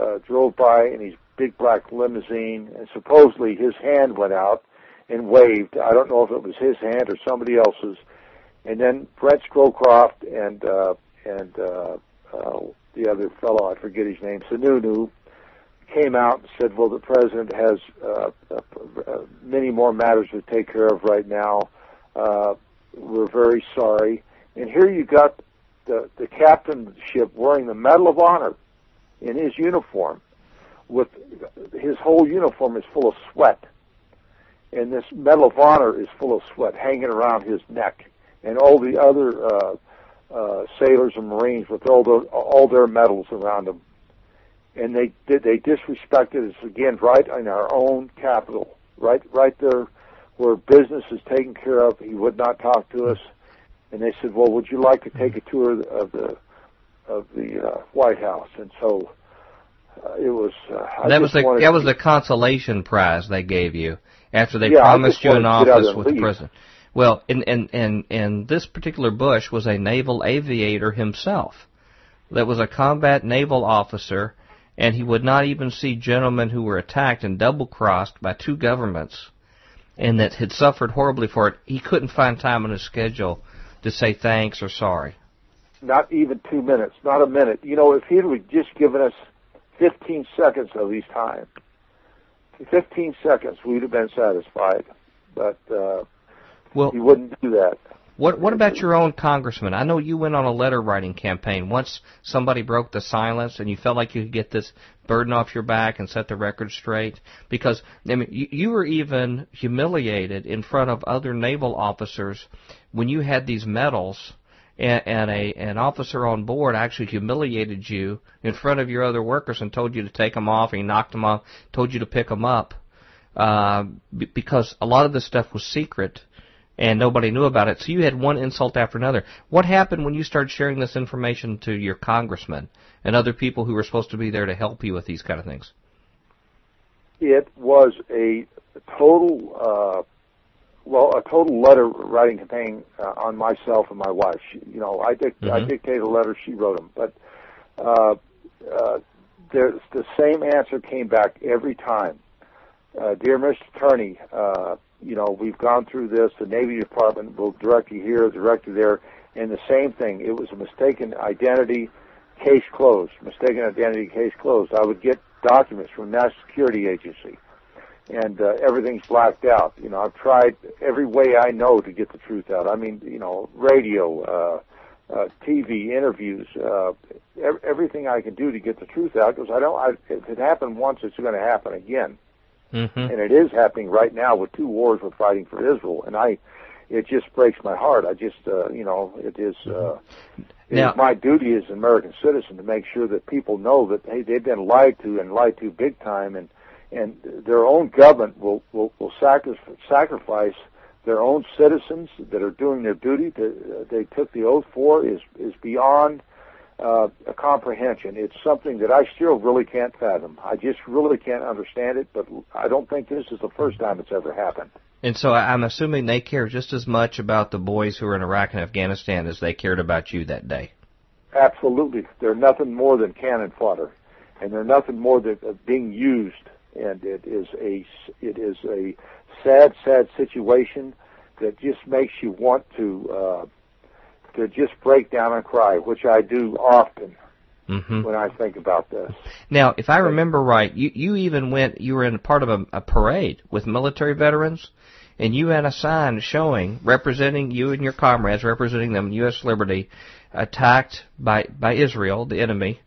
uh, drove by in his big black limousine, and supposedly his hand went out and waved. I don't know if it was his hand or somebody else's. And then Brent Scowcroft and uh, and uh, uh, the other fellow, I forget his name, Sununu, came out and said, "Well, the president has uh, uh, uh, many more matters to take care of right now. Uh, we're very sorry." And here you got the, the captain of the ship wearing the Medal of Honor in his uniform. With his whole uniform is full of sweat, and this Medal of Honor is full of sweat hanging around his neck, and all the other uh, uh, sailors and Marines with all their all their medals around them, and they they disrespected us again right in our own capital, right right there where business is taken care of. He would not talk to us and they said, "Well, would you like to take a tour of the of the uh, White House?" And so uh, it was. Uh, that was the that was the consolation prize they gave you after they yeah, promised you an office with the president. Well, and and and and this particular Bush was a naval aviator himself. That was a combat naval officer, and he would not even see gentlemen who were attacked and double crossed by two governments, and that had suffered horribly for it. He couldn't find time on his schedule to say thanks or sorry? Not even two minutes, not a minute. You know, if he had just given us 15 seconds of his time, 15 seconds, we'd have been satisfied. But uh, well, he wouldn't do that. What What about your own congressman? I know you went on a letter writing campaign once somebody broke the silence, and you felt like you could get this burden off your back and set the record straight. Because I mean, you, you were even humiliated in front of other naval officers when you had these medals. And, and a an officer on board actually humiliated you in front of your other workers and told you to take them off, and he knocked them off, told you to pick them up, uh, because a lot of this stuff was secret and nobody knew about it. So you had one insult after another. What happened when you started sharing this information to your congressman and other people who were supposed to be there to help you with these kind of things? It was a total, uh, well, a total letter writing campaign uh, on myself and my wife. She, you know, I, dic- mm-hmm. I dictated a letter, she wrote them, but uh, uh, there's the same answer came back every time. Uh, dear Mr. Attorney, uh, you know, we've gone through this. The Navy Department will direct you here, direct you there, and the same thing. It was a mistaken identity, case closed. Mistaken identity, case closed. I would get documents from National Security Agency, and uh, everything's blacked out. You know, I've tried every way I know to get the truth out. I mean, you know, radio, uh, uh, TV interviews, uh, everything I can do to get the truth out because I don't. I, if it happened once, it's going to happen again. Mm-hmm. And it is happening right now with two wars we're fighting for Israel. And I, it just breaks my heart. I just, uh, you know, it is, uh, it now, is my duty as an American citizen to make sure that people know that hey, they've been lied to and lied to big time, and and their own government will will, will sacri- sacrifice their own citizens that are doing their duty that they took the oath for is is beyond uh, a comprehension. It's something that I still really can't fathom. I just really can't understand it, but I don't think this is the first time it's ever happened. And so I'm assuming they care just as much about the boys who are in Iraq and Afghanistan as they cared about you that day. Absolutely. They're nothing more than cannon fodder, and they're nothing more than uh, being used. And it is a it is a sad, sad situation that just makes you want to uh, to just break down and cry, which I do often mm-hmm. when I think about this. Now, if I remember right, you you even went. You were in part of a, a parade with military veterans, and you had a sign showing representing you and your comrades, representing them, U.S. Liberty, attacked by by Israel, the enemy.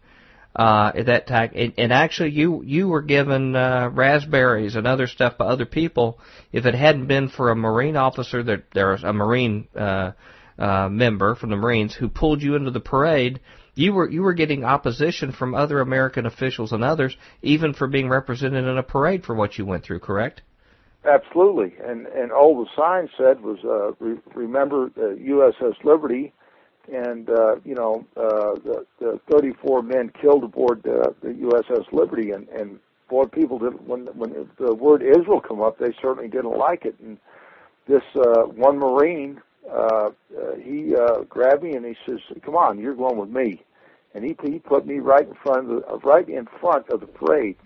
Uh, at that time, and, and actually, you you were given uh, raspberries and other stuff by other people. If it hadn't been for a Marine officer, that there was a Marine uh, uh, member from the Marines who pulled you into the parade, you were you were getting opposition from other American officials and others, even for being represented in a parade for what you went through. Correct? Absolutely, and and all the sign said was uh, re- remember uh, USS Liberty, and uh, you know uh, the, the 34 men killed aboard uh, the USS Liberty, and and boy, people did when when the word Israel come up, they certainly didn't like it, and this uh, one Marine uh, uh, he uh, grabbed me and he says, "Come on, you're going with me." And he he put me right in front of the, uh, right in front of the parade.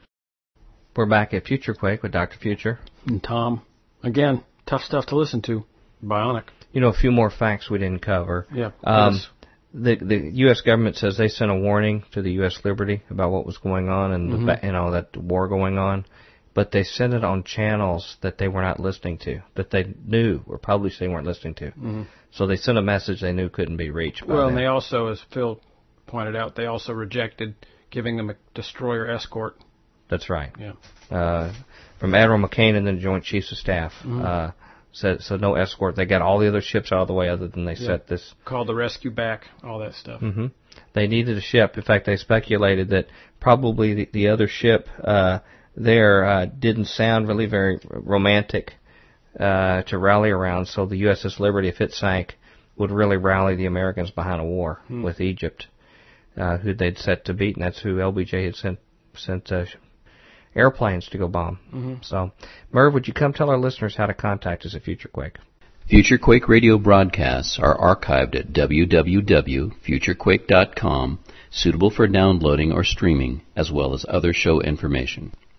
We're back at Future Quake with Dr. Future and Tom. Again, tough stuff to listen to. Bionic. You know, a few more facts we didn't cover. Yeah. Um, yes. The the U.S. government says they sent a warning to the U.S. Liberty about what was going on and mm-hmm. the, you know that war going on but they sent it on channels that they were not listening to, that they knew or published they weren't listening to. Mm-hmm. So they sent a message they knew couldn't be reached. well, them. and they also, as Phil pointed out, they also rejected giving them a destroyer escort. That's right. Yeah. Uh, from Admiral McCain and the Joint Chiefs of Staff. Mm-hmm. Uh, said so no escort. They got all the other ships out of the way, other than they yeah. set this. Called the rescue back, all that stuff. Mm-hmm. They needed a ship. In fact, they speculated that probably the, the other ship uh, there uh, didn't sound really very romantic uh, to rally around. So the USS Liberty, if it sank, would really rally the Americans behind a war hmm. with Egypt, uh, who they'd set to beat, and that's who LBJ had sent sent uh, airplanes to go bomb. Mm-hmm. So, Merv, would you come tell our listeners how to contact us at FutureQuake? FutureQuake radio broadcasts are archived at www.futurequake.com, suitable for downloading or streaming, as well as other show information.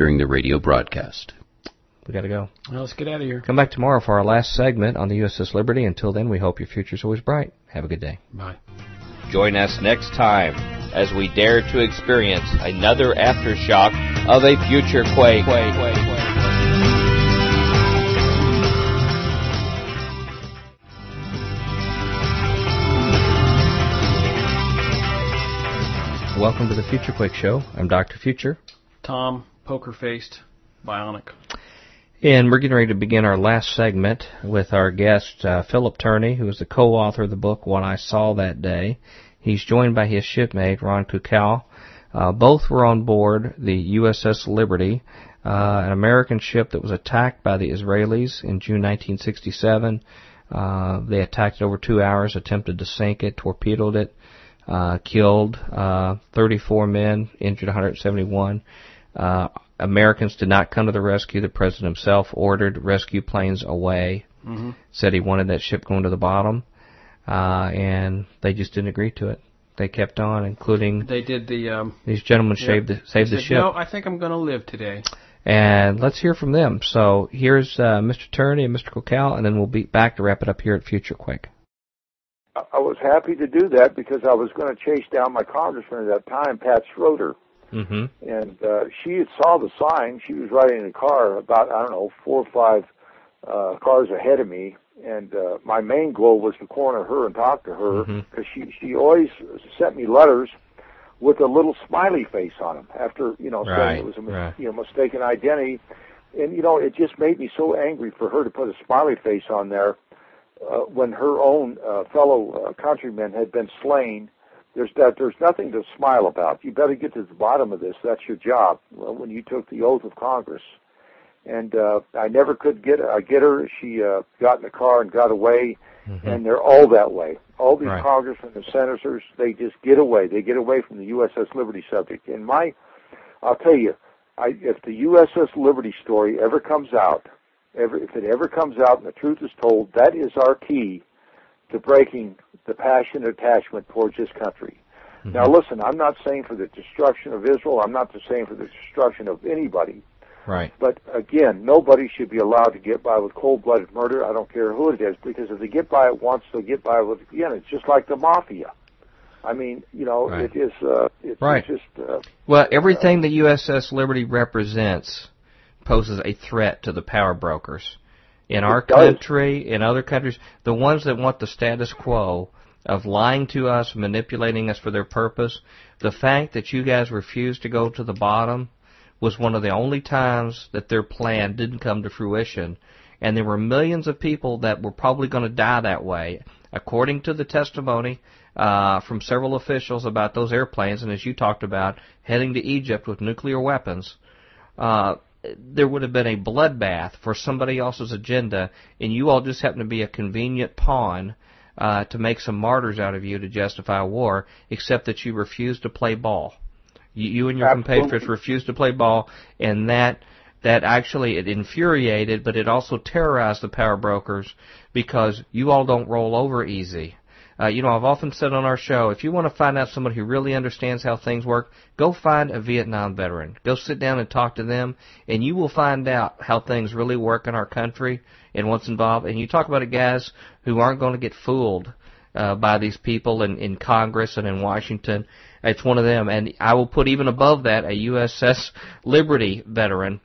during the radio broadcast. We got to go. Well, let's get out of here. Come back tomorrow for our last segment on the USS Liberty. Until then, we hope your future's always bright. Have a good day. Bye. Join us next time as we dare to experience another aftershock of a future quake. quake, quake, quake. Welcome to the Future Quake Show. I'm Dr. Future. Tom, poker faced, bionic. And we're getting ready to begin our last segment with our guest, uh, Phillip Tourney, who is the co-author of the book What I Saw That Day. He's joined by his shipmate, Ron Kukal. Uh, both were on board the USS Liberty, uh, an American ship that was attacked by the Israelis in June 1967. Uh, they attacked it over two hours, attempted to sink it, torpedoed it, uh, killed uh, 34 men, injured 171. Uh, Americans did not come to the rescue. The president himself ordered rescue planes away. Mm-hmm. Said he wanted that ship going to the bottom, uh, and they just didn't agree to it. They kept on, including They did the. Um, these gentlemen yeah. saved the, saved the said, ship. No, I think I'm going to live today. And let's hear from them. So here's uh, Mr. Tourney and Mr. Kukal, and then we'll be back to wrap it up here at Future Quake. I I was happy to do that because I was going to chase down my congressman at that time, Pat Schroeder. Mm-hmm. and uh, she saw the sign. She was riding in a car about I don't know four or five uh, cars ahead of me, and uh, my main goal was to corner her and talk to her because she she always sent me letters with a little smiley face on them after you know saying Right, it was a right. you know mistaken identity, and you know it just made me so angry for her to put a smiley face on there uh, when her own uh, fellow uh, countrymen had been slain there's that there's nothing to smile about. You better get to the bottom of this. That's your job. Well, when you took the oath of Congress, and uh, I never could get I get her. She uh, got in the car and got away, and they're all that way. All these Right. congressmen and senators, they just get away. They get away from the USS Liberty subject. And my, I'll tell you, I, if the USS Liberty story ever comes out, ever if it ever comes out and the truth is told, that is our key to breaking the passion attachment towards this country. Now, listen, I'm not saying for the destruction of Israel. I'm not saying for the destruction of anybody. Right. But again, nobody should be allowed to get by with cold-blooded murder. I don't care who it is, because if they get by it once, they'll get by with it again. It's just like the mafia. I mean, you know, Right. it is. Uh, it's, Right. it's just. Uh, Well, everything the USS Liberty represents poses a threat to the power brokers. In our country, in other countries, the ones that want the status quo of lying to us, manipulating us for their purpose, the fact that you guys refused to go to the bottom was one of the only times that their plan didn't come to fruition. And there were millions of people that were probably going to die that way. According to the testimony uh, from several officials about those airplanes, and as you talked about, heading to Egypt with nuclear weapons, uh, there would have been a bloodbath for somebody else's agenda, and you all just happen to be a convenient pawn uh, to make some martyrs out of you to justify war, except that you refuse to play ball. You, you and your Absolutely. compatriots refused to play ball, and that that actually it infuriated, but it also terrorized the power brokers because you all don't roll over easy. Uh, you know, I've often said on our show, if you want to find out somebody who really understands how things work, go find a Vietnam veteran. Go sit down and talk to them, and you will find out how things really work in our country and what's involved. And you talk about it, guys who aren't going to get fooled uh, by these people in, in Congress and in Washington. It's one of them, and I will put even above that a USS Liberty veteran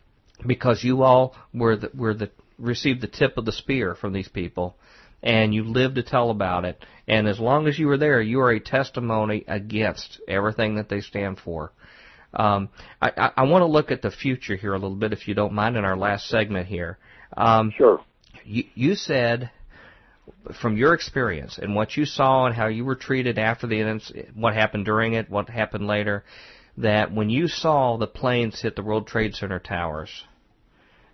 because you all were the, were the received the tip of the spear from these people, and you live to tell about it. And as long as you were there, you are a testimony against everything that they stand for. Um, I, I, I want to look at the future here a little bit, if you don't mind, in our last segment here. Um, sure. you, you said from your experience and what you saw and how you were treated after the incident, what happened during it, what happened later, that when you saw the planes hit the World Trade Center towers,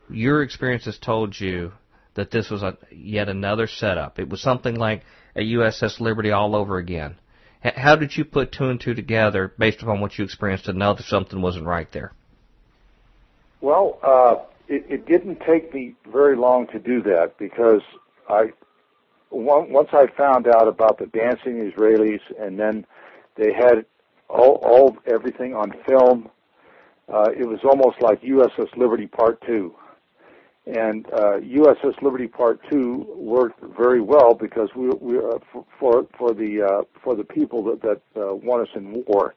your experiences told you that this was a, yet another setup. It was something like a USS Liberty all over again. H- How did you put two and two together based upon what you experienced to know that something wasn't right there? Well, uh, it, it didn't take me very long to do that because I once I found out about the dancing Israelis, and then they had all, all everything on film. Uh, it was almost like USS Liberty Part Two, and uh, USS Liberty Part Two worked very well because we, we uh, for for the uh, for the people that that uh, want us in war.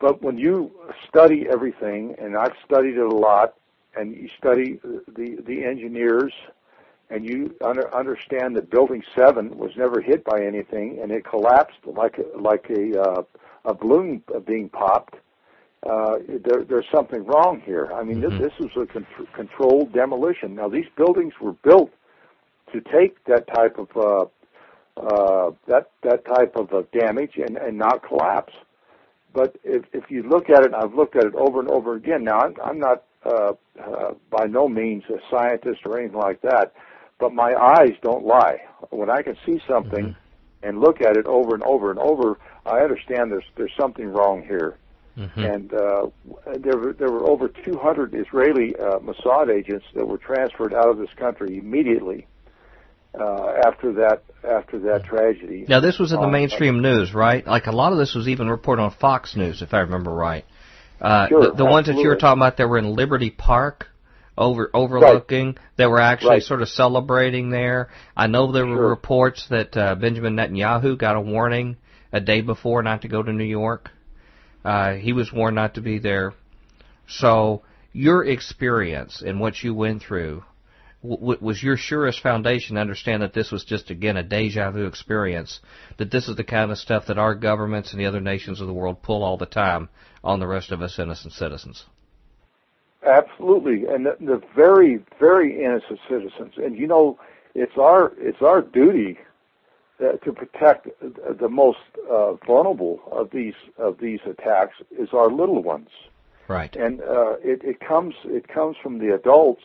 But when you study everything, and I've studied it a lot, and you study the the engineers and you under, understand that Building Seven was never hit by anything, and it collapsed like like a uh, a balloon being popped. Uh, there, there's something wrong here. I mean, mm-hmm. this, this was a con- controlled demolition. Now, these buildings were built to take that type of uh, uh, that that type of uh, damage and, and not collapse. But if, if you look at it, I've looked at it over and over again. Now, I'm, I'm not uh, uh, by no means a scientist or anything like that, but my eyes don't lie. When I can see something mm-hmm. and look at it over and over and over, I understand there's there's something wrong here. Mm-hmm. And uh, there were there were over 200 Israeli uh, Mossad agents that were transferred out of this country immediately uh, after that after that tragedy. Now this was in the uh, mainstream news, right? Like a lot of this was even reported on Fox News, if I remember right. Uh, sure, the, the ones that you were talking about that were in Liberty Park over overlooking right. that were actually right. sort of celebrating there. I know there sure. were reports that uh, Benjamin Netanyahu got a warning a day before not to go to New York. Uh, he was warned not to be there. So your experience and what you went through w- was your surest foundation to understand that this was just again a deja vu experience. That this is the kind of stuff that our governments and the other nations of the world pull all the time on the rest of us innocent citizens. Absolutely, and the, the very, very innocent citizens. And you know, it's our it's our duty to protect the most uh, vulnerable of these of these attacks is our little ones. Right. And uh, it, it comes it comes from the adults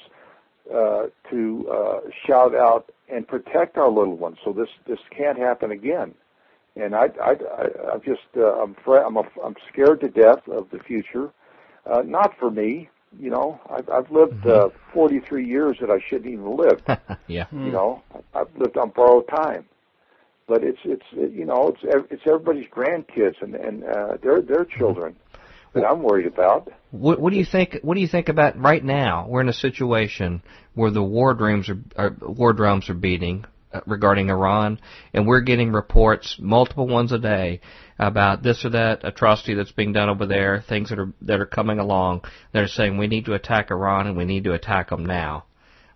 uh, to uh, shout out and protect our little ones, so this this can't happen again. And I I, I I'm just uh, I'm fr- I'm a, I'm scared to death of the future. Uh, not for me, you know, I've, I've lived uh, 43 years that I shouldn't even live. yeah. You know, I've lived on borrowed time. But it's it's you know it's it's everybody's grandkids and and uh, their their children that I'm worried about. What, what do you think? What do you think about right now? We're in a situation where the war drums are, are war drums are beating uh, regarding Iran, and we're getting reports, multiple ones a day, about this or that atrocity that's being done over there, things that are that are coming along. They're saying we need to attack Iran and we need to attack them now.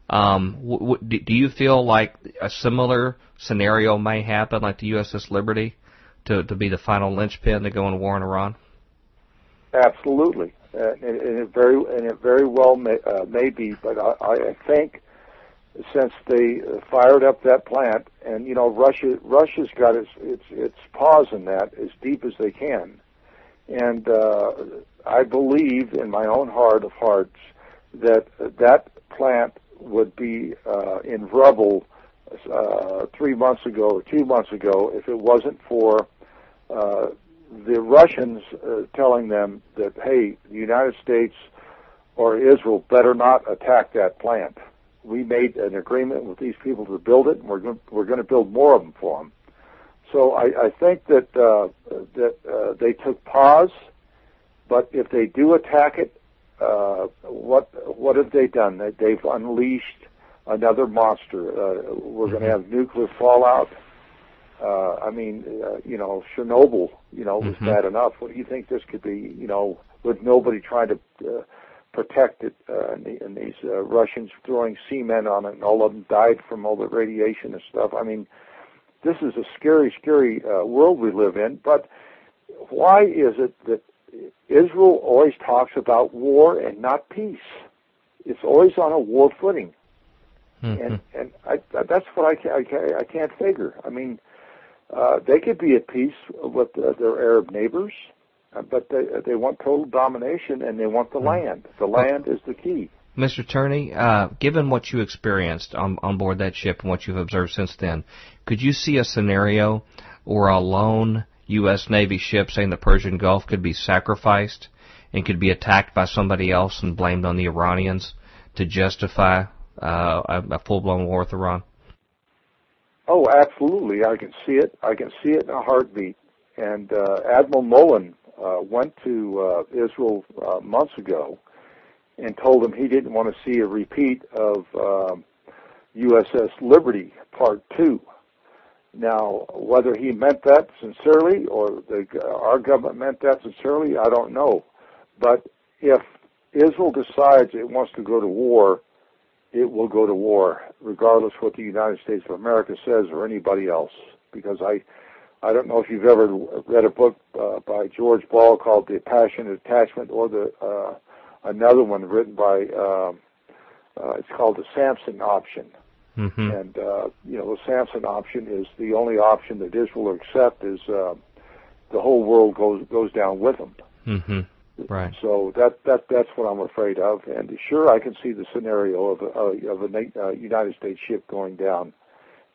Um, w- w- do you feel like a similar scenario may happen, like the USS Liberty, to to be the final linchpin to go in war in Iran? Absolutely, uh, and, and it very and it very well may, uh, may be. But I, I think since they fired up that plant, and you know Russia Russia's got its its its paws in that as deep as they can, and uh, I believe in my own heart of hearts that that plant would be uh, in rubble uh, three months ago or two months ago if it wasn't for uh, the Russians uh, telling them that hey, the United States or Israel better not attack that plant we made an agreement with these people to build it, and we're going, we're going to build more of them for them. So I, I think that uh, that uh, they took pause, but if they do attack it, uh, what what have they done? That they've unleashed another monster. Uh, we're going to have nuclear fallout. Uh, I mean, uh, you know, Chernobyl, you know, was mm-hmm. bad enough. What do you think this could be? You know, with nobody trying to uh, protect it, uh, and, the, and these uh, Russians throwing cement on it, and all of them died from all the radiation and stuff. I mean, this is a scary, scary uh, world we live in. But why is it that Israel always talks about war and not peace? It's always on a war footing, mm-hmm. and and I, that's what I can't, I can't, I can't figure. I mean, uh, they could be at peace with uh, their Arab neighbors. Uh, but they they want total domination and they want the hmm. land. The land is the key. Mr. Tourney, uh, given what you experienced on on board that ship and what you've observed since then, could you see a scenario where a lone U.S. Navy ship, say in the Persian Gulf, could be sacrificed and could be attacked by somebody else and blamed on the Iranians to justify uh, a, full-blown war with Iran? Oh, absolutely. I can see it. I can see it in a heartbeat. And uh, Admiral Mullen uh, went to uh, Israel uh, months ago and told him he didn't want to see a repeat of USS Liberty Part Two. Now, whether he meant that sincerely or the, our government meant that sincerely, I don't know. But if Israel decides it wants to go to war, it will go to war, regardless what the United States of America says or anybody else. Because I, I don't know if you've ever read a book uh, by George Ball called The Passionate Attachment, or the uh, another one written by, uh, uh, it's called The Samson Option. Mm-hmm. And uh, you know, the Samson option is the only option that Israel will accept. Is uh, the whole world goes goes down with them. Mm-hmm. Right. So that that that's what I'm afraid of. And sure, I can see the scenario of a, of a uh, United States ship going down.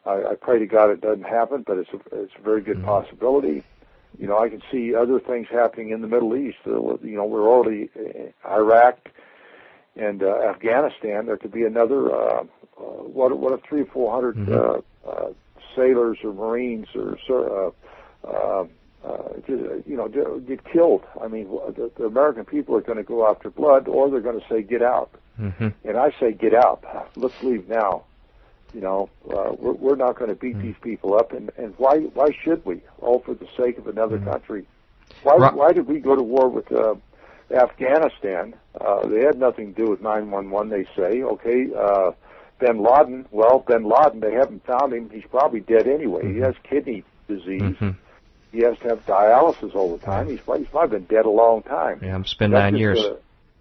I, I pray to God it doesn't happen, but it's a it's a very good mm-hmm. possibility. You know, I can see other things happening in the Middle East. Uh, you know, we're already uh, Iraq and uh, Afghanistan. There could be another. Uh, uh, what what if three or four hundred mm-hmm. uh, uh, sailors or Marines or uh, uh, uh, you know get killed? I mean, the, the American people are going to go after blood, or they're going to say get out. Mm-hmm. And I say get out. Let's leave now. You know, uh, we're, we're not going to beat mm-hmm. these people up, and and why why should we? All for the sake of another mm-hmm. country. Why right. why did we go to war with? Uh, Afghanistan, uh, they had nothing to do with 911, they say. Okay, uh, bin Laden, well, bin Laden, they haven't found him. He's probably dead anyway. Mm-hmm. He has kidney disease. Mm-hmm. He has to have dialysis all the time. He's, he's probably been dead a long time. Yeah, it's been That's nine years. A,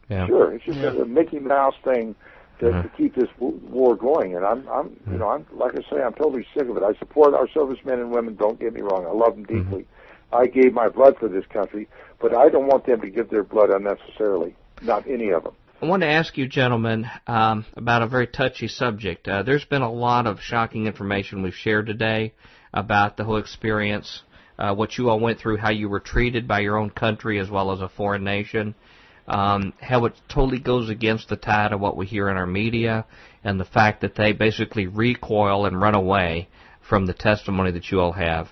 yeah. Sure, it's just yeah. a Mickey Mouse thing to, uh-huh. to keep this war going. And I'm, I'm, you know, I'm like I say, I'm totally sick of it. I support our servicemen and women. Don't get me wrong. I love them mm-hmm. deeply. Mm-hmm. I gave my blood for this country, but I don't want them to give their blood unnecessarily. Not any of them. I want to ask you, gentlemen, um, about a very touchy subject. Uh, there's been a lot of shocking information we've shared today about the whole experience, uh, what you all went through, how you were treated by your own country as well as a foreign nation, um, how it totally goes against the tide of what we hear in our media, and the fact that they basically recoil and run away from the testimony that you all have.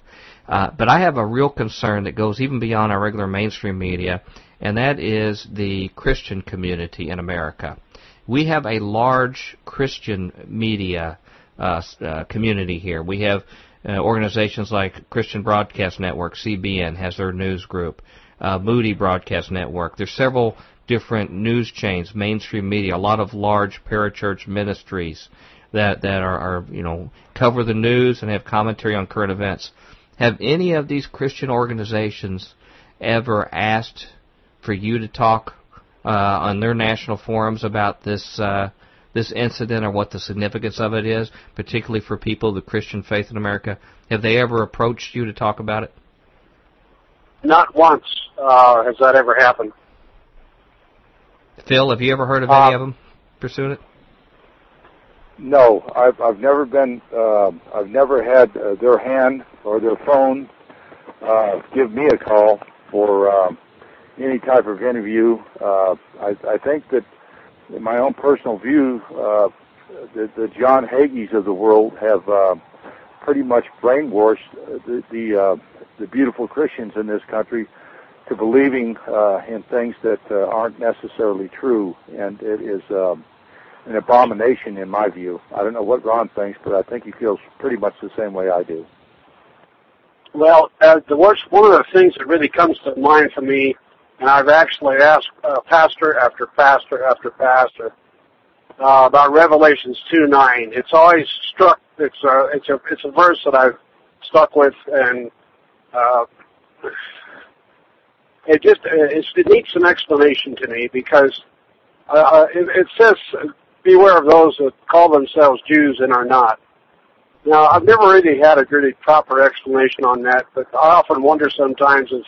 Uh, but I have a real concern that goes even beyond our regular mainstream media, and that is the Christian community in America. We have a large Christian media uh, uh, community here. We have uh, organizations like Christian Broadcast Network, CBN, has their news group. Uh, Moody Broadcast Network. There's several different news chains, mainstream media, a lot of large parachurch ministries that that are, are you know cover the news and have commentary on current events. Have any of these Christian organizations ever asked for you to talk uh, on their national forums about this uh, this incident or what the significance of it is, particularly for people of the Christian faith in America? Have they ever approached you to talk about it? Not once uh, has that ever happened. Phil, have you ever heard of any uh, of them pursuing it? No, I've I've never been. Uh, I've never had uh, their hand or their phone uh, give me a call for. Uh, any type of interview. Uh, I, I think that, in my own personal view, uh, the, the John Hagees of the world have uh, pretty much brainwashed the the, uh, the beautiful Christians in this country to believing uh, in things that uh, aren't necessarily true, and it is um, an abomination in my view. I don't know what Ron thinks, but I think he feels pretty much the same way I do. Well, uh, the worst one of the things that really comes to mind for me and I've actually asked uh, pastor after pastor after pastor uh, about Revelations two nine. It's always struck. It's a it's a it's a verse that I've stuck with, and uh, it just it, it needs some explanation to me because uh, it, it says, "Beware of those that call themselves Jews and are not." Now, I've never really had a really proper explanation on that, but I often wonder sometimes if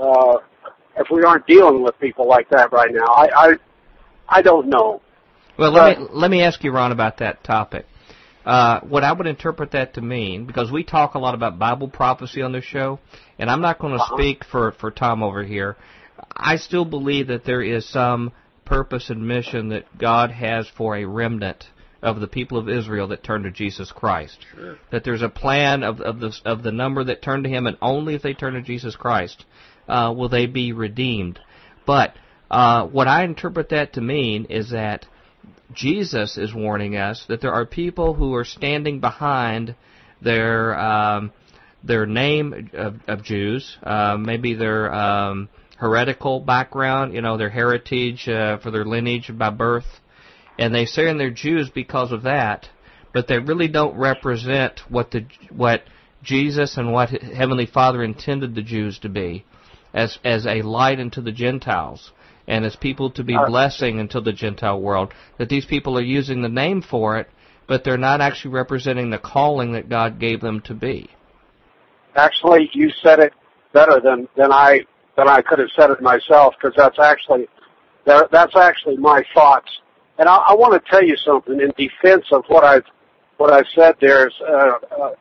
uh, if we aren't dealing with people like that right now. I I, I don't know. Well, let but, me let me ask you, Ron, about that topic. Uh, what I would interpret that to mean, because we talk a lot about Bible prophecy on this show, and I'm not going to uh-huh. speak for for Tom over here. I still believe that there is some purpose and mission that God has for a remnant of the people of Israel that turn to Jesus Christ. Sure. That there's a plan of, of the of the number that turn to Him, and only if they turn to Jesus Christ uh, will they be redeemed. But uh, what I interpret that to mean is that Jesus is warning us that there are people who are standing behind their um, their name of, of Jews, uh, maybe their um, heretical background, you know, their heritage uh, for their lineage by birth, and they say they're Jews because of that, but they really don't represent what the what Jesus and what Heavenly Father intended the Jews to be, as as a light unto the Gentiles and as people to be Uh, blessing unto the Gentile world. That these people are using the name for it, but they're not actually representing the calling that God gave them to be. Actually, you said it better than than I than I could have said it myself because that's actually that, that's actually my thoughts. And I, I want to tell you something in defense of what I've what I've said. There's uh, uh,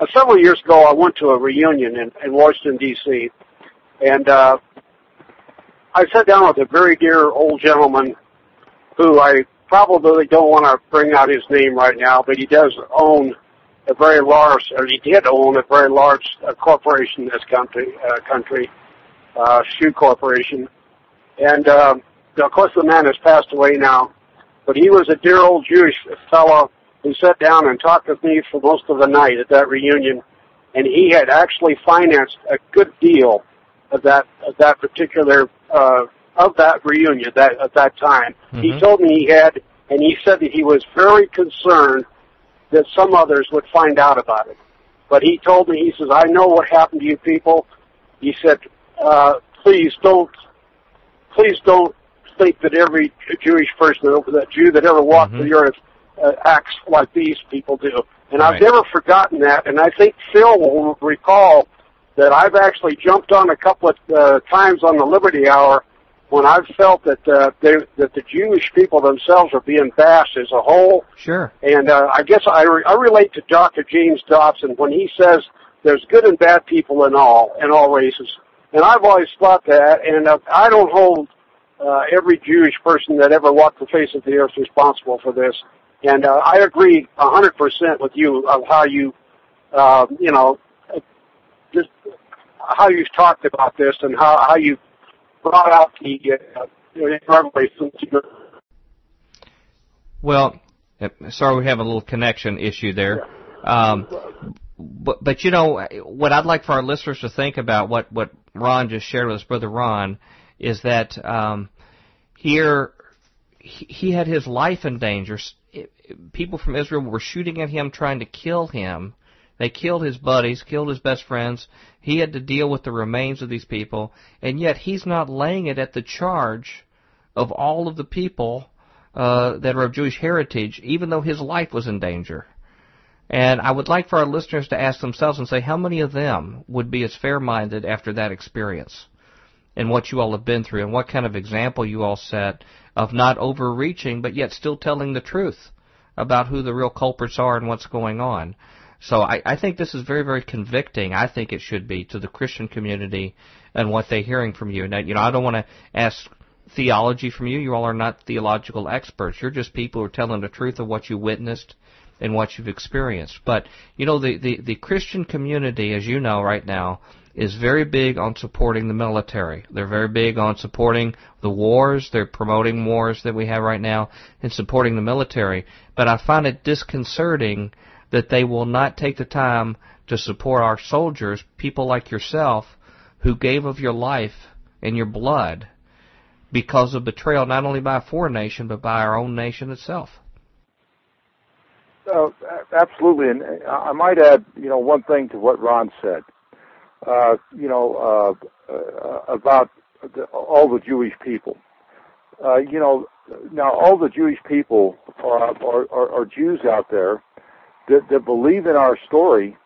uh, several years ago, I went to a reunion in, in Washington D.C. and uh, I sat down with a very dear old gentleman who I probably don't want to bring out his name right now, but he does own a very large, or he did own a very large uh, corporation in this country, uh, country, uh, shoe corporation. And, uh, of course the man has passed away now, but he was a dear old Jewish fellow who sat down and talked with me for most of the night at that reunion, and he had actually financed a good deal of that, of that particular, uh, of that reunion that, at that time. He Mhm. told me he had, and he said that he was very concerned that some others would find out about it. But he told me, he says, I know what happened to you people. He said, uh, please don't, please don't think that every Jewish person, that Jew that ever walked Mhm. the earth uh, acts like these people do. And I've never forgotten that. And I think Phil will recall that I've actually jumped on a couple of uh, times on the Liberty Hour when I've felt that uh, they, that the Jewish people themselves are being bashed as a whole. Sure. And uh, I guess I, re- I relate to Dr. James Dobson when he says there's good and bad people in all in all races. And I've always thought that, and uh, I don't hold uh, every Jewish person that ever walked the face of the earth responsible for this. And uh, I agree a hundred percent with you of how you, uh, you know, just how you've talked about this and how how you brought out the uh. Well, uh, sorry we have a little connection issue there. Um, but, but you know what I'd like for our listeners to think about what what Ron just shared with us, brother Ron, is that um, here he, had his life in danger. People from Israel were shooting at him, trying to kill him. They killed his buddies, killed his best friends. He had to deal with the remains of these people, and yet he's not laying it at the charge of all of the people uh, that are of Jewish heritage, even though his life was in danger. And I would like for our listeners to ask themselves and say, how many of them would be as fair-minded after that experience? And what you all have been through, and what kind of example you all set of not overreaching, but yet still telling the truth about who the real culprits are and what's going on. So I, I think this is very, very convicting. I think it should be to the Christian community and what they're hearing from you. Now, you know, I don't want to ask theology from you. You all are not theological experts. You're just people who are telling the truth of what you witnessed and what you've experienced. But you know, the the, the Christian community, as you know, right now, is very big on supporting the military. They're very big on supporting the wars. They're promoting wars that we have right now and supporting the military. But I find it disconcerting that they will not take the time to support our soldiers, people like yourself, who gave of your life and your blood because of betrayal not only by a foreign nation but by our own nation itself. Uh, absolutely, and I might add, you know, one thing to what Ron said. Uh, you know, uh, uh, about the, all the Jewish people. Uh, you know, now all the Jewish people are, are, are, Jews out there that, that believe in our story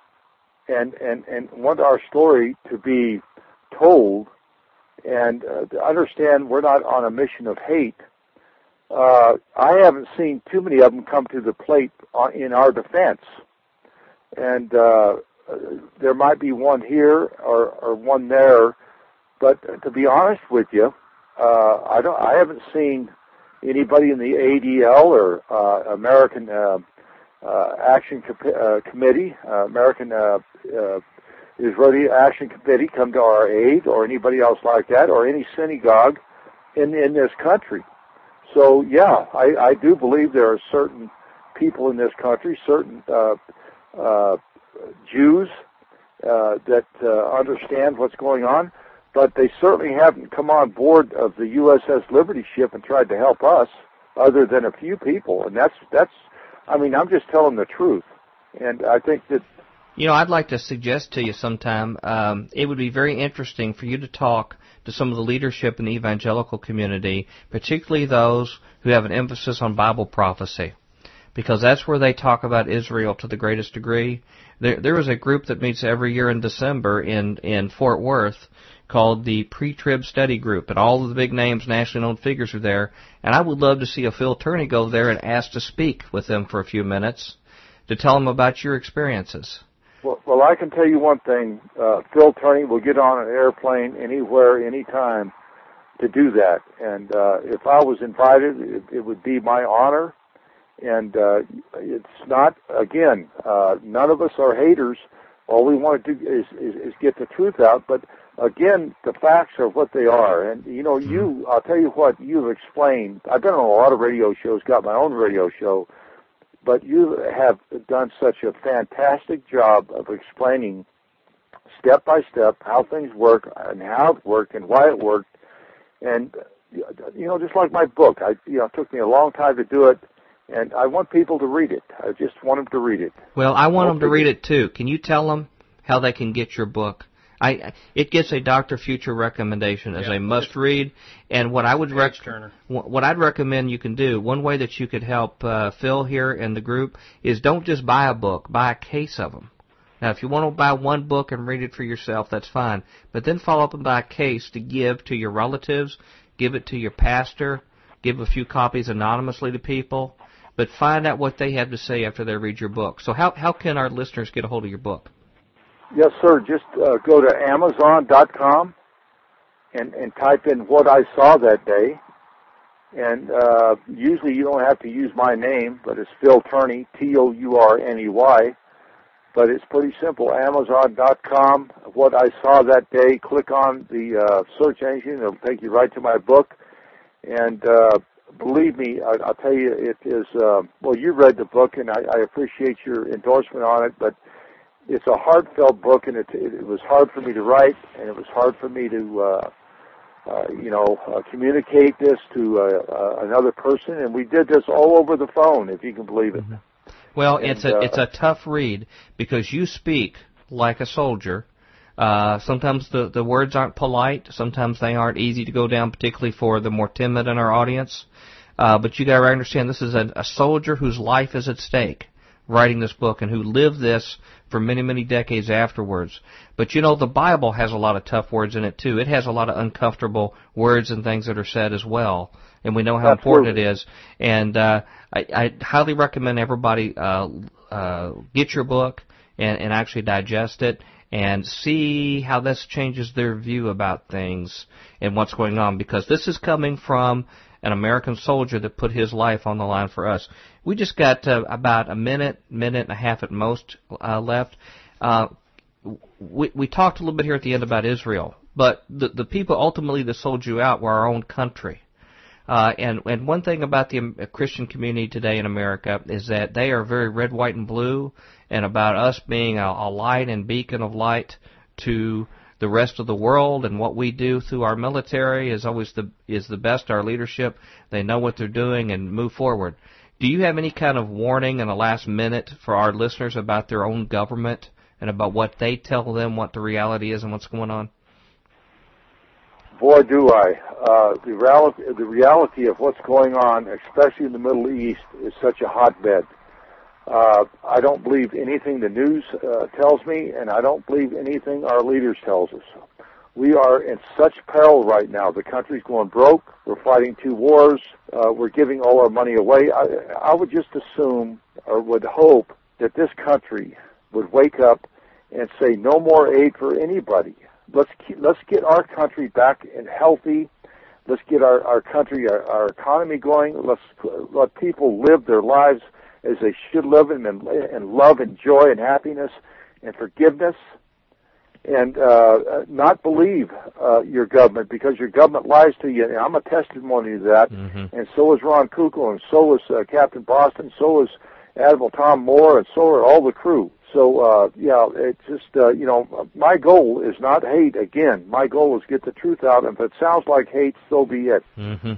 and, and, and want our story to be told and uh, to understand we're not on a mission of hate. Uh, I haven't seen too many of them come to the plate in our defense. And uh, there might be one here or, or one there, but to be honest with you, uh, I don't. I haven't seen anybody in the ADL or uh, American uh, uh, Action Com- uh, Committee, uh, American uh, uh, Israeli Action Committee, come to our aid, or anybody else like that, or any synagogue in in this country. So yeah, I, I do believe there are certain people in this country, certain uh, uh, Jews uh, that uh, understand what's going on, but they certainly haven't come on board of the USS Liberty ship and tried to help us, other than a few people, and that's that's. I mean, I'm just telling the truth, and I think that. You know, I'd like to suggest to you sometime um, it would be very interesting for you to talk to some of the leadership in the evangelical community, particularly those who have an emphasis on Bible prophecy because that's where they talk about Israel to the greatest degree. There, there was a group that meets every year in December in in Fort Worth called the Pre-Trib Study Group, and all of the big names, nationally known figures are there. And I would love to see a Phil Tourney go there and ask to speak with them for a few minutes to tell them about your experiences. Well, well I can tell you one thing. Uh, Phil Tourney will get on an airplane anywhere, anytime to do that. And uh, if I was invited, it, it would be my honor and uh, it's not again. Uh, none of us are haters. All we want to do is, is, is get the truth out. But again, the facts are what they are. And you know, you. Mm-hmm. I'll tell you what you've explained. I've been on a lot of radio shows. Got my own radio show. But you have done such a fantastic job of explaining step by step how things work and how it worked and why it worked. And you know, just like my book, I you know, it took me a long time to do it and I want people to read it. I just want them to read it. Well, I want them to read it too. Can you tell them how they can get your book? I it gets a Doctor Future recommendation as yeah, a must read, and what I would rec- what I'd recommend you can do. One way that you could help uh, Phil here and the group is don't just buy a book, buy a case of them. Now, if you want to buy one book and read it for yourself, that's fine. But then follow up and buy a case to give to your relatives, give it to your pastor, give a few copies anonymously to people but find out what they have to say after they read your book. So how how can our listeners get a hold of your book? Yes, sir. Just uh, go to Amazon.com and and type in what I saw that day. And uh, usually you don't have to use my name, but it's Phil Tourney, T O U R N E Y. But it's pretty simple. Amazon.com. What I saw that day. Click on the uh, search engine. It'll take you right to my book. And uh, believe me, I, I'll tell you, it is. Uh, well, you read the book, and I, I appreciate your endorsement on it. But it's a heartfelt book, and it, it, it was hard for me to write, and it was hard for me to, uh, uh, you know, uh, communicate this to uh, uh, another person. And we did this all over the phone, if you can believe it. Mm-hmm. Well, and, it's a uh, it's a tough read because you speak like a soldier uh, sometimes the, the words aren't polite. Sometimes they aren't easy to go down, particularly for the more timid in our audience. Uh, but you gotta understand this is a, a soldier whose life is at stake writing this book and who lived this for many, many decades afterwards. But you know, the Bible has a lot of tough words in it too. It has a lot of uncomfortable words and things that are said as well. And we know how Absolutely. important it is. And, uh, I, I highly recommend everybody, uh, uh, get your book and, and actually digest it and see how this changes their view about things and what's going on because this is coming from an American soldier that put his life on the line for us. We just got uh, about a minute, minute and a half at most uh, left. Uh, we, we talked a little bit here at the end about Israel, but the, the people ultimately that sold you out were our own country. Uh, and and one thing about the uh, Christian community today in America is that they are very red, white, and blue, and about us being a, a light and beacon of light to the rest of the world. And what we do through our military is always the is the best our leadership. They know what they're doing and move forward. Do you have any kind of warning in the last minute for our listeners about their own government and about what they tell them what the reality is and what's going on boy do i uh, the reality the reality of what's going on especially in the middle east is such a hotbed uh, I don't believe anything the news uh, tells me, and I don't believe anything our leaders tells us. We are in such peril right now. The country's going broke. We're fighting two wars. Uh, we're giving all our money away. I, I would just assume or would hope that this country would wake up and say no more aid for anybody. Let's keep, let's get our country back and healthy. Let's get our, our country, our, our economy going. Let's let people live their lives as they should live them in, in love and joy and happiness and forgiveness and uh, not believe uh, your government because your government lies to you. And I'm a testimony to that, Mhm. and so is Ron Kukal, and so is uh, Captain Boston, so is Admiral Tom Moorer, and so are all the crew. So uh, yeah, it's just uh, you know my goal is not hate again. My goal is get the truth out, and if it sounds like hate, so be it. hmm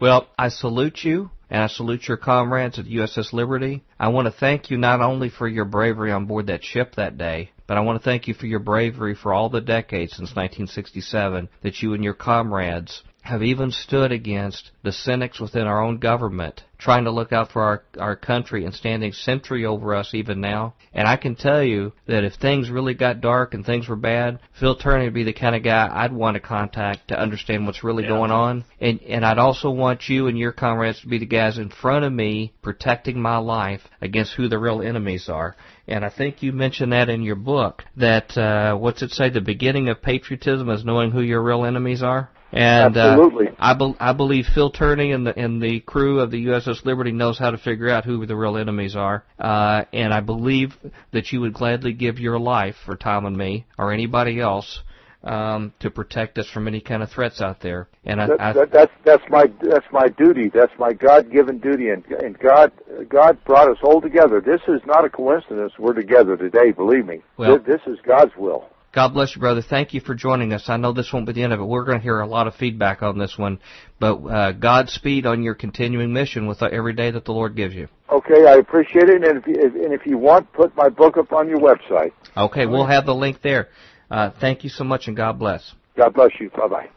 Well, I salute you, and I salute your comrades at USS Liberty. I want to thank you not only for your bravery on board that ship that day, but I want to thank you for your bravery for all the decades since 1967 that you and your comrades have even stood against the cynics within our own government, trying to look out for our, our country and standing sentry over us even now. And I can tell you that if things really got dark and things were bad, Phil Tourney would be the kind of guy I'd want to contact to understand what's really Yeah. going on. And, and I'd also want you and your comrades to be the guys in front of me protecting my life against who the real enemies are. And I think you mentioned that in your book, that, uh, what's it say, the beginning of patriotism is knowing who your real enemies are? And Absolutely. Uh, I, be- I believe Phil Tourney and the and the crew of the USS Liberty knows how to figure out who the real enemies are. Uh, and I believe that you would gladly give your life for Tom and me or anybody else um, to protect us from any kind of threats out there. And I, That, I that, that's that's my that's my duty. That's my God-given duty, and and God God brought us all together. This is not a coincidence. We're together today. Believe me. Well- this, this is God's will. God bless you, brother. Thank you for joining us. I know this won't be the end of it. We're going to hear a lot of feedback on this one, but uh, Godspeed on your continuing mission with uh, every day that the Lord gives you. Okay, I appreciate it, and if you, and if you want, put my book up on your website. Okay, we'll have the link there. Uh, thank you so much, and God bless. God bless you. Bye bye.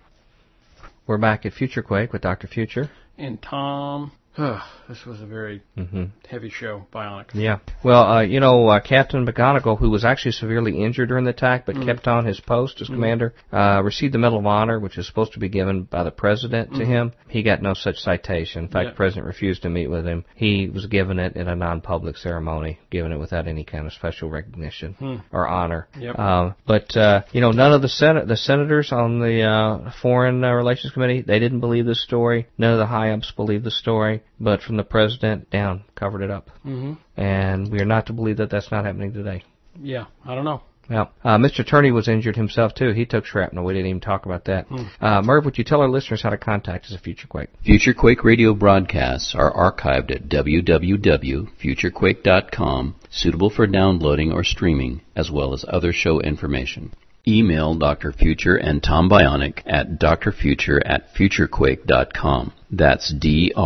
We're back at Future Quake with Dr. Future. And Tom, this was a very hmm heavy show, Bionic. Yeah. Well, uh, you know, uh, Captain McGonagle, who was actually severely injured during the attack but kept on his post as commander, uh, received the Medal of Honor, which is supposed to be given by the president to him. He got no such citation. In fact, Yeah. the president refused to meet with him. He was given it in a non-public ceremony, given it without any kind of special recognition or honor. Yep. Uh, but uh, you know, none of the sen- the senators on the uh, Foreign uh, Relations Committee they didn't believe this story. None of the high ups believed the story, but from the president down, covered it up hmm and we are not to believe that that's not happening today. Yeah, I don't know. Well, uh, Mr. Tourney was injured himself too. He took shrapnel. We didn't even talk about that. Uh, Merv, would you tell our listeners how to contact us at Future Quake? Future Quake radio broadcasts are archived at www.futurequake.com, suitable for downloading or streaming, as well as other show information. Email Dr. Future and Tom Bionic at drfuture at futurequake.com. That's D-R-F-U-T-U-R-E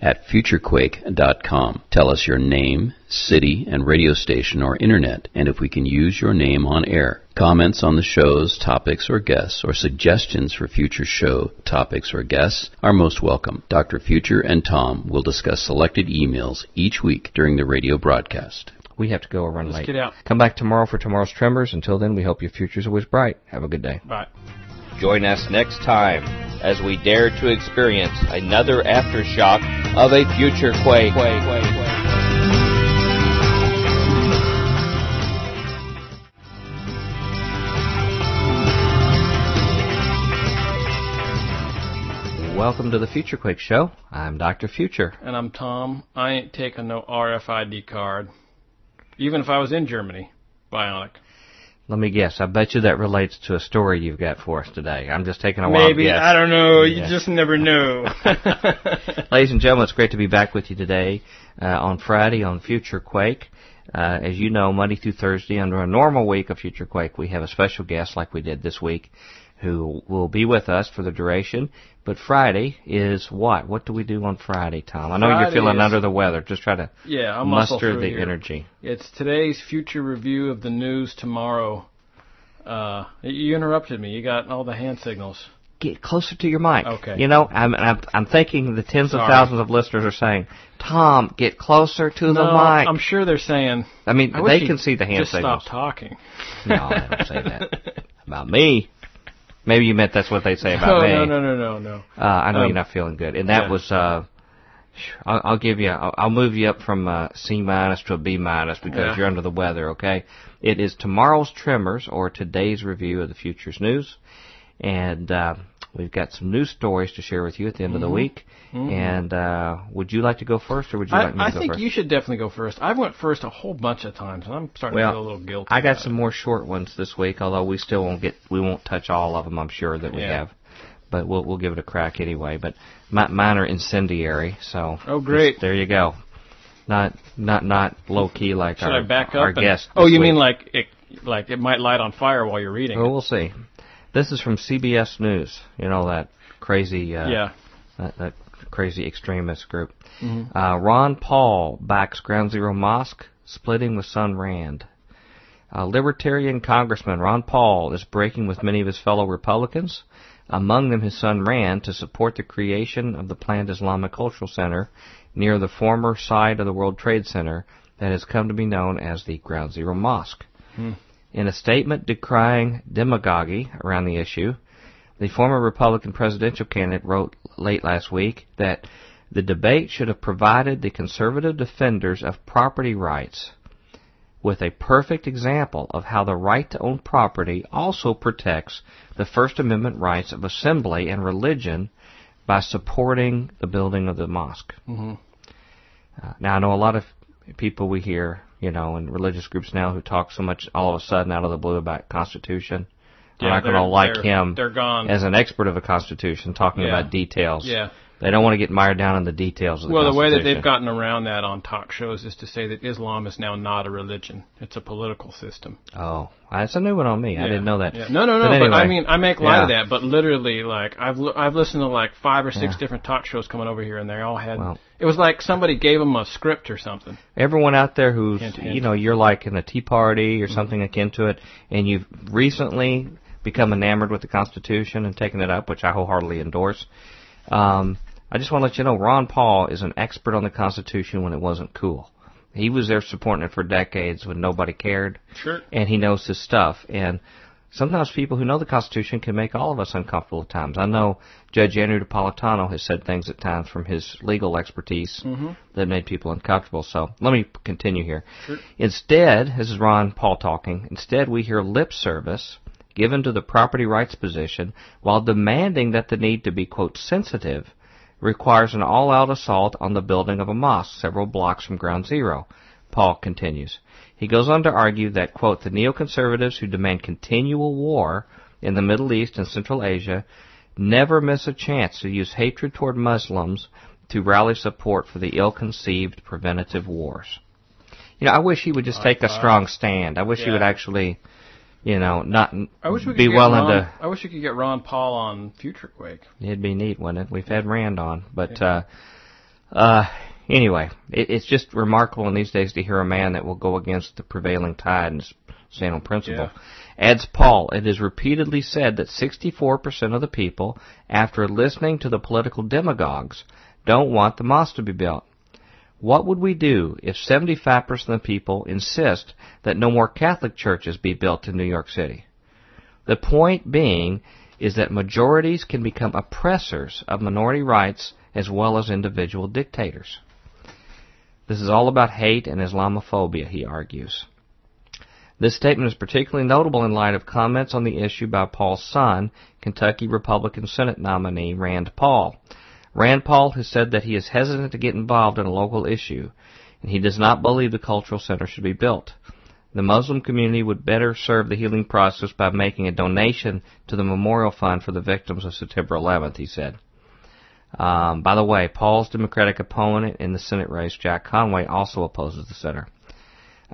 at futurequake.com. Tell us your name, city, and radio station or internet, and if we can use your name on air. Comments on the show's topics or guests, or suggestions for future show topics or guests are most welcome. Dr. Future and Tom will discuss selected emails each week during the radio broadcast. We have to go or run Let's late. get out. Come back tomorrow for tomorrow's Tremors. Until then, we hope your future's always bright. Have a good day. Bye. Join us next time as we dare to experience another aftershock of a future quake. Welcome to the Future Quake Show. I'm Dr. Future. And I'm Tom. I ain't taking no RFID card, even if I was in Germany. Bionic. Let me guess. I bet you that relates to a story you've got for us today. I'm just taking a wild guess. Maybe. I don't know. Yeah. You just never know. Ladies and gentlemen, it's great to be back with you today uh, on Friday on Future Quake. Uh, as you know, Monday through Thursday, under a normal week of Future Quake, we have a special guest like we did this week who will be with us for the duration. But Friday is what? What do we do on Friday, Tom? I know you're feeling is- under the weather. Just try to yeah, I'll muster the here. energy. It's today's future review of the news tomorrow. Uh, you interrupted me. You got all the hand signals. Get closer to your mic. Okay. You know, I'm I'm, I'm thinking the tens of thousands of listeners are saying, "Tom, get closer to the no, mic." I'm sure they're saying. I mean, I they can see the hand just signals. stop talking. No, they don't say that about me. Maybe you meant that's what they say about no, me. no, no, no, no, no. Uh, I know Um, you're not feeling good, and that yeah. was. Uh, I'll, I'll give you. I'll, I'll move you up from uh, C minus to a B minus because Yeah. you're under the weather. Okay. It is tomorrow's Tremors or today's review of the Futures News, and uh, we've got some news stories to share with you at the end Mm-hmm. of the week. And uh, would you like to go first, or would you I, like me to go first? I think you should definitely go first. I went first a whole bunch of times, and I'm starting to feel a little guilty. I got some it. more short ones this week, although we still won't get we won't touch all of them. I'm sure that we Yeah. have, but we'll we'll give it a crack anyway. But my, mine are incendiary, so Oh, great. there you go. Not not not low key like Should our I back up? our and- guest. oh, you week. mean like it, like it might light on fire while you're reading? Well, it. we'll see. This is from CBS News. You know that crazy uh, yeah. that, that crazy extremist group. Mm-hmm. Uh, Ron Paul backs Ground Zero Mosque, splitting with Son Rand. Uh, Libertarian Congressman Ron Paul is breaking with many of his fellow Republicans, among them his son Rand, to support the creation of the planned Islamic Cultural Center near the former site of the World Trade Center that has come to be known as the Ground Zero Mosque. In a statement decrying demagoguery around the issue, the former Republican presidential candidate wrote late last week that the debate should have provided the conservative defenders of property rights with a perfect example of how the right to own property also protects the First Amendment rights of assembly and religion by supporting the building of the mosque. Mhm. Uh, now, I know a lot of people we hear, you know, and religious groups now who talk so much all of a sudden out of the blue about Constitution. Yeah, I'm not going to like him They're gone. as an expert of the Constitution talking Yeah. about details. yeah. They don't want to get mired down in the details of the Well, the way that they've gotten around that on talk shows is to say that Islam is now not a religion; it's a political system. Oh, that's a new one on me. I didn't know that. Yeah. No, no, no. But But, I mean, I make light of that. But literally, like I've li- I've listened to like five or six Yeah. different talk shows coming over here, and they all had. Well- it was like somebody gave them a script or something. Everyone out there who's, Hint, hint. you know, you're like in a Tea Party or something akin to it, and you've recently become enamored with the Constitution and taken it up, which I wholeheartedly endorse. Um, I just want to let you know, Ron Paul is an expert on the Constitution when it wasn't cool. He was there supporting it for decades when nobody cared. Sure. and he knows his stuff. And sometimes people who know the Constitution can make all of us uncomfortable at times. I know Judge Andrew Napolitano has said things at times from his legal expertise mm-hmm. that made people uncomfortable. So let me continue here. Instead, this is Ron Paul talking, instead we hear lip service given to the property rights position while demanding that the need to be, quote, sensitive requires an all-out assault on the building of a mosque several blocks from ground zero. Paul continues. He goes on to argue that, quote, the neoconservatives who demand continual war in the Middle East and Central Asia never miss a chance to use hatred toward Muslims to rally support for the ill-conceived preventative wars. You know, I wish he would just uh, take a uh, strong stand. I wish he would actually, you know, not I wish we could be get willing Ron, to I wish we could get Ron Paul on Future Quake. It'd be neat, wouldn't it? We've had Rand on, but uh, uh, anyway, it, it's just remarkable in these days to hear a man that will go against the prevailing tide and stand on principle. Adds Paul, it is repeatedly said that 64% of the people, after listening to the political demagogues, don't want the mosque to be built. What would we do if 75% of the people insist that no more Catholic churches be built in New York City? The point being is that majorities can become oppressors of minority rights as well as individual dictators. This is all about hate and Islamophobia, he argues. This statement is particularly notable in light of comments on the issue by Paul's son, Kentucky Republican Senate nominee Rand Paul. Rand Paul has said that he is hesitant to get involved in a local issue, and he does not believe the cultural center should be built. The Muslim community would better serve the healing process by making a donation to the memorial fund for the victims of September 11th, he said. Um, by the way, Paul's Democratic opponent in the Senate race, Jack Conway, also opposes the center.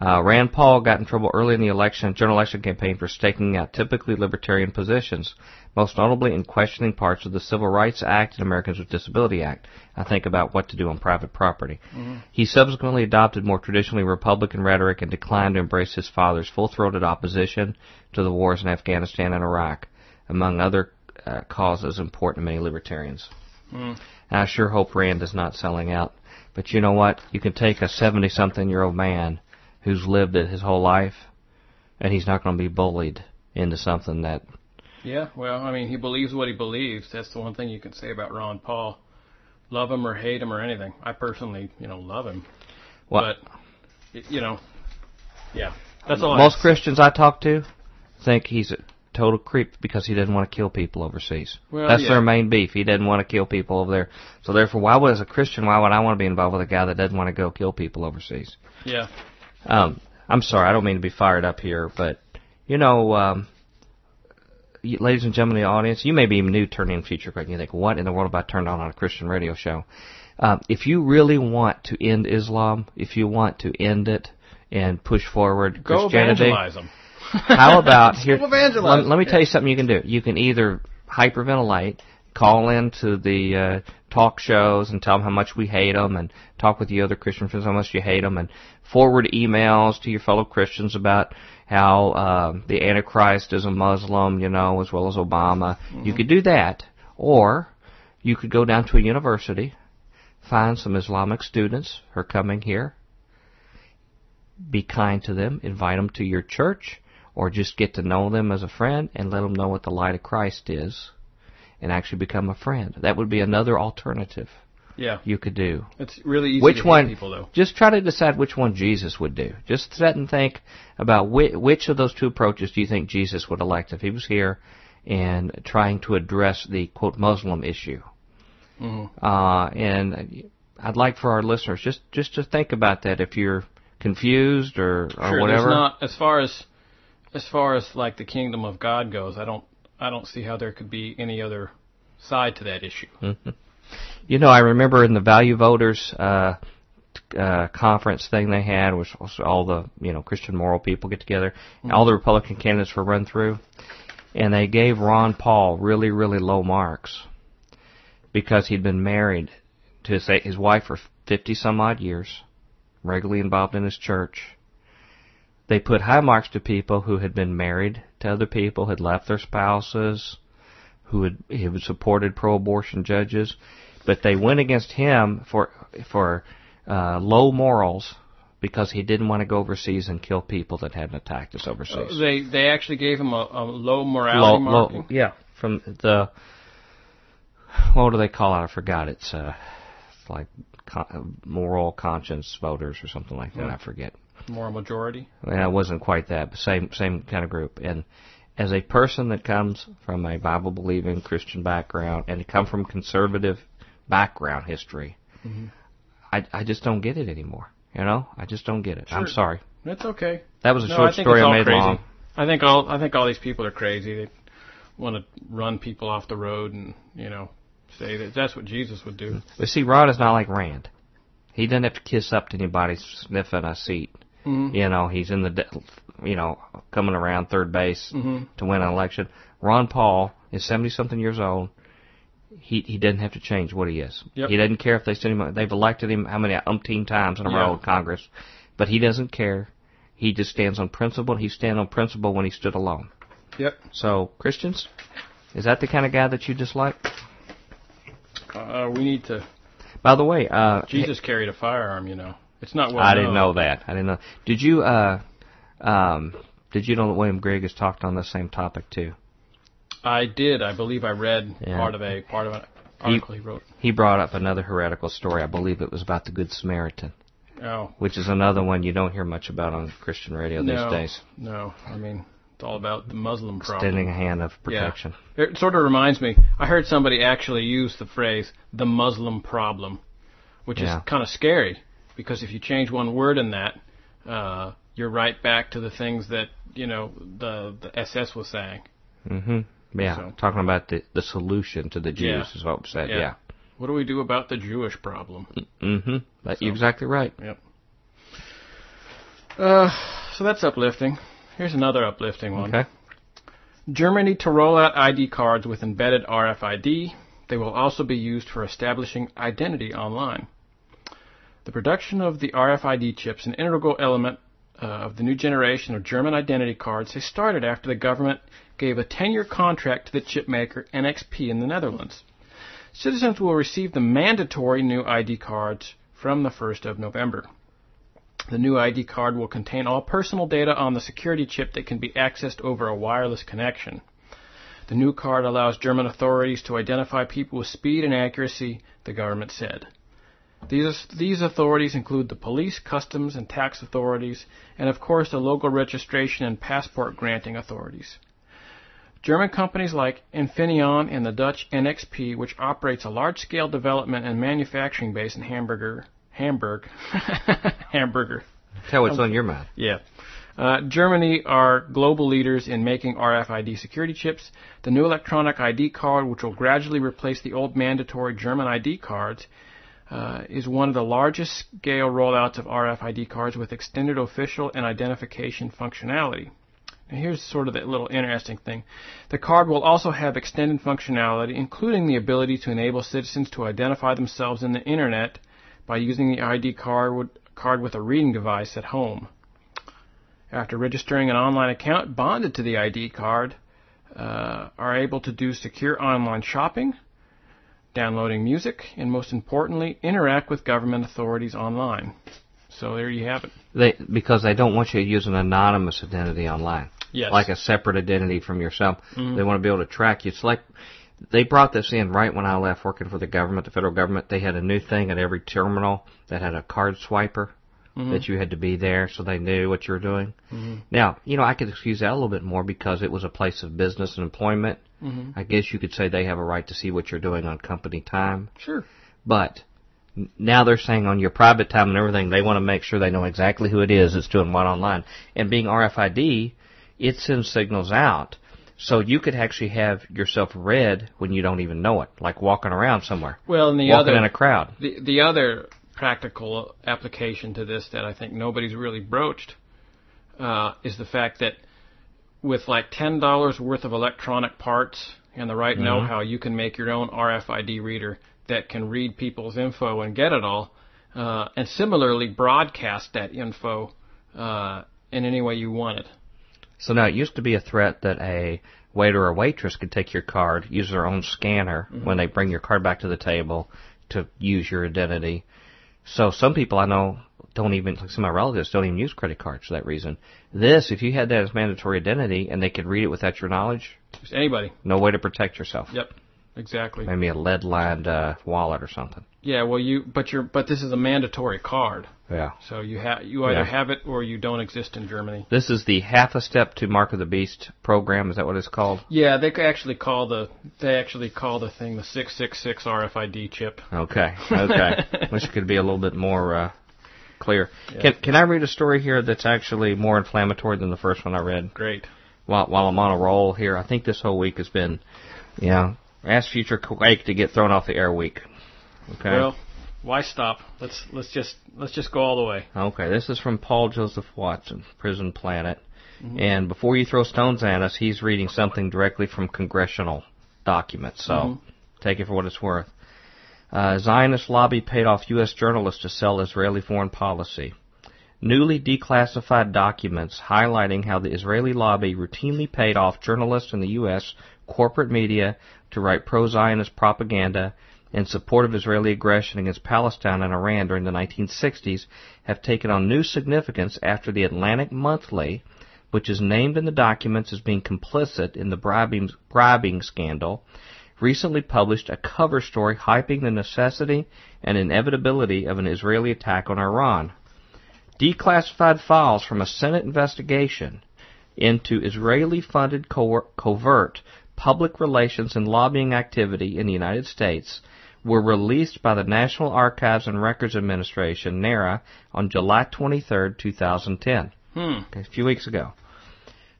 Uh, Rand Paul got in trouble early in the election, general election campaign for staking out typically libertarian positions, most notably in questioning parts of the Civil Rights Act and Americans with Disability Act. I think about what to do on private property. He subsequently adopted more traditionally Republican rhetoric and declined to embrace his father's full-throated opposition to the wars in Afghanistan and Iraq, among other uh, causes important to many libertarians. And I sure hope Rand is not selling out. But you know what? You can take a 70 something year old man who's lived it his whole life, and he's not going to be bullied into something that. Yeah, well, I mean, he believes what he believes. That's the one thing you can say about Ron Paul. Love him or hate him or anything. I personally, you know, love him. Well, But, you know, yeah. That's all I most Christians I talk to think he's a total creep because he didn't want to kill people overseas. Well, That's yeah. their main beef. He didn't want to kill people over there. So therefore, why would as a Christian, why would I want to be involved with a guy that doesn't want to go kill people overseas? Yeah. Um, I'm sorry, I don't mean to be fired up here, but you know, um, ladies and gentlemen in the audience, you may be new turning in Future and you think, what in the world have I turned on on a Christian radio show? Um, if you really want to end Islam, if you want to end it and push forward Go Christianity, how about here? Evangelize. Let, let me tell you something you can do. You can either hyperventilate, call into the uh, talk shows and tell them how much we hate them, and talk with the other Christian friends how much you hate them, and forward emails to your fellow Christians about how uh, the Antichrist is a Muslim, you know, as well as Obama. You could do that, or you could go down to a university, find some Islamic students who are coming here, be kind to them, invite them to your church, or just get to know them as a friend and let them know what the light of Christ is and actually become a friend. That would be another alternative Yeah. you could do. It's really easy Which one? people though. Just try to decide which one Jesus would do. Just sit and think about which, which of those two approaches do you think Jesus would elect if he was here and trying to address the quote Muslim issue. Mm-hmm. Uh, and I'd like for our listeners just just to think about that if you're confused or, or Sure, whatever. not as far as as far as like the kingdom of God goes. I don't I don't see how there could be any other side to that issue. You know, I remember in the Value Voters uh, uh, conference thing they had, which was all the you know Christian moral people get together, and all the Republican candidates were run through, and they gave Ron Paul really really low marks because he'd been married to his, his wife for fifty some odd years, regularly involved in his church. They put high marks to people who had been married to other people, had left their spouses, who had, who had supported pro-abortion judges, but they went against him for for uh, low morals because he didn't want to go overseas and kill people that hadn't attacked us overseas. Uh, They they actually gave him a, a low low, morality low, marking. yeah, from the what do they call it? I forgot. It's uh, it's like con- moral conscience voters or something like that. Yeah. I forget. Moral majority. And it wasn't quite that, but same same kind of group. And as a person that comes from a Bible believing Christian background and come from conservative background history, Mhm. I I just don't get it anymore. You know, I just don't get it. I'm sorry. That's okay. That was a No, short I story I made crazy. long. I think all I think all these people are crazy. They want to run people off the road and you know say that that's what Jesus would do. But see, Ron is not like Rand. He doesn't have to kiss up to anybody sniffing a seat. Mhm. You know, he's in the, you know, coming around third base Mhm. to win an election. Ron Paul is seventy something years old. He he doesn't have to change what he is. Yep. He doesn't care if they send him. They've elected him how many umpteen times in a Yeah. row in Congress, but he doesn't care. He just stands on principle. He stand on principle when he stood alone. Yep. So Christians, is that the kind of guy that you dislike? Uh, we need to. By the way, uh, Jesus carried a firearm. You know, it's not well I didn't know that. I didn't know. Did you uh um did you know that William Grigg has talked on the same topic too? I did. I believe I read Yeah. part of a part of an He- article he wrote. He brought up another heretical story. I believe it was about the Good Samaritan, Oh which is another one you don't hear much about on Christian radio no, these days. no. I mean, it's all about the Muslim problem. Extending a hand of protection. It sort of reminds me. I heard somebody actually use the phrase "the Muslim problem," which Yeah. is kind of scary because if you change one word in that, uh, you're right back to the things that you know the the SS was saying. hmm Yeah, So- talking about the the solution to the Jews Yeah. is what was said. Yeah. Yeah. What do we do about the Jewish problem? Mm-hmm. But So- you're exactly right. Yep. Uh, so that's uplifting. Here's another uplifting one. Okay. Germany to roll out ID cards with embedded RFID. They will also be used for establishing identity online. The production of the RFID chips, an integral element uh, of the new generation of German identity cards, has started after the government gave a 10-year contract to the chip maker NXP in the Netherlands. Citizens will receive the mandatory new ID cards from the 1st of November. The new ID card will contain all personal data on the security chip that can be accessed over a wireless connection. The new card allows German authorities to identify people with speed and accuracy, the government said. These, these authorities include the police, customs, and tax authorities, and of course the local registration and passport granting authorities. German companies like Infineon and the Dutch NXP, which operates a large-scale development and manufacturing base in Hamburger, Hamburg, Hamburger. Tell what's on your mind. Yeah. Uh, Germany are global leaders in making RFID security chips. The new electronic ID card, which will gradually replace the old mandatory German ID cards, uh, is one of the largest scale rollouts of RFID cards with extended official and identification functionality. Now here's sort of the little interesting thing. The card will also have extended functionality, including the ability to enable citizens to identify themselves in the internet by using the ID card, card with a reading device at home. After registering an online account bonded to the ID card, uh, are able to do secure online shopping, downloading music, and most importantly, interact with government authorities online. So there you have it. They because they don't want you to use an anonymous identity online. Yes. Like a separate identity from yourself. Mm-hmm. They want to be able to track you. It's like they brought this in right when I left working for the government, the federal government. They had a new thing at every terminal that had a card swiper. Mm-hmm. That you had to be there so they knew what you were doing. Mm-hmm. Now, you know, I could excuse that a little bit more because it was a place of business and employment. Mm-hmm. I guess you could say they have a right to see what you're doing on company time. Sure. But now they're saying on your private time and everything, they want to make sure they know exactly who it is that's doing what online. And being RFID, it sends signals out. So you could actually have yourself read when you don't even know it, like walking around somewhere. Well, and the walking other in a crowd. The the other practical application to this that I think nobody's really broached uh, is the fact that with like ten dollars worth of electronic parts and the right mm-hmm. know-how, you can make your own RFID reader that can read people's info and get it all, uh, and similarly broadcast that info uh, in any way you want it. So now it used to be a threat that a waiter or waitress could take your card, use their own scanner mm-hmm. when they bring your card back to the table to use your identity. So some people I know don't even, like some of my relatives don't even use credit cards for that reason. This, if you had that as mandatory identity and they could read it without your knowledge, Just anybody, no way to protect yourself. Yep. Exactly. Maybe a lead-lined uh, wallet or something. Yeah, well, you but you're but this is a mandatory card. Yeah. So you have you either yeah. have it or you don't exist in Germany. This is the half a step to Mark of the Beast program. Is that what it's called? Yeah, they actually call the they actually call the thing the six six six RFID chip. Okay. Okay. Wish it could be a little bit more uh, clear. Yeah. Can can I read a story here that's actually more inflammatory than the first one I read? Great. While while I'm on a roll here, I think this whole week has been, you know, Ask Future Quake to get thrown off the air week. Okay. Well, why stop? Let's let's just let's just go all the way. Okay. This is from Paul Joseph Watson, Prison Planet. Mm-hmm. And before you throw stones at us, he's reading something directly from congressional documents. So mm-hmm. take it for what it's worth. Uh, Zionist lobby paid off U.S. journalists to sell Israeli foreign policy. Newly declassified documents highlighting how the Israeli lobby routinely paid off journalists in the U.S. corporate media to write pro-Zionist propaganda in support of Israeli aggression against Palestine and Iran during the 1960s have taken on new significance after the Atlantic Monthly, which is named in the documents as being complicit in the bribing, bribing scandal, recently published a cover story hyping the necessity and inevitability of an Israeli attack on Iran. Declassified files from a Senate investigation into Israeli funded covert public relations and lobbying activity in the United States were released by the National Archives and Records Administration, NARA, on July 23, 2010. Hmm. Okay, a few weeks ago.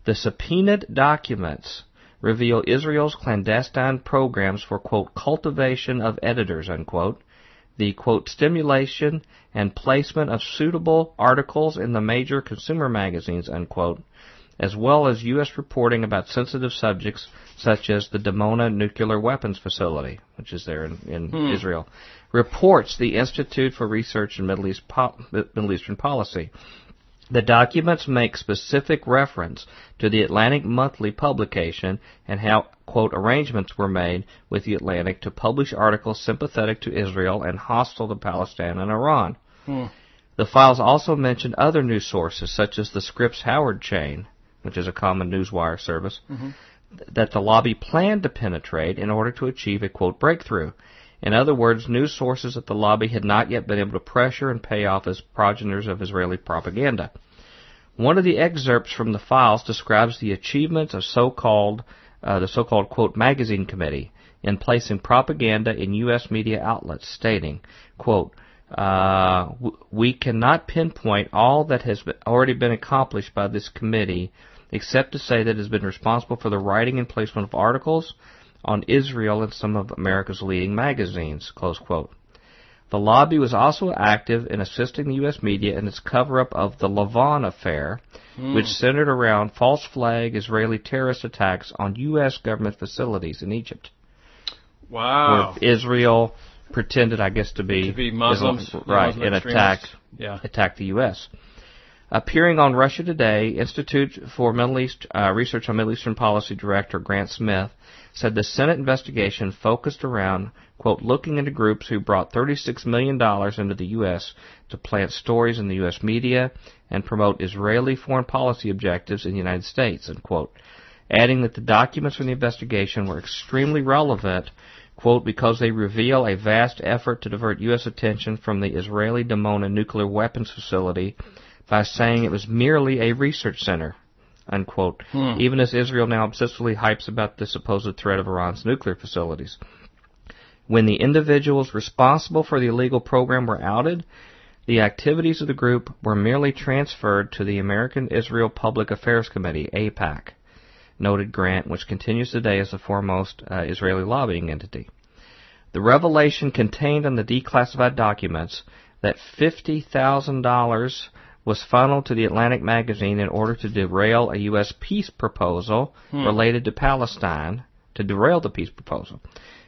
The subpoenaed documents reveal Israel's clandestine programs for, quote, cultivation of editors, unquote, the, quote, stimulation and placement of suitable articles in the major consumer magazines, unquote, as well as U.S. reporting about sensitive subjects such as the Dimona nuclear weapons facility, which is there in, in hmm. Israel, reports the Institute for Research in Middle, East po- Middle Eastern Policy. The documents make specific reference to the Atlantic Monthly publication and how, quote, arrangements were made with the Atlantic to publish articles sympathetic to Israel and hostile to Palestine and Iran. Hmm. The files also mention other news sources such as the Scripps Howard chain, which is a common newswire service, mm-hmm. That the lobby planned to penetrate in order to achieve a quote breakthrough. In other words, news sources at the lobby had not yet been able to pressure and pay off as progenitors of Israeli propaganda. One of the excerpts from the files describes the achievements of so-called uh, the so-called quote magazine committee in placing propaganda in U.S. media outlets, stating, quote, uh, we cannot pinpoint all that has already been accomplished by this committee, except to say that it has been responsible for the writing and placement of articles on Israel in some of America's leading magazines. Close quote. The lobby was also active in assisting the U.S. media in its cover-up of the Lavon affair, mm. which centered around false flag Israeli terrorist attacks on U.S. government facilities in Egypt. Wow. Where Israel pretended, I guess, to be, to be Muslims, Islam, right, Muslim and attacked, yeah. attacked the U.S. Appearing on Russia Today, Institute for Middle East uh, Research on Middle Eastern Policy Director Grant Smith said the Senate investigation focused around, quote, looking into groups who brought $36 million into the U.S. to plant stories in the U.S. media and promote Israeli foreign policy objectives in the United States, unquote. Adding that the documents from the investigation were extremely relevant quote, because they reveal a vast effort to divert U.S. attention from the Israeli Dimona nuclear weapons facility by saying it was merely a research center, unquote, hmm. even as Israel now obsessively hypes about the supposed threat of Iran's nuclear facilities. When the individuals responsible for the illegal program were outed, the activities of the group were merely transferred to the American Israel Public Affairs Committee, AIPAC noted Grant, which continues today as the foremost uh, Israeli lobbying entity. The revelation contained in the declassified documents that $50,000 was funneled to the Atlantic magazine in order to derail a U.S. peace proposal hmm. related to Palestine, to derail the peace proposal,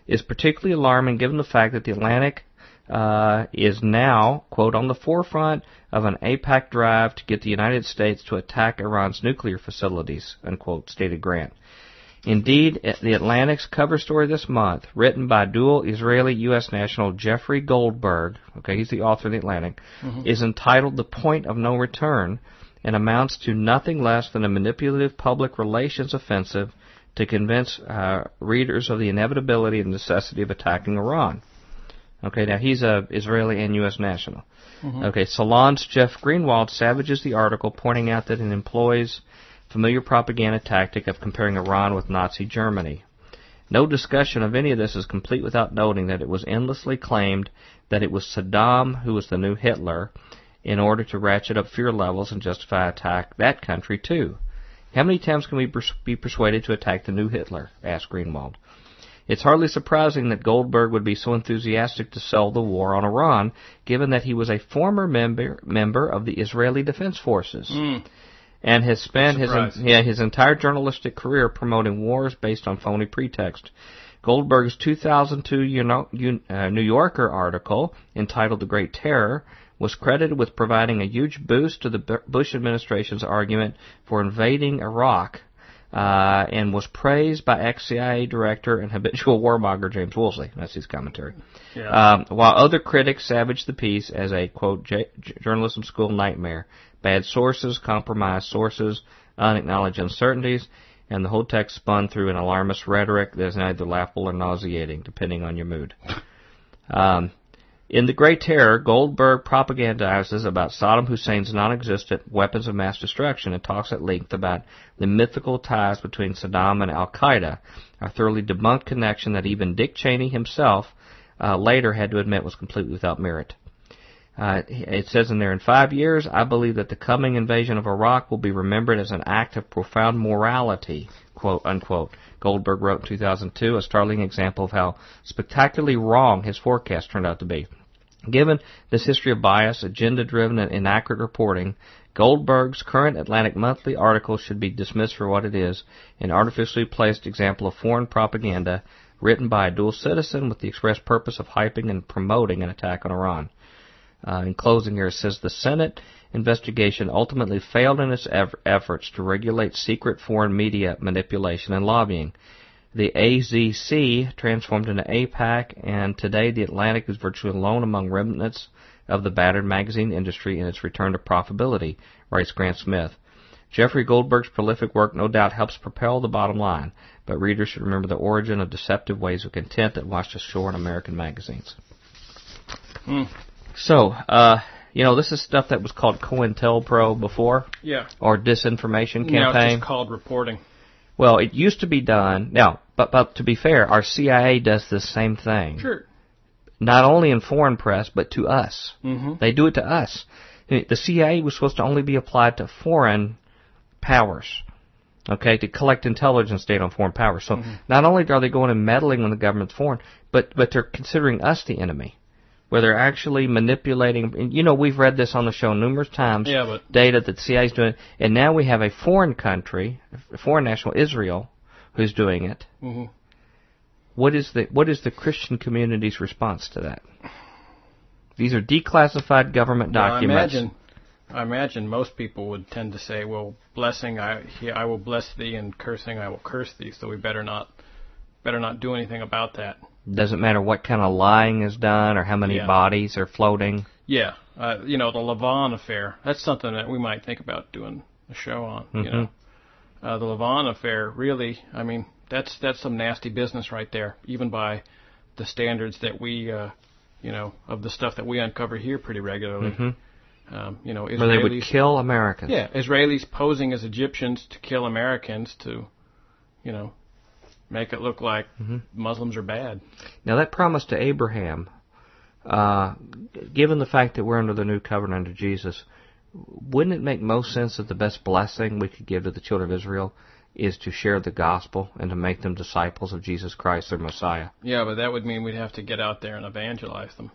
is particularly alarming given the fact that the Atlantic uh, is now, quote, on the forefront of an AIPAC drive to get the United States to attack Iran's nuclear facilities, unquote, stated Grant. Indeed, the Atlantic's cover story this month, written by dual Israeli U.S. national Jeffrey Goldberg, okay, he's the author of the Atlantic, mm-hmm. is entitled The Point of No Return and amounts to nothing less than a manipulative public relations offensive to convince uh, readers of the inevitability and necessity of attacking Iran. Okay, now he's a Israeli and U.S. national. Mm-hmm. Okay, Salon's Jeff Greenwald savages the article, pointing out that it employs familiar propaganda tactic of comparing Iran with Nazi Germany. No discussion of any of this is complete without noting that it was endlessly claimed that it was Saddam who was the new Hitler in order to ratchet up fear levels and justify attack that country too. How many times can we pers- be persuaded to attack the new Hitler? asked Greenwald. It's hardly surprising that Goldberg would be so enthusiastic to sell the war on Iran, given that he was a former member member of the Israeli Defense Forces. Mm. And has spent his yeah, his entire journalistic career promoting wars based on phony pretext. Goldberg's 2002 uh, New Yorker article entitled The Great Terror was credited with providing a huge boost to the Bush administration's argument for invading Iraq uh, and was praised by ex-CIA director and habitual warmonger James Woolsey. That's his commentary. Yeah. Um, while other critics savaged the piece as a quote j- journalism school nightmare, bad sources, compromised sources, unacknowledged uncertainties, and the whole text spun through an alarmist rhetoric that is neither laughable or nauseating, depending on your mood. Um, in The Great Terror, Goldberg propagandizes about Saddam Hussein's non-existent weapons of mass destruction and talks at length about the mythical ties between Saddam and Al-Qaeda, a thoroughly debunked connection that even Dick Cheney himself uh, later had to admit was completely without merit. Uh, it says in there, in five years, I believe that the coming invasion of Iraq will be remembered as an act of profound morality, quote unquote. Goldberg wrote in 2002, a startling example of how spectacularly wrong his forecast turned out to be. Given this history of bias, agenda-driven, and inaccurate reporting, Goldberg's current Atlantic Monthly article should be dismissed for what it is, an artificially placed example of foreign propaganda written by a dual citizen with the express purpose of hyping and promoting an attack on Iran. Uh, in closing here, it says the Senate investigation ultimately failed in its eff- efforts to regulate secret foreign media manipulation and lobbying. The AZC transformed into AIPAC, and today the Atlantic is virtually alone among remnants of the battered magazine industry in its return to profitability, writes Grant Smith. Jeffrey Goldberg's prolific work no doubt helps propel the bottom line, but readers should remember the origin of deceptive ways of content that washed ashore in American magazines. Hmm. So, uh, you know, this is stuff that was called COINTELPRO before. Yeah. Or disinformation campaign. Now it's called reporting. Well, it used to be done. Now, but but to be fair, our CIA does the same thing. Sure. Not only in foreign press, but to us. Mm-hmm. They do it to us. The CIA was supposed to only be applied to foreign powers. Okay, to collect intelligence data on foreign powers. So Mm-hmm. not only are they going and meddling when the government's foreign, but but they're considering us the enemy. Where they're actually manipulating, you know, we've read this on the show numerous times. Yeah, but- data that the CIA is doing, and now we have a foreign country, a foreign national, Israel, who's doing it. Mm-hmm. What is the what is the Christian community's response to that? These are declassified government Well, I documents. imagine, I imagine most people would tend to say, "Well, blessing, I he, I will bless thee, and cursing, I will curse thee." So we better not, better not do anything about that. Doesn't matter what kind of lying is done or how many Yeah. bodies are floating. Yeah, uh, you know the Lavon affair. That's something that we might think about doing a show on. You Mhm. know, uh, the Lavon affair. Really, I mean, that's that's some nasty business right there. Even by the standards that we, uh, you know, of the stuff that we uncover here pretty regularly. hmm Um, you know, Israelis. Where they would kill Americans. Yeah, Israelis posing as Egyptians to kill Americans to, you know, make it look like Mhm. Muslims are bad. Now that promise to Abraham, uh, given the fact that we're under the new covenant under Jesus, wouldn't it make most sense that the best blessing we could give to the children of Israel is to share the gospel and to make them disciples of Jesus Christ, their Messiah? Yeah, but that would mean we'd have to get out there and evangelize them.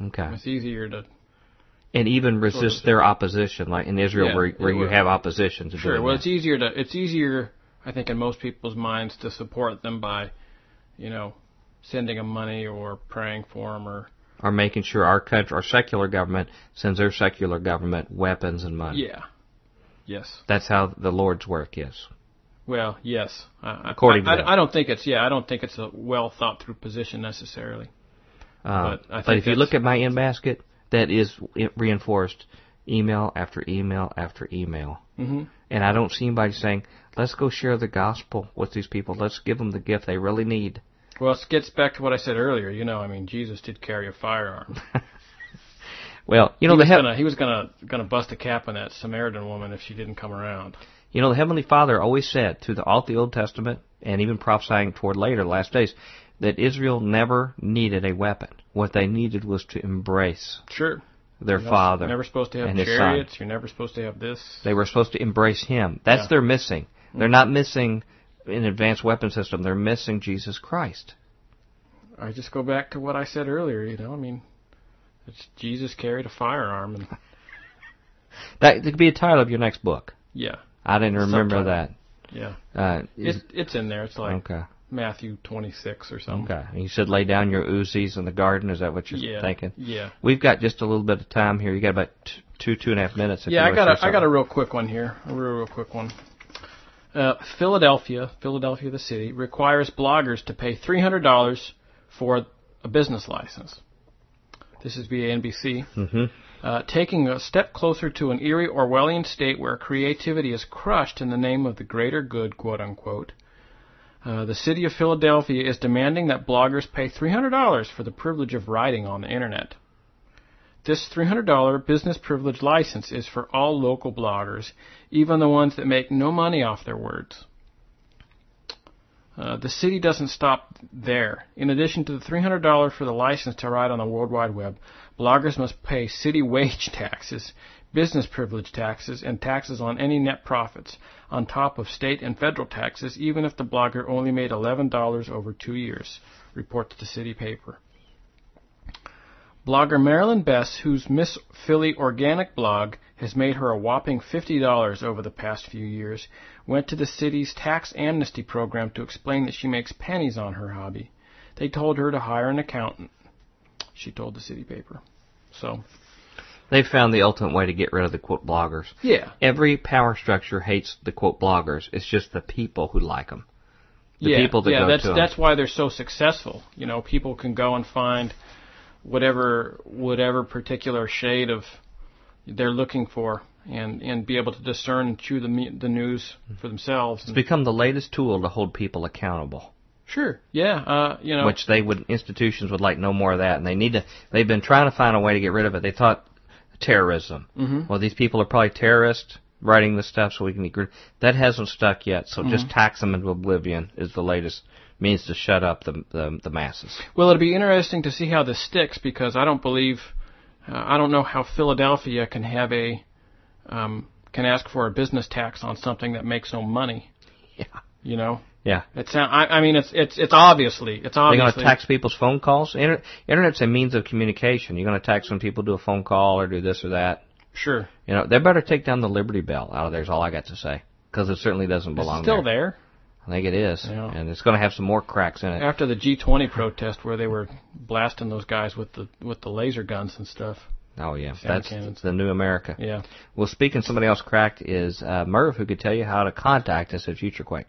Okay. It's easier to. And even resist Sort of. their opposition, like in Israel, Yeah, where where you have opposition to Sure. Well, that. it's easier to. It's easier, I think, in most people's minds to support them by, you know, sending them money or praying for them or. or making sure our country, our secular government, sends their secular government weapons and money. Yeah. Yes. That's how the Lord's work is. Well, yes. I, I- According to I, them. I, I don't think it's. Yeah, I don't think it's a well thought through position necessarily. Uh, But I but think if you look at my in basket, that is reinforced email after email after email. hmm And I don't see anybody saying, let's go share the gospel with these people. Let's give them the gift they really need. Well, it gets back to what I said earlier. You know, I mean, Jesus did carry a firearm. Well, you know, he the was hea- gonna he was gonna gonna bust a cap on that Samaritan woman if she didn't come around. you know, the Heavenly Father always said through the, all the Old Testament and even prophesying toward later, the last days, that Israel never needed a weapon. What they needed was to embrace Sure. Their You're father. Never supposed to have and his son. chariots. You're never supposed to have this. They were supposed to embrace him. That's Yeah. they're missing. They're not missing an advanced weapon system. They're missing Jesus Christ. I just go back to what I said earlier. You know, I mean, it's Jesus carried a firearm, and That, could be a title of your next book. yeah, I didn't remember that. yeah. Uh, is- it, it's in there. It's like okay. Matthew 26 or something. Okay. You said lay down your Uzis in the garden. Is that what you're Yeah. thinking? Yeah. We've got just a little bit of time here. You got about t- two, two and a half minutes. Yeah, I got a, I got a real quick one here. A real, real quick one. Uh, Philadelphia, Philadelphia, the city, requires bloggers to pay $300 for a business license. This is via NBC. something. Uh, taking a step closer to an eerie Orwellian state where creativity is crushed in the name of the greater good, quote unquote. Uh, the city of Philadelphia is demanding that bloggers pay $300 for the privilege of writing on the internet. This $300 business privilege license is for all local bloggers, even the ones that make no money off their words. Uh, the city doesn't stop there. In addition to the $300 for the license to write on the World Wide Web, bloggers must pay city wage taxes, business privilege taxes, and taxes on any net profits, on top of state and federal taxes, even if the blogger only made $11 over two years, reports the city paper. Blogger Marilyn Bess, whose Miss Philly organic blog has made her a whopping $50 over the past few years, went to the city's tax amnesty program to explain that she makes pennies on her hobby. They told her to hire an accountant, she told the city paper. So, They found the ultimate way to get rid of the quote bloggers. yeah. Every power structure hates the quote bloggers. It's just the people who like them. The yeah, people that yeah, go that's to that's why they're so successful. You know, people can go and find whatever whatever particular shade of they're looking for, and and be able to discern and chew the the news for themselves. It's become the latest tool to hold people accountable. Sure, yeah, uh, you know, which they would institutions would like no more of that, and they need to. They've been trying to find a way to get rid of it. They thought terrorism. Mhm. Well, these people are probably terrorists. writing the stuff so we can gr- That hasn't stuck yet. So Mm-hmm. just tax them into oblivion is the latest means to shut up the the, the masses. Well, it'll be interesting to see how this sticks because I don't believe, uh, I don't know how Philadelphia can have a, um, can ask for a business tax on something that makes no money. Yeah. You know, Yeah. it's I, I mean it's it's it's obviously it's obviously. They're going to tax people's phone calls. Inter- Internet's a means of communication. You're going to tax when people do a phone call or do this or that. sure You know, they better take down the Liberty Bell out of there. Is all I got to say because it certainly doesn't it's belong still there. there I think it is, Yeah. and it's going to have some more cracks in it. after the G20 protest where they were blasting those guys with the with the laser guns and stuff. Oh yeah, Sound that's cannons. the new America. Yeah. Well, speaking of somebody else cracked is uh, Merv, who could tell you how to contact us at FutureQuake.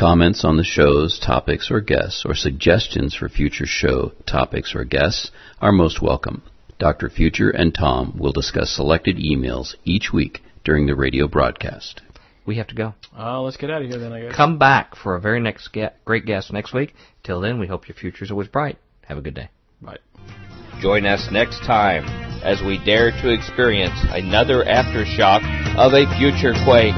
Comments on the show's topics or guests, or suggestions for future show topics or guests are most welcome. Dr. Future and Tom will discuss selected emails each week during the radio broadcast. We have to go. Uh, let's get out of here then. I guess. Come back for a very next ge- great guest next week. Till then, we hope your future's always bright. Have a good day. Bye. Join us next time as we dare to experience another aftershock of a future quake.